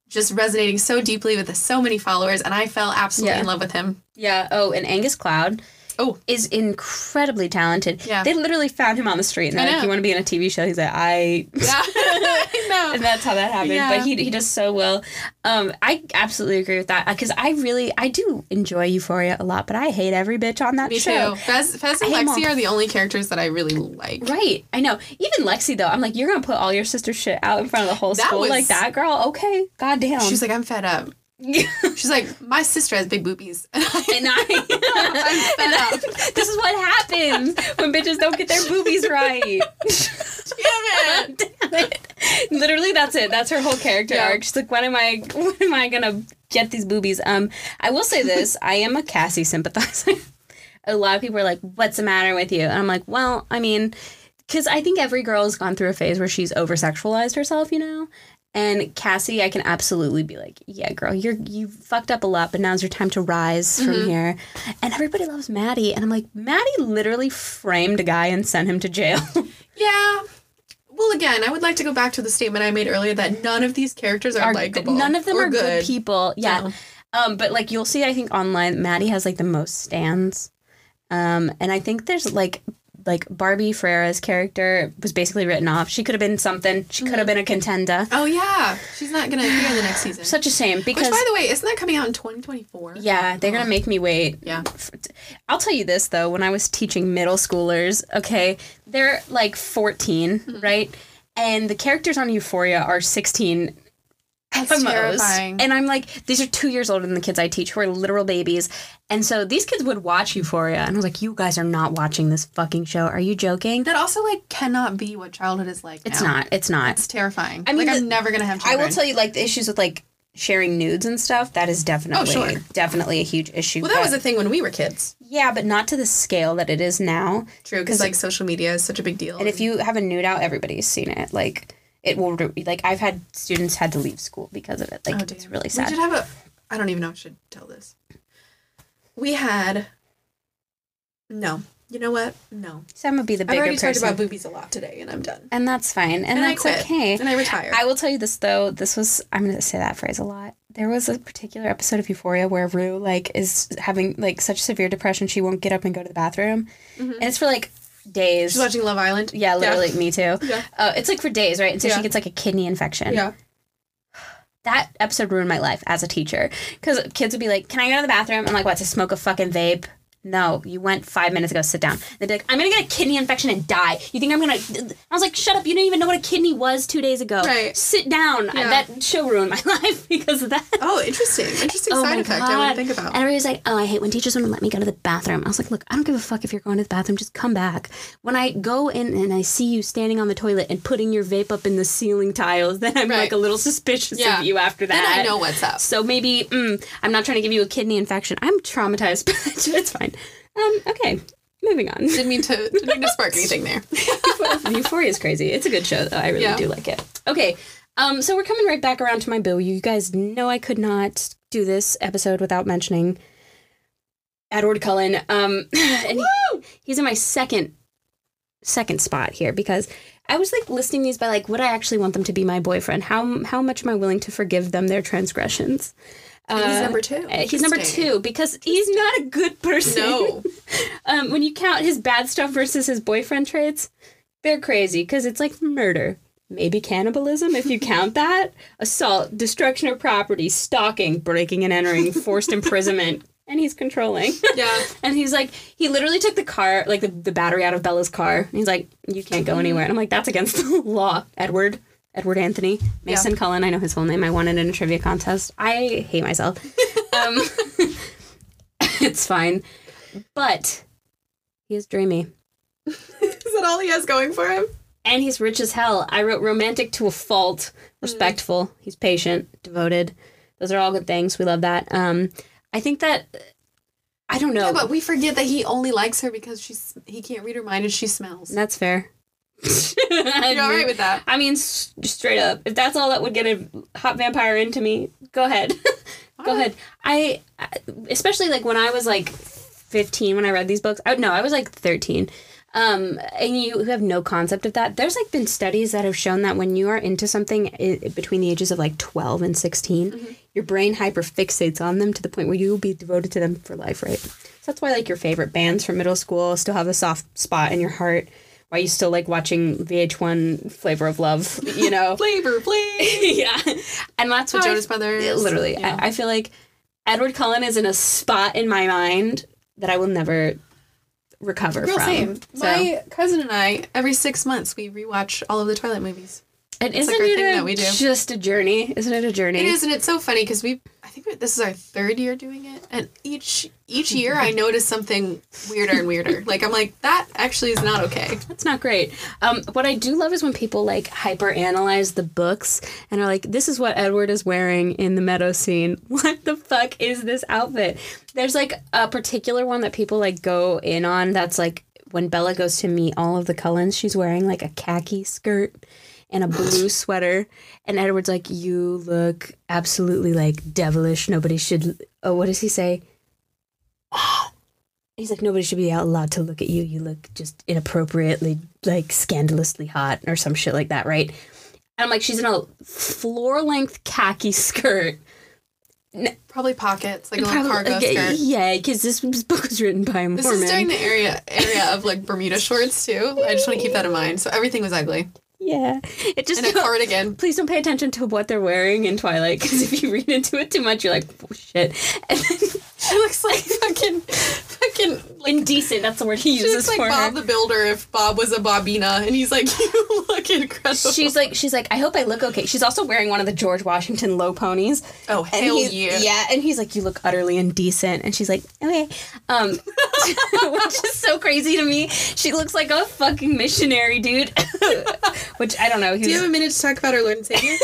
Speaker 3: just resonating so deeply with so many followers, and I fell absolutely
Speaker 2: Yeah.
Speaker 3: in love with him.
Speaker 2: Yeah. Oh, and Angus Cloud.
Speaker 3: Oh.
Speaker 2: is incredibly talented.
Speaker 3: Yeah.
Speaker 2: They literally found him on the street and they're like. "You want to be in a TV show?" He's like, "I."
Speaker 3: Yeah, I know.
Speaker 2: and that's how that happened.
Speaker 3: Yeah.
Speaker 2: But he he does so well. Um, I absolutely agree with that because I really I do enjoy Euphoria a lot, but I hate every bitch on that
Speaker 3: Me
Speaker 2: show.
Speaker 3: too. Fez, Fez and Lexi
Speaker 2: all.
Speaker 3: are the only characters that I really like.
Speaker 2: Right, I know. Even Lexi though, I'm like, you're gonna put all your sister shit out in front of the whole
Speaker 3: That
Speaker 2: school
Speaker 3: was-
Speaker 2: like that, girl? Okay, goddamn.
Speaker 3: She's like, I'm fed up. She's like, my sister has big boobies.
Speaker 2: and I,
Speaker 3: fed
Speaker 2: and I-
Speaker 3: up.
Speaker 2: this is what happens when bitches don't get their boobies right.
Speaker 3: Damn it.
Speaker 2: Damn it. Literally, that's it. That's her whole character
Speaker 3: Yeah.
Speaker 2: arc. She's like, when am I? When am I gonna get these boobies? Um, I will say this: I am a Cassie sympathizer. a lot of people are like, "What's the matter with you?" And I'm like, "Well, I mean." Because I think every girl has gone through a phase where she's over sexualized herself, you know? And Cassie, I can absolutely be like, yeah, girl, you're you fucked up a lot, but now's your time to rise from here. And everybody loves Maddie, and I'm like, Maddie literally framed a guy and sent him to jail.
Speaker 3: Yeah. Well, again, I would like to go back to the statement I made earlier that none of these characters are,
Speaker 2: are
Speaker 3: likable.
Speaker 2: none of them are good. people. Yeah.
Speaker 3: No.
Speaker 2: Um, but like you'll see, I think online, Maddie has like the most stands. Um, and I think there's like like Barbie Ferreira's character was basically written off. She could have been something. She could have been a contender.
Speaker 3: Oh yeah, she's not gonna appear in the next season.
Speaker 2: Such a shame because
Speaker 3: Which, by the way, isn't that coming out in 2024?
Speaker 2: yeah, they're gonna make me wait.
Speaker 3: Yeah.
Speaker 2: I'll tell you this though, when I was teaching middle schoolers, okay, they're like 14,
Speaker 3: Mm-hmm.
Speaker 2: right? And the characters on Euphoria are 16
Speaker 3: That's
Speaker 2: at the most.
Speaker 3: terrifying.
Speaker 2: And I'm like, these are two years older than the kids I teach who are literal babies. And so these kids would watch Euphoria. And I was like, you guys are not watching this fucking show. Are you joking?
Speaker 3: that also like cannot be what childhood is like.
Speaker 2: It's
Speaker 3: now.
Speaker 2: not. It's not.
Speaker 3: It's terrifying.
Speaker 2: I mean,
Speaker 3: like
Speaker 2: the-
Speaker 3: I'm never gonna have
Speaker 2: I will tell you, like, the issues with, like, sharing nudes and stuff, that is definitely,
Speaker 3: Oh, sure.
Speaker 2: definitely a huge issue.
Speaker 3: Well, that was
Speaker 2: but-
Speaker 3: a thing when we were kids.
Speaker 2: yeah, but not to the scale that it is now.
Speaker 3: True, because like social media is such a big deal.
Speaker 2: And if you have a nude out, everybody's seen it. Like, it will, like, I've had students had to leave school because of it. Like,
Speaker 3: oh,
Speaker 2: it's really sad.
Speaker 3: We should have a. I don't even know if I should tell this. We had. No, you know what? No,
Speaker 2: I'm gonna be the
Speaker 3: I've
Speaker 2: bigger
Speaker 3: already
Speaker 2: person.
Speaker 3: talked about boobies a lot today, and I'm done.
Speaker 2: and that's fine. And,
Speaker 3: And I
Speaker 2: that's okay.
Speaker 3: And I retire.
Speaker 2: I will tell you this though. This was I'm gonna say that phrase a lot. There was a particular episode of Euphoria where Rue like is having like such severe depression she won't get up and go to the bathroom, mm-hmm. and it's for like days.
Speaker 3: She's watching Love Island.
Speaker 2: yeah, literally, me too.
Speaker 3: Yeah.
Speaker 2: Uh, it's like for days, right? And so
Speaker 3: Yeah.
Speaker 2: she gets like a kidney infection.
Speaker 3: Yeah.
Speaker 2: That episode ruined my life as a teacher because kids would be like, "Can I go to the bathroom?" I'm like, "What? To smoke a fucking vape?" No, you went five minutes ago. Sit down. They'd be like, I'm gonna get a kidney infection and die. You think I'm gonna? I was like, shut up. You didn't even know what a kidney was two days ago.
Speaker 3: Right.
Speaker 2: Sit down.
Speaker 3: Yeah.
Speaker 2: That show ruined my life because of that.
Speaker 3: Oh, interesting. Interesting
Speaker 2: Oh
Speaker 3: side
Speaker 2: my
Speaker 3: effect
Speaker 2: God.
Speaker 3: I wouldn't think about.
Speaker 2: And everybody's like, oh, I hate when teachers wouldn't let me go to the bathroom. I was like, look, I don't give a fuck if you're going to the bathroom. Just come back. When I go in and I see you standing on the toilet and putting your vape up in the ceiling tiles, then I'm
Speaker 3: Right.
Speaker 2: like a little suspicious
Speaker 3: Yeah.
Speaker 2: of you after
Speaker 3: then
Speaker 2: that.
Speaker 3: I know what's up.
Speaker 2: So maybe mm, I'm not trying to give you a kidney infection. I'm traumatized, but it's fine. Um, okay, moving on.
Speaker 3: Didn't mean to didn't mean to spark anything there.
Speaker 2: Euphoria is crazy. It's a good show, though. I really
Speaker 3: Yeah.
Speaker 2: do like it. Okay, um, so we're coming right back around to my boo. You guys know I could not do this episode without mentioning Edward Cullen. Um, and he- he's in my second second spot here because I was like listing these by like would I actually want them to be my boyfriend? How how much am I willing to forgive them their transgressions?
Speaker 3: he's number two.
Speaker 2: Uh, He's number two because he's not a good person.
Speaker 3: No.
Speaker 2: um, when you count his bad stuff versus his boyfriend traits, they're crazy because it's like murder, maybe cannibalism if you count that, assault, destruction of property, stalking, breaking and entering, forced imprisonment, and he's controlling.
Speaker 3: Yeah.
Speaker 2: and he's like, he literally took the car, like the, the battery out of Bella's car. And he's like, you can't go anywhere. And I'm like, that's against the law, Edward. Edward Anthony Mason Cullen. I know his full name. I won it in a trivia contest. I hate myself. um, it's fine, but he is dreamy
Speaker 3: Is that all he has going for him?
Speaker 2: and he's rich as hell. I wrote romantic to a fault, respectful. He's patient, devoted. Those are all good things. We love that. Um, I think that I don't know.
Speaker 3: Yeah, but we forget that he only likes her because she's he can't read her mind and she smells.
Speaker 2: That's fair.
Speaker 3: You're all right with that?
Speaker 2: I mean, straight up, if that's all that would get a hot vampire into me, go ahead. go ahead. I, I- especially like when I was like 15 when I read these books. I, no, I was like 13. Um, and you who have no concept of that, there's like been studies that have shown that when you are into something i- between the ages of like 12 and 16, your brain hyperfixates on them to the point where you will be devoted to them for life, right? So that's why like your favorite bands from middle school still have a soft spot in your heart. Why you still like watching VH1 Flavor of Love, you know?
Speaker 3: Flavor, please.
Speaker 2: yeah. And that's what
Speaker 3: Jonas Brothers.
Speaker 2: Literally.
Speaker 3: Yeah.
Speaker 2: I, I feel like Edward Cullen is in a spot in my mind that I will never recover
Speaker 3: Girl,
Speaker 2: from.
Speaker 3: same.
Speaker 2: So,
Speaker 3: My cousin and I, every six months, we rewatch all of the Twilight movies.
Speaker 2: and isn't
Speaker 3: like
Speaker 2: it
Speaker 3: thing
Speaker 2: a-
Speaker 3: that we do.
Speaker 2: just a journey? Isn't it a journey?
Speaker 3: It is, and it's so funny because we, think this is our third year doing it, and each each year I notice something weirder and weirder. Like I'm like, that actually is not okay.
Speaker 2: That's not great. Um, what I do love is when people like hyper analyze the books and are like, "This is what Edward is wearing in the meadow scene. What the fuck is this outfit?" There's like a particular one that people like go in on. That's like when Bella goes to meet all of the Cullens. She's wearing like a khaki skirt and a blue sweater, and Edward's like, "You look absolutely like devilish. Nobody should." Oh, what does he say? He's like, nobody should be allowed to look at you. You look just inappropriately, like scandalously hot or some shit like that, right? And I'm like, she's in a floor length khaki skirt.
Speaker 3: Probably pockets, like a little
Speaker 2: Probably-
Speaker 3: cargo
Speaker 2: like,
Speaker 3: skirt.
Speaker 2: Yeah, because this book was written by a
Speaker 3: This is during the area area of like Bermuda shorts too. I just want to keep that in mind. So everything was ugly.
Speaker 2: Yeah, it just
Speaker 3: And a cardigan.
Speaker 2: Please don't pay attention to what they're wearing in Twilight, because if you read into it too much, you're like, oh, shit. And then,
Speaker 3: She looks like fucking fucking
Speaker 2: indecent. That's the word he uses
Speaker 3: looks like
Speaker 2: for her.
Speaker 3: Bob the Builder if Bob was a Bobina, and he's like, "You look incredible."
Speaker 2: She's like, she's like, I hope I look okay. She's also wearing one of the George Washington low ponies.
Speaker 3: oh
Speaker 2: And
Speaker 3: hell yeah!
Speaker 2: Yeah, and he's like, you look utterly indecent. And she's like, okay. Um, which is so crazy to me. She looks like a fucking missionary, dude. which I don't know.
Speaker 3: Do you have a minute to talk about our Lord and Savior?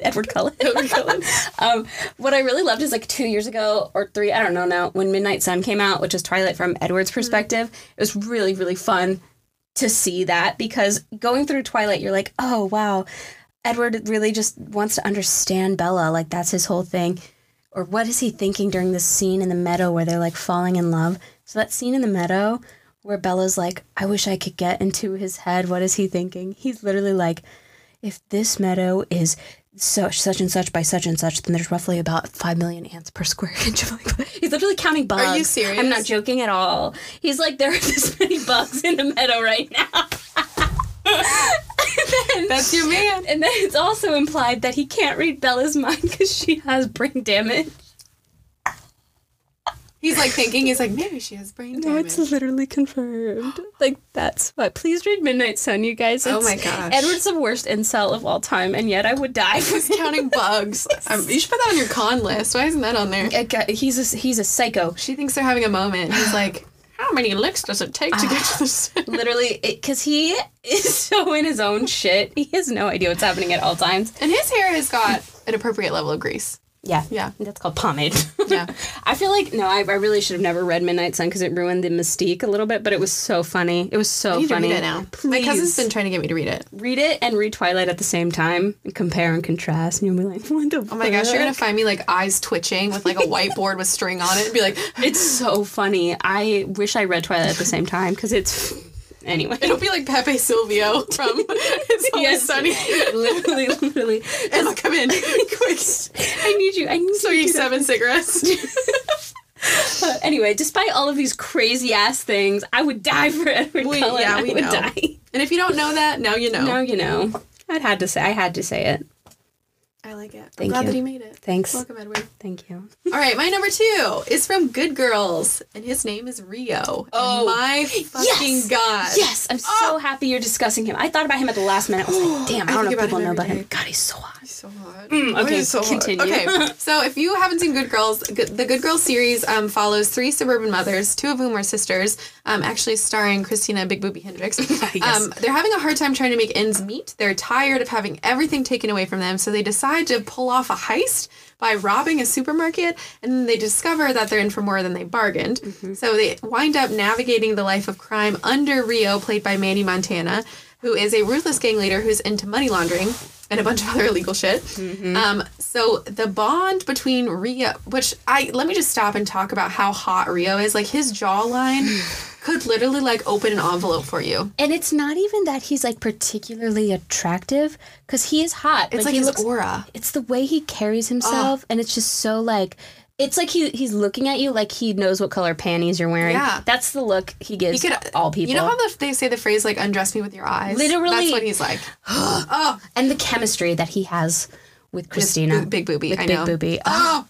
Speaker 2: Edward Cullen.
Speaker 3: Edward Cullen.
Speaker 2: um, what I really loved is like two years ago or three, I don't know now, when Midnight Sun came out, which is Twilight from Edward's mm-hmm. perspective. It was really, really fun to see that because going through Twilight, you're like, oh, wow, Edward really just wants to understand Bella. Like, that's his whole thing. Or what is he thinking during this scene in the meadow where they're like falling in love? So, that scene in the meadow where Bella's like, I wish I could get into his head. What is he thinking? He's literally like, if this meadow is such such and such by such and such, then there's roughly about five million ants per square inch. He's literally counting bugs.
Speaker 3: Are you serious?
Speaker 2: I'm not joking at all. He's like, there are this many bugs in the meadow right now. Then-
Speaker 3: That's your man.
Speaker 2: and then it's also implied that he can't read Bella's mind because she has brain damage.
Speaker 3: He's like thinking, he's like, maybe she has brain damage.
Speaker 2: No, it's literally confirmed. Like that's what. Please read Midnight Sun, you guys.
Speaker 3: Oh my gosh.
Speaker 2: Edward's the worst incel of all time, and yet I would die for
Speaker 3: He's counting bugs. Um, you should put that on your con list. Why isn't that on there?
Speaker 2: He's a he's a psycho.
Speaker 3: She thinks they're having a moment. He's like, how many licks does it take to get to the center?
Speaker 2: Literally, because he is so in his own shit. He has no idea what's happening at all times.
Speaker 3: And his hair has got an appropriate level of grease.
Speaker 2: Yeah,
Speaker 3: Yeah.
Speaker 2: That's called pomade.
Speaker 3: Yeah.
Speaker 2: I feel like no, I, I really should have never read Midnight Sun because it ruined the mystique a little bit. But it was so funny. It was so
Speaker 3: I need
Speaker 2: funny.
Speaker 3: to read it now.
Speaker 2: Please
Speaker 3: My cousin's been trying to get me to read it.
Speaker 2: read it and read Twilight at the same time and compare and contrast, and you'll be like, what the
Speaker 3: Oh my gosh, you're gonna find me like eyes twitching with like a whiteboard with string on it and be like,
Speaker 2: It's so funny. I wish I read Twilight at the same time because it's anyway.
Speaker 3: it'll be like Pepe Silvia from It's Always
Speaker 2: Yes.
Speaker 3: Sunny.
Speaker 2: literally, literally.
Speaker 3: Emma, come in, quick.
Speaker 2: I need you. I need
Speaker 3: So
Speaker 2: you.
Speaker 3: you
Speaker 2: to-
Speaker 3: seven cigarettes.
Speaker 2: Uh, anyway, despite all of these crazy ass things, I would die for Edward
Speaker 3: We-
Speaker 2: Cullen.
Speaker 3: yeah,
Speaker 2: I
Speaker 3: we
Speaker 2: would
Speaker 3: know.
Speaker 2: die.
Speaker 3: And if you don't know that, now you know.
Speaker 2: Now you know. I had to say. I had to say it.
Speaker 3: I like it.
Speaker 2: Thank
Speaker 3: I'm glad
Speaker 2: you.
Speaker 3: that he made it.
Speaker 2: Thanks.
Speaker 3: Welcome, Edward.
Speaker 2: Thank you.
Speaker 3: All right, my number two is from Good Girls, and his name is Rio.
Speaker 2: Oh.
Speaker 3: My fucking
Speaker 2: Yes.
Speaker 3: god!
Speaker 2: Yes, I'm so
Speaker 3: Oh.
Speaker 2: happy you're discussing him. I thought about him at the last minute. I was like, damn, I
Speaker 3: I
Speaker 2: don't know if people know
Speaker 3: every
Speaker 2: about him. God, he's so hot.
Speaker 3: So hot.
Speaker 2: Mm, okay,
Speaker 3: so hot?
Speaker 2: continue.
Speaker 3: Okay, so if you haven't seen Good Girls, the Good Girls series um, follows three suburban mothers, two of whom are sisters, um, actually starring Christina Big Booby Hendricks.
Speaker 2: Yes.
Speaker 3: um, they're having a hard time trying to make ends meet. They're tired of having everything taken away from them, so they decide to pull off a heist by robbing a supermarket, and then they discover that they're in for more than they bargained. So they wind up navigating the life of crime under Rio, played by Manny Montana, who is a ruthless gang leader who's into money laundering and a bunch of other illegal shit. Um, so the bond between Rio, which I let me just stop and talk about how hot Rio is. Like his jawline could literally like open an envelope for you.
Speaker 2: And it's not even that he's like particularly attractive because he is hot.
Speaker 3: It's like,
Speaker 2: he
Speaker 3: his
Speaker 2: looks.
Speaker 3: aura.
Speaker 2: It's the way he carries himself, and it's just so like. It's like he he's looking at you like he knows what color panties you're wearing.
Speaker 3: Yeah.
Speaker 2: that's the look he gives
Speaker 3: He could
Speaker 2: all people.
Speaker 3: You know how the, they say the phrase like "undress me with your eyes."
Speaker 2: Literally.
Speaker 3: that's what he's like. oh,
Speaker 2: and the chemistry that he has with Christina,
Speaker 3: Boo- Big Booby.
Speaker 2: with
Speaker 3: I
Speaker 2: Big
Speaker 3: know.
Speaker 2: Booby.
Speaker 3: Oh.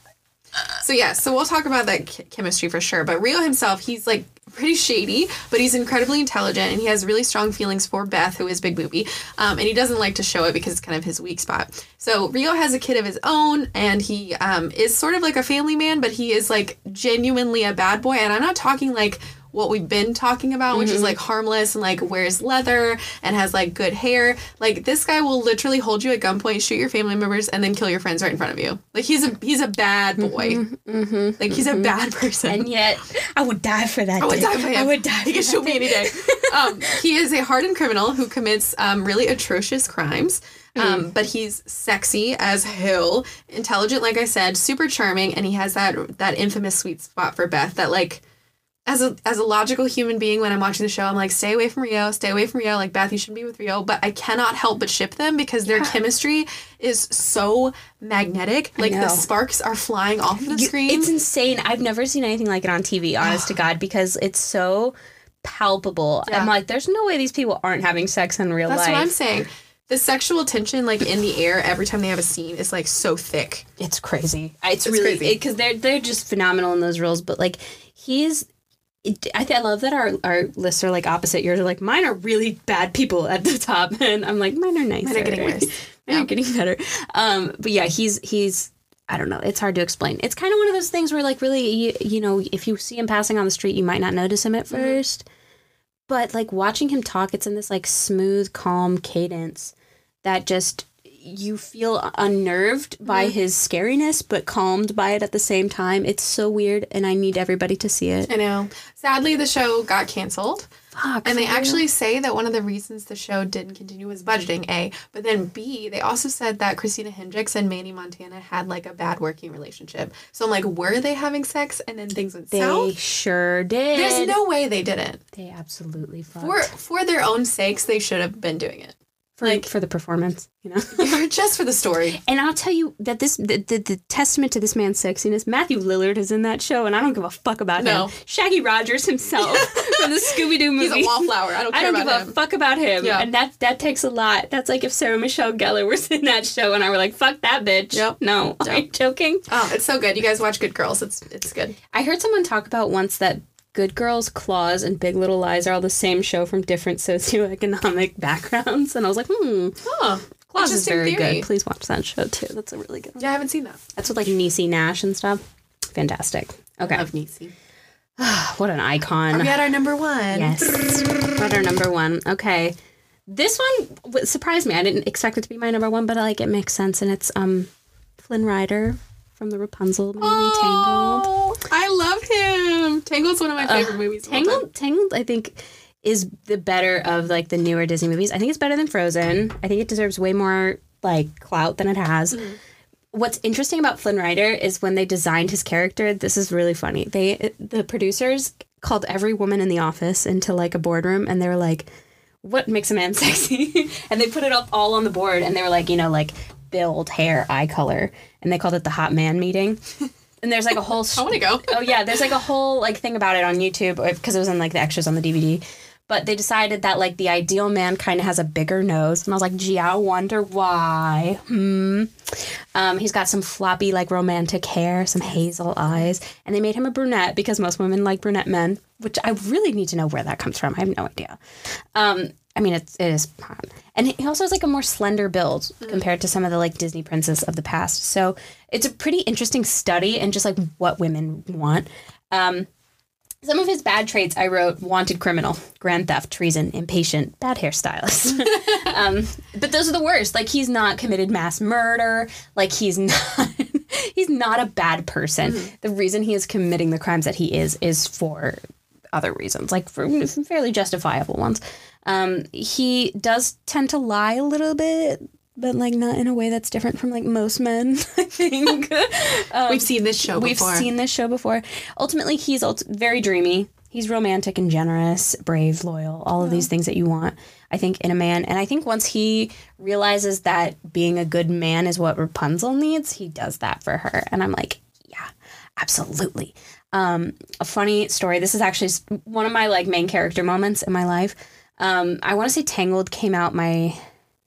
Speaker 3: So yeah, so we'll talk about that ch- chemistry for sure. But Rio himself, he's like pretty shady, but he's incredibly intelligent, and he has really strong feelings for Beth, who is Big Booby, um, and he doesn't like to show it because it's kind of his weak spot. So Rio has a kid of his own, and he um, is sort of like a family man, but he is like genuinely a bad boy, and I'm not talking like what we've been talking about, which is like harmless and like wears leather and has like good hair. Like this guy will literally hold you at gunpoint, shoot your family members, and then kill your friends right in front of you. Like he's a he's a bad boy. Like he's a bad person.
Speaker 2: And yet, I would die for that.
Speaker 3: I would
Speaker 2: day.
Speaker 3: die for him.
Speaker 2: I would die.
Speaker 3: He can shoot me any day. Um, he is a hardened criminal who commits um, really atrocious crimes. Um, But he's sexy as hell, intelligent, like I said, super charming, and he has that that infamous sweet spot for Beth. That like, as a as a logical human being, when I'm watching the show, I'm like, stay away from Rio, stay away from Rio. Like Beth, you shouldn't be with Rio, but I cannot help but ship them because their chemistry is so magnetic. Like the sparks are flying off of the
Speaker 2: You-
Speaker 3: screen.
Speaker 2: It's insane. I've never seen anything like it on TV, honest to God, because it's so palpable.
Speaker 3: Yeah.
Speaker 2: I'm like, there's no way these people aren't having sex in real
Speaker 3: That's
Speaker 2: life.
Speaker 3: That's what I'm saying. The sexual tension, like in the air, every time they have a scene, is like so thick.
Speaker 2: It's crazy. It's,
Speaker 3: It's
Speaker 2: really because they're they're just phenomenal in those roles. But like he's, it, I th- I love that our our lists are like opposite yours. Are like mine are really bad people at the top, and I'm like mine are nice.
Speaker 3: Mine are getting worse.
Speaker 2: mine are getting better. Um, but yeah, he's he's. I don't know. It's hard to explain. It's kind of one of those things where, like, really, you, you know, if you see him passing on the street, you might not notice him at 1st But like watching him talk, it's in this like smooth, calm cadence that just you feel unnerved by mm-hmm. his scariness, but calmed by it at the same time. It's so weird, and I need everybody to see it.
Speaker 3: I know. Sadly, the show got canceled.
Speaker 2: Fuck.
Speaker 3: And they actually say that one of the reasons the show didn't continue was budgeting, A. But then B, they also said that Christina Hendricks and Manny Montana had like a bad working relationship. So I'm like, were they having sex and then things went
Speaker 2: they
Speaker 3: south?
Speaker 2: sure did.
Speaker 3: There's no way they didn't.
Speaker 2: They absolutely fucked.
Speaker 3: For for their own sakes, they should have been doing it.
Speaker 2: For
Speaker 3: Like-
Speaker 2: for the performance, you know.
Speaker 3: Or just for the story.
Speaker 2: And I'll tell you that this the, the, the testament to this man's sexiness, Matthew Lillard is in that show, and I don't give a fuck about
Speaker 3: No.
Speaker 2: him. Shaggy Rogers himself from the Scooby Doo movie.
Speaker 3: He's a wallflower. I don't
Speaker 2: I don't give
Speaker 3: about
Speaker 2: a fuck about him.
Speaker 3: Yeah.
Speaker 2: And that that takes a lot. That's like if Sarah Michelle Gellar was in that show and I were like, fuck that bitch.
Speaker 3: Yep.
Speaker 2: No. Are you joking?
Speaker 3: Oh, it's so good. You guys watch Good Girls. It's it's good.
Speaker 2: I heard someone talk about once that Good Girls, Claws, and Big Little Lies are all the same show from different socioeconomic backgrounds. And I was like, hmm,
Speaker 3: Oh,
Speaker 2: Claws is very
Speaker 3: theory.
Speaker 2: good. Please watch that show too. That's a really good one.
Speaker 3: Yeah, I haven't seen that.
Speaker 2: That's with like Niecy Nash and stuff. Fantastic. Okay.
Speaker 3: Love Niecy.
Speaker 2: What an icon.
Speaker 3: We had our number one.
Speaker 2: Yes. What our number one. Okay. This one surprised me. I didn't expect it to be my number one, but I like it makes sense. And it's um Flynn Rider from the Rapunzel movie Tangled.
Speaker 3: Oh, I love him. Tangled's one of my favorite movies. of.
Speaker 2: Tangled, Tangled, I think, is the better of like the newer Disney movies. I think it's better than Frozen. I think it deserves way more like clout than it has. Mm-hmm. What's interesting about Flynn Rider is when they designed his character. This is really funny. They the producers called every woman in the office into like a boardroom, and they were like, "What makes a man sexy?" and they put it up all on the board, and they were like, you know, like build, hair, eye color, and they called it the hot man meeting. And there's like a whole.
Speaker 3: I want to go.
Speaker 2: oh yeah, there's like a whole like thing about it on YouTube because it was in like the extras on the DVD. But they decided that like the ideal man kind of has a bigger nose, and I was like, gee, I wonder why. Hmm. Um, he's got some floppy like romantic hair, some hazel eyes, and they made him a brunette because most women like brunette men, which I really need to know where that comes from. I have no idea. Um, I mean, it's it is and he also has like a more slender build compared to some of the like Disney princes of the past. So it's a pretty interesting study in just like what women want. Um, some of his bad traits I wrote wanted criminal, grand theft, treason, impatient, bad hairstylist. um, but those are the worst. Like he's not committed mass murder. Like he's not he's not a bad person. The reason he is committing the crimes that he is is for other reasons, like for fairly justifiable ones. Um, he does tend to lie a little bit, but like not in a way that's different from like most men. I think.
Speaker 3: We've seen this show
Speaker 2: We've
Speaker 3: before.
Speaker 2: seen this show before. Ultimately, he's ult- very dreamy. He's romantic and generous, brave, loyal, all of these things that you want, I think, in a man. And I think once he realizes that being a good man is what Rapunzel needs, he does that for her. And I'm like, yeah, absolutely. Um, a funny story. This is actually one of my like main character moments in my life. Um, I want to say Tangled came out my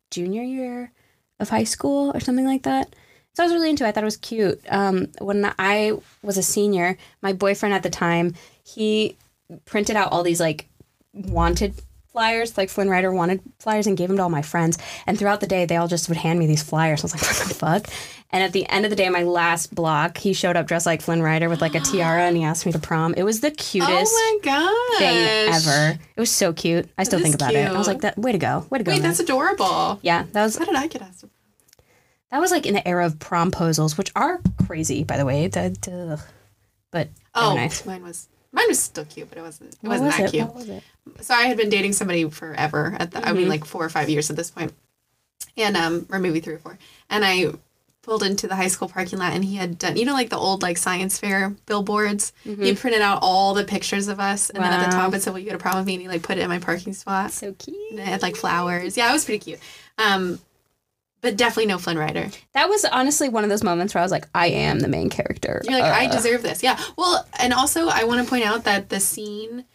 Speaker 2: junior year of high school or something like that. So I was really into it. I thought it was cute. Um, when I was a senior, my boyfriend at the time, he printed out all these like wanted flyers, like Flynn Rider wanted flyers, and gave them to all my friends. And throughout the day, they all just would hand me these flyers. I was like, what the fuck? And at the end of the day, my last block, he showed up dressed like Flynn Rider with like a tiara, and he asked me to prom. It was the cutest
Speaker 3: oh my
Speaker 2: thing ever. It was so cute. I still think about it. I was like, that way to go, way to go.
Speaker 3: Wait,
Speaker 2: man.
Speaker 3: that's adorable.
Speaker 2: yeah, that was
Speaker 3: How did I get asked? to-
Speaker 2: that was like in the era of promposals, which are crazy, by the way. But
Speaker 3: Oh,
Speaker 2: nice.
Speaker 3: mine was mine was still cute, but it wasn't. It
Speaker 2: What
Speaker 3: wasn't
Speaker 2: was
Speaker 3: that
Speaker 2: it?
Speaker 3: cute.
Speaker 2: What was it?
Speaker 3: So I had been dating somebody forever. At the, I
Speaker 2: Mm-hmm.
Speaker 3: mean, like four or five years at this point, and um, or maybe three or four. And I pulled into the high school parking lot, and he had done, you know, like the old like science fair billboards. He printed out all the pictures of us, and then at the
Speaker 2: Mm-hmm.
Speaker 3: Top it said, "Well, you go a prom with me?" And he like put it in my parking spot.
Speaker 2: So cute.
Speaker 3: And it had like flowers. Yeah, it was pretty cute. Um, but definitely no Flynn Rider.
Speaker 2: That was honestly one of those moments where I was like, I am the main character.
Speaker 3: You're like, I
Speaker 2: Uh,
Speaker 3: deserve this. Yeah. Well, and also I want to point out that the scene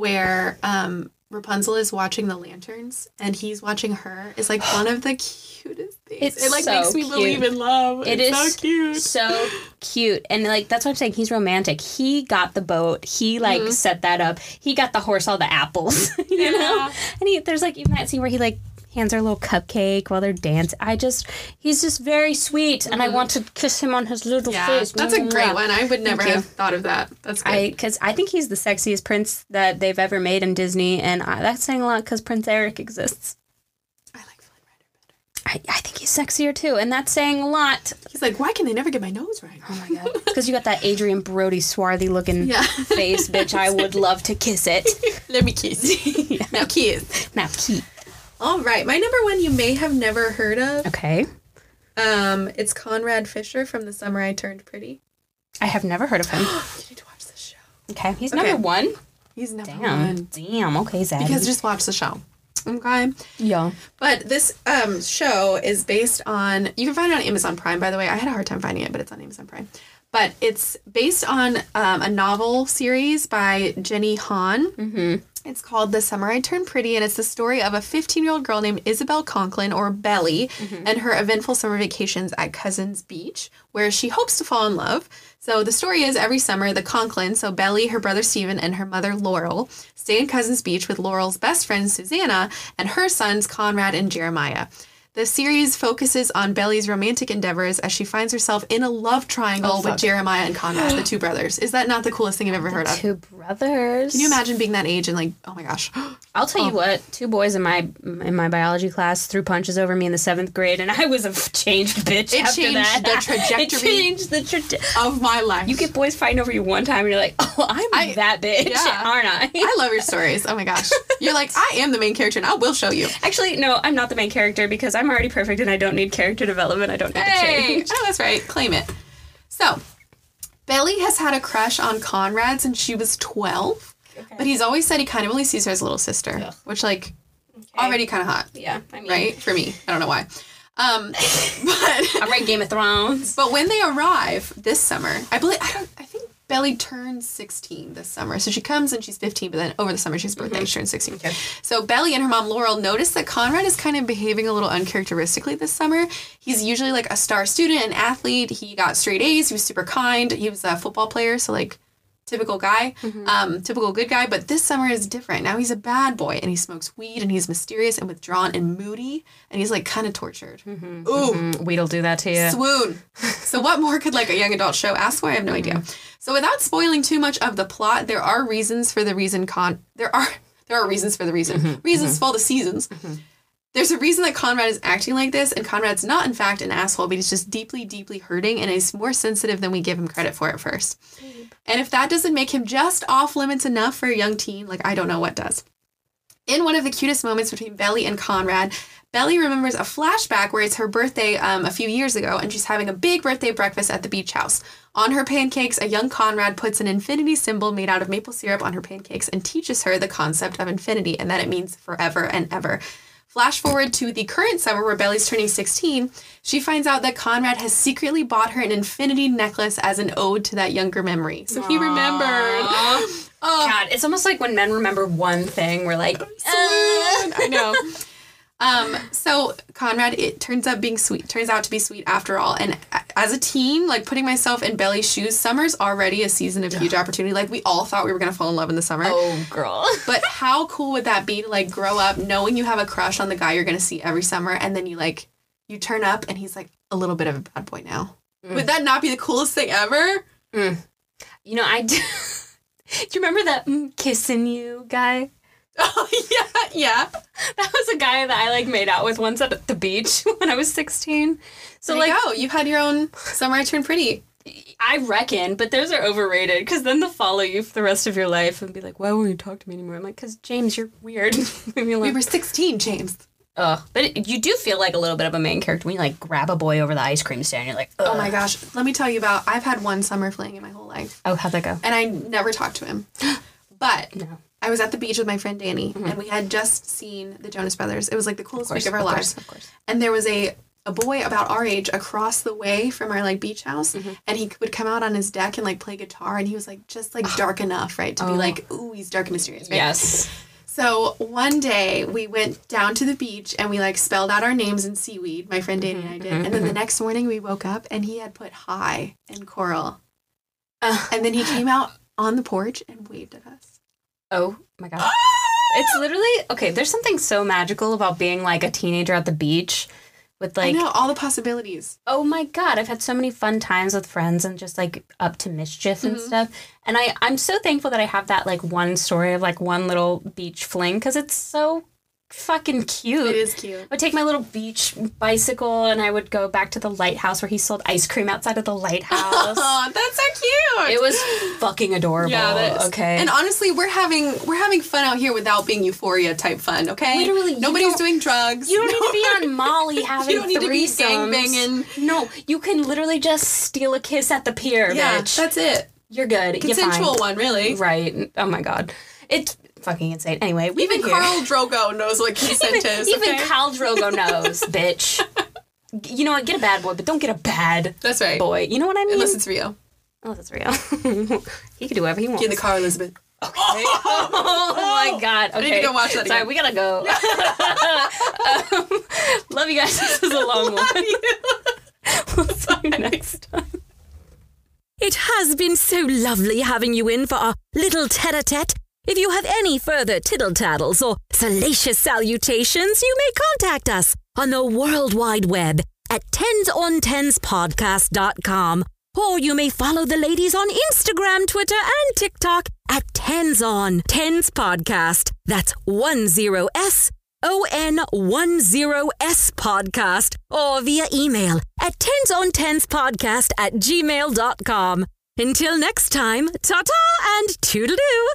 Speaker 3: where um, Rapunzel is watching the lanterns and he's watching her is like one of the cutest things.
Speaker 2: It's
Speaker 3: it like
Speaker 2: so
Speaker 3: makes me
Speaker 2: cute.
Speaker 3: believe in love.
Speaker 2: It
Speaker 3: it's
Speaker 2: is
Speaker 3: so cute.
Speaker 2: so cute. And like that's what I'm saying. He's romantic. He got the boat. He like set that up. He got the horse all the apples. you know?
Speaker 3: Yeah.
Speaker 2: And he there's like even that scene where he like hands her a little cupcake while they're dancing. I just he's just very sweet and I mm-hmm. want to kiss him on his little
Speaker 3: Yeah,
Speaker 2: face.
Speaker 3: that's a great one. I would never have thought of that. That's good.
Speaker 2: I because I think he's the sexiest prince that they've ever made in Disney, and I, that's saying a lot because Prince Eric exists.
Speaker 3: I like Flynn Rider. Better.
Speaker 2: I, I think he's sexier too, and that's saying a lot.
Speaker 3: He's like, why can they never get my nose right?
Speaker 2: Oh my god, because you got that Adrien Brody swarthy looking
Speaker 3: Yeah.
Speaker 2: face, bitch. I would love to kiss it.
Speaker 3: Let me kiss. Now kiss.
Speaker 2: Now keep.
Speaker 3: All right, my number one you may have never heard of.
Speaker 2: Okay,
Speaker 3: Um, it's Conrad Fisher from The Summer I Turned Pretty.
Speaker 2: I have never heard of him.
Speaker 3: You need to watch this show.
Speaker 2: Okay, he's
Speaker 3: Okay.
Speaker 2: number one.
Speaker 3: He's number
Speaker 2: Damn,
Speaker 3: one.
Speaker 2: damn. Okay, Zaddy.
Speaker 3: Because just watch the show. Okay.
Speaker 2: Yeah.
Speaker 3: But this um, show is based on, you can find it on Amazon Prime, by the way. I had a hard time finding it, but it's on Amazon Prime. But it's based on um, a novel series by Jenny Han. Mm-hmm. It's called The Summer I Turned Pretty, and it's the story of a 15 year old girl named Isabel Conklin, or Belly, mm-hmm. and her eventful summer vacations at Cousins Beach, where she hopes to fall in love. So the story is every summer, the Conklin, so Belly, her brother Stephen, and her mother Laurel, stay in Cousins Beach with Laurel's best friend Susanna and her sons Conrad and Jeremiah. The series focuses on Belly's romantic endeavors as she finds herself in a love triangle oh, with Jeremiah and Conrad, the two brothers. Is that not the coolest thing you've ever heard of?
Speaker 2: Two brothers.
Speaker 3: Can you imagine being that age and like, oh my gosh,
Speaker 2: I'll tell you oh. what. Two boys in my in my biology class threw punches over me in the seventh grade, and I was a changed bitch.
Speaker 3: It
Speaker 2: after
Speaker 3: changed
Speaker 2: that.
Speaker 3: the trajectory
Speaker 2: it changed the trajectory.
Speaker 3: of my life.
Speaker 2: You get boys fighting over you one time, and you're like, "Oh, I'm
Speaker 3: I-
Speaker 2: that bitch,
Speaker 3: yeah.
Speaker 2: aren't I?"
Speaker 3: I love your stories. Oh my gosh. You're like, I am the main character and I will show you.
Speaker 2: Actually, no, I'm not the main character because I'm already perfect and I don't need character development. I don't need to change.
Speaker 3: oh, that's right. Claim it. So, Belly has had a crush on Conrad since she was 12, but he's always said he kind of only sees her as a little sister, which, like, already kind of hot,
Speaker 2: Yeah, I mean,
Speaker 3: right? For me. I don't know why. Um, but
Speaker 2: I read Game of Thrones.
Speaker 3: but when they arrive this summer, I believe I don't I think Belly turns 16 this summer. So she comes and she's 15, but then over the summer she's birthday, she mm-hmm. turns 16. So Belly and her mom Laurel notice that Conrad is kind of behaving a little uncharacteristically this summer. He's usually like a star student, an athlete. He got straight A's. He was super kind. He was a football player, so like typical guy, mm-hmm. um, typical good guy. But this summer is different. Now he's a bad boy and he smokes weed and he's mysterious and withdrawn and moody and he's like kind of tortured. Mm-hmm. Ooh, mm-hmm.
Speaker 2: Weed'll do that to you.
Speaker 3: Swoon. so what more could like a young adult show ask for? I have no idea. So without spoiling too much of the plot, there are reasons for the reason con there are there are reasons for the reason. Reasons for the seasons. There's a reason that Conrad is acting like this, and Conrad's not in fact an asshole, but he's just deeply, deeply hurting and is more sensitive than we give him credit for at first. And if that doesn't make him just off limits enough for a young teen, like I don't know what does. In one of the cutest moments between Belly and Conrad, Belly remembers a flashback where it's her birthday um, a few years ago and she's having a big birthday breakfast at the beach house. On her pancakes, a young Conrad puts an infinity symbol made out of maple syrup on her pancakes and teaches her the concept of infinity and that it means forever and ever. Flash forward to the current summer where Belly's turning 16, she finds out that Conrad has secretly bought her an infinity necklace as an ode to that younger memory. So he remembered. Oh.
Speaker 2: God, it's almost like when men remember one thing, we're like, uh.
Speaker 3: I know. Um, so Conrad, it turns out being sweet, turns out to be sweet after all. And as a teen, like putting myself in Belly's shoes, summer's already a season of huge opportunity. Like we all thought we were gonna fall in love in the summer.
Speaker 2: oh, girl.
Speaker 3: But how cool would that be to like grow up knowing you have a crush on the guy you're gonna see every summer, and then you like you turn up and he's like a little bit of a bad boy now. Would that not be the coolest thing ever?
Speaker 2: You know, I do. do you remember that mm, kissing you guy?
Speaker 3: Oh yeah, yeah.
Speaker 2: That was a guy that I like made out with once at the beach when I was 16. So
Speaker 3: There
Speaker 2: like
Speaker 3: you go. You had your own summer I turned pretty.
Speaker 2: I reckon, but those are overrated because then they'll follow you for the rest of your life and be like, "Why won't you talk to me anymore?" I'm like, "Cause James, you're weird."
Speaker 3: We were 16, James.
Speaker 2: Ugh. But it, you do feel like a little bit of a main character when you like grab a boy over the ice cream stand. You're like,
Speaker 3: Oh my gosh. Let me tell you about I've had one summer fling in my whole life.
Speaker 2: Oh, how'd that go?
Speaker 3: And I never talked to him. But
Speaker 2: No.
Speaker 3: I was at the beach with my friend Danny mm-hmm. and we had just seen the Jonas Brothers. It was like the coolest week of our
Speaker 2: of course,
Speaker 3: lives.
Speaker 2: of course.
Speaker 3: And there was a a boy about our age across the way from our like beach house mm-hmm. and he would come out on his deck and like play guitar and he was like just like ah. dark enough right to be oh. like ooh he's dark and mysterious right?
Speaker 2: Yes.
Speaker 3: So one day we went down to the beach and we like spelled out our names in seaweed. My friend Danny and I mm-hmm, did. And then the next morning we woke up and he had put hi in coral. and then he came out on the porch and waved at us.
Speaker 2: Oh my god. It's literally okay. There's something so magical about being like a teenager at the beach with
Speaker 3: I
Speaker 2: like
Speaker 3: know all the possibilities.
Speaker 2: oh my god i've had so many fun times with friends and just like up to mischief and mm-hmm. stuff and i i'm so thankful that i have that like one story of like one little beach fling because it's so fucking cute
Speaker 3: It is cute.
Speaker 2: I would take my little beach bicycle and I would go back to the lighthouse where he sold ice cream outside of the lighthouse.
Speaker 3: Oh, that's so cute.
Speaker 2: it was fucking adorable.
Speaker 3: yeah.
Speaker 2: Okay.
Speaker 3: And honestly, we're having we're having fun out here without being euphoria type fun. Okay.
Speaker 2: Literally,
Speaker 3: nobody's doing drugs.
Speaker 2: You don't need to be on Molly having you
Speaker 3: don't need to be
Speaker 2: threesomes.
Speaker 3: gangbanging.
Speaker 2: No, you can literally just steal a kiss at the pier,
Speaker 3: Yeah,
Speaker 2: bitch.
Speaker 3: that's it.
Speaker 2: You're good. You're fine.
Speaker 3: Consensual one, really.
Speaker 2: Right. Oh my god. It's fucking insane. Anyway, we've
Speaker 3: Even
Speaker 2: been here.
Speaker 3: Khal Drogo knows what consent is.
Speaker 2: Even
Speaker 3: okay?
Speaker 2: Khal Drogo knows, bitch. You know what? Get a bad boy, but don't get a bad
Speaker 3: That's right.
Speaker 2: boy. You know what I mean?
Speaker 3: Unless it's real.
Speaker 2: Unless it's real. he can do whatever he wants.
Speaker 3: Get in the car, Elizabeth. Okay.
Speaker 2: Oh my god. Okay.
Speaker 3: I need to go watch that
Speaker 2: Sorry,
Speaker 3: again.
Speaker 2: we gotta go. um, love you guys. This is a long one. we'll see you next time.
Speaker 1: It has been so lovely having you in for our little tete-a-tete. If you have any further tittle-tattles or salacious salutations, you may contact us on the World Wide Web at tensontenspodcast.com. Or you may follow the ladies on Instagram, Twitter, and TikTok at Tens on Tens Podcast. That's one zero S O N one zero S podcast or via email at tensontenspodcast at gmail.com. Until next time, ta ta and toodaloo.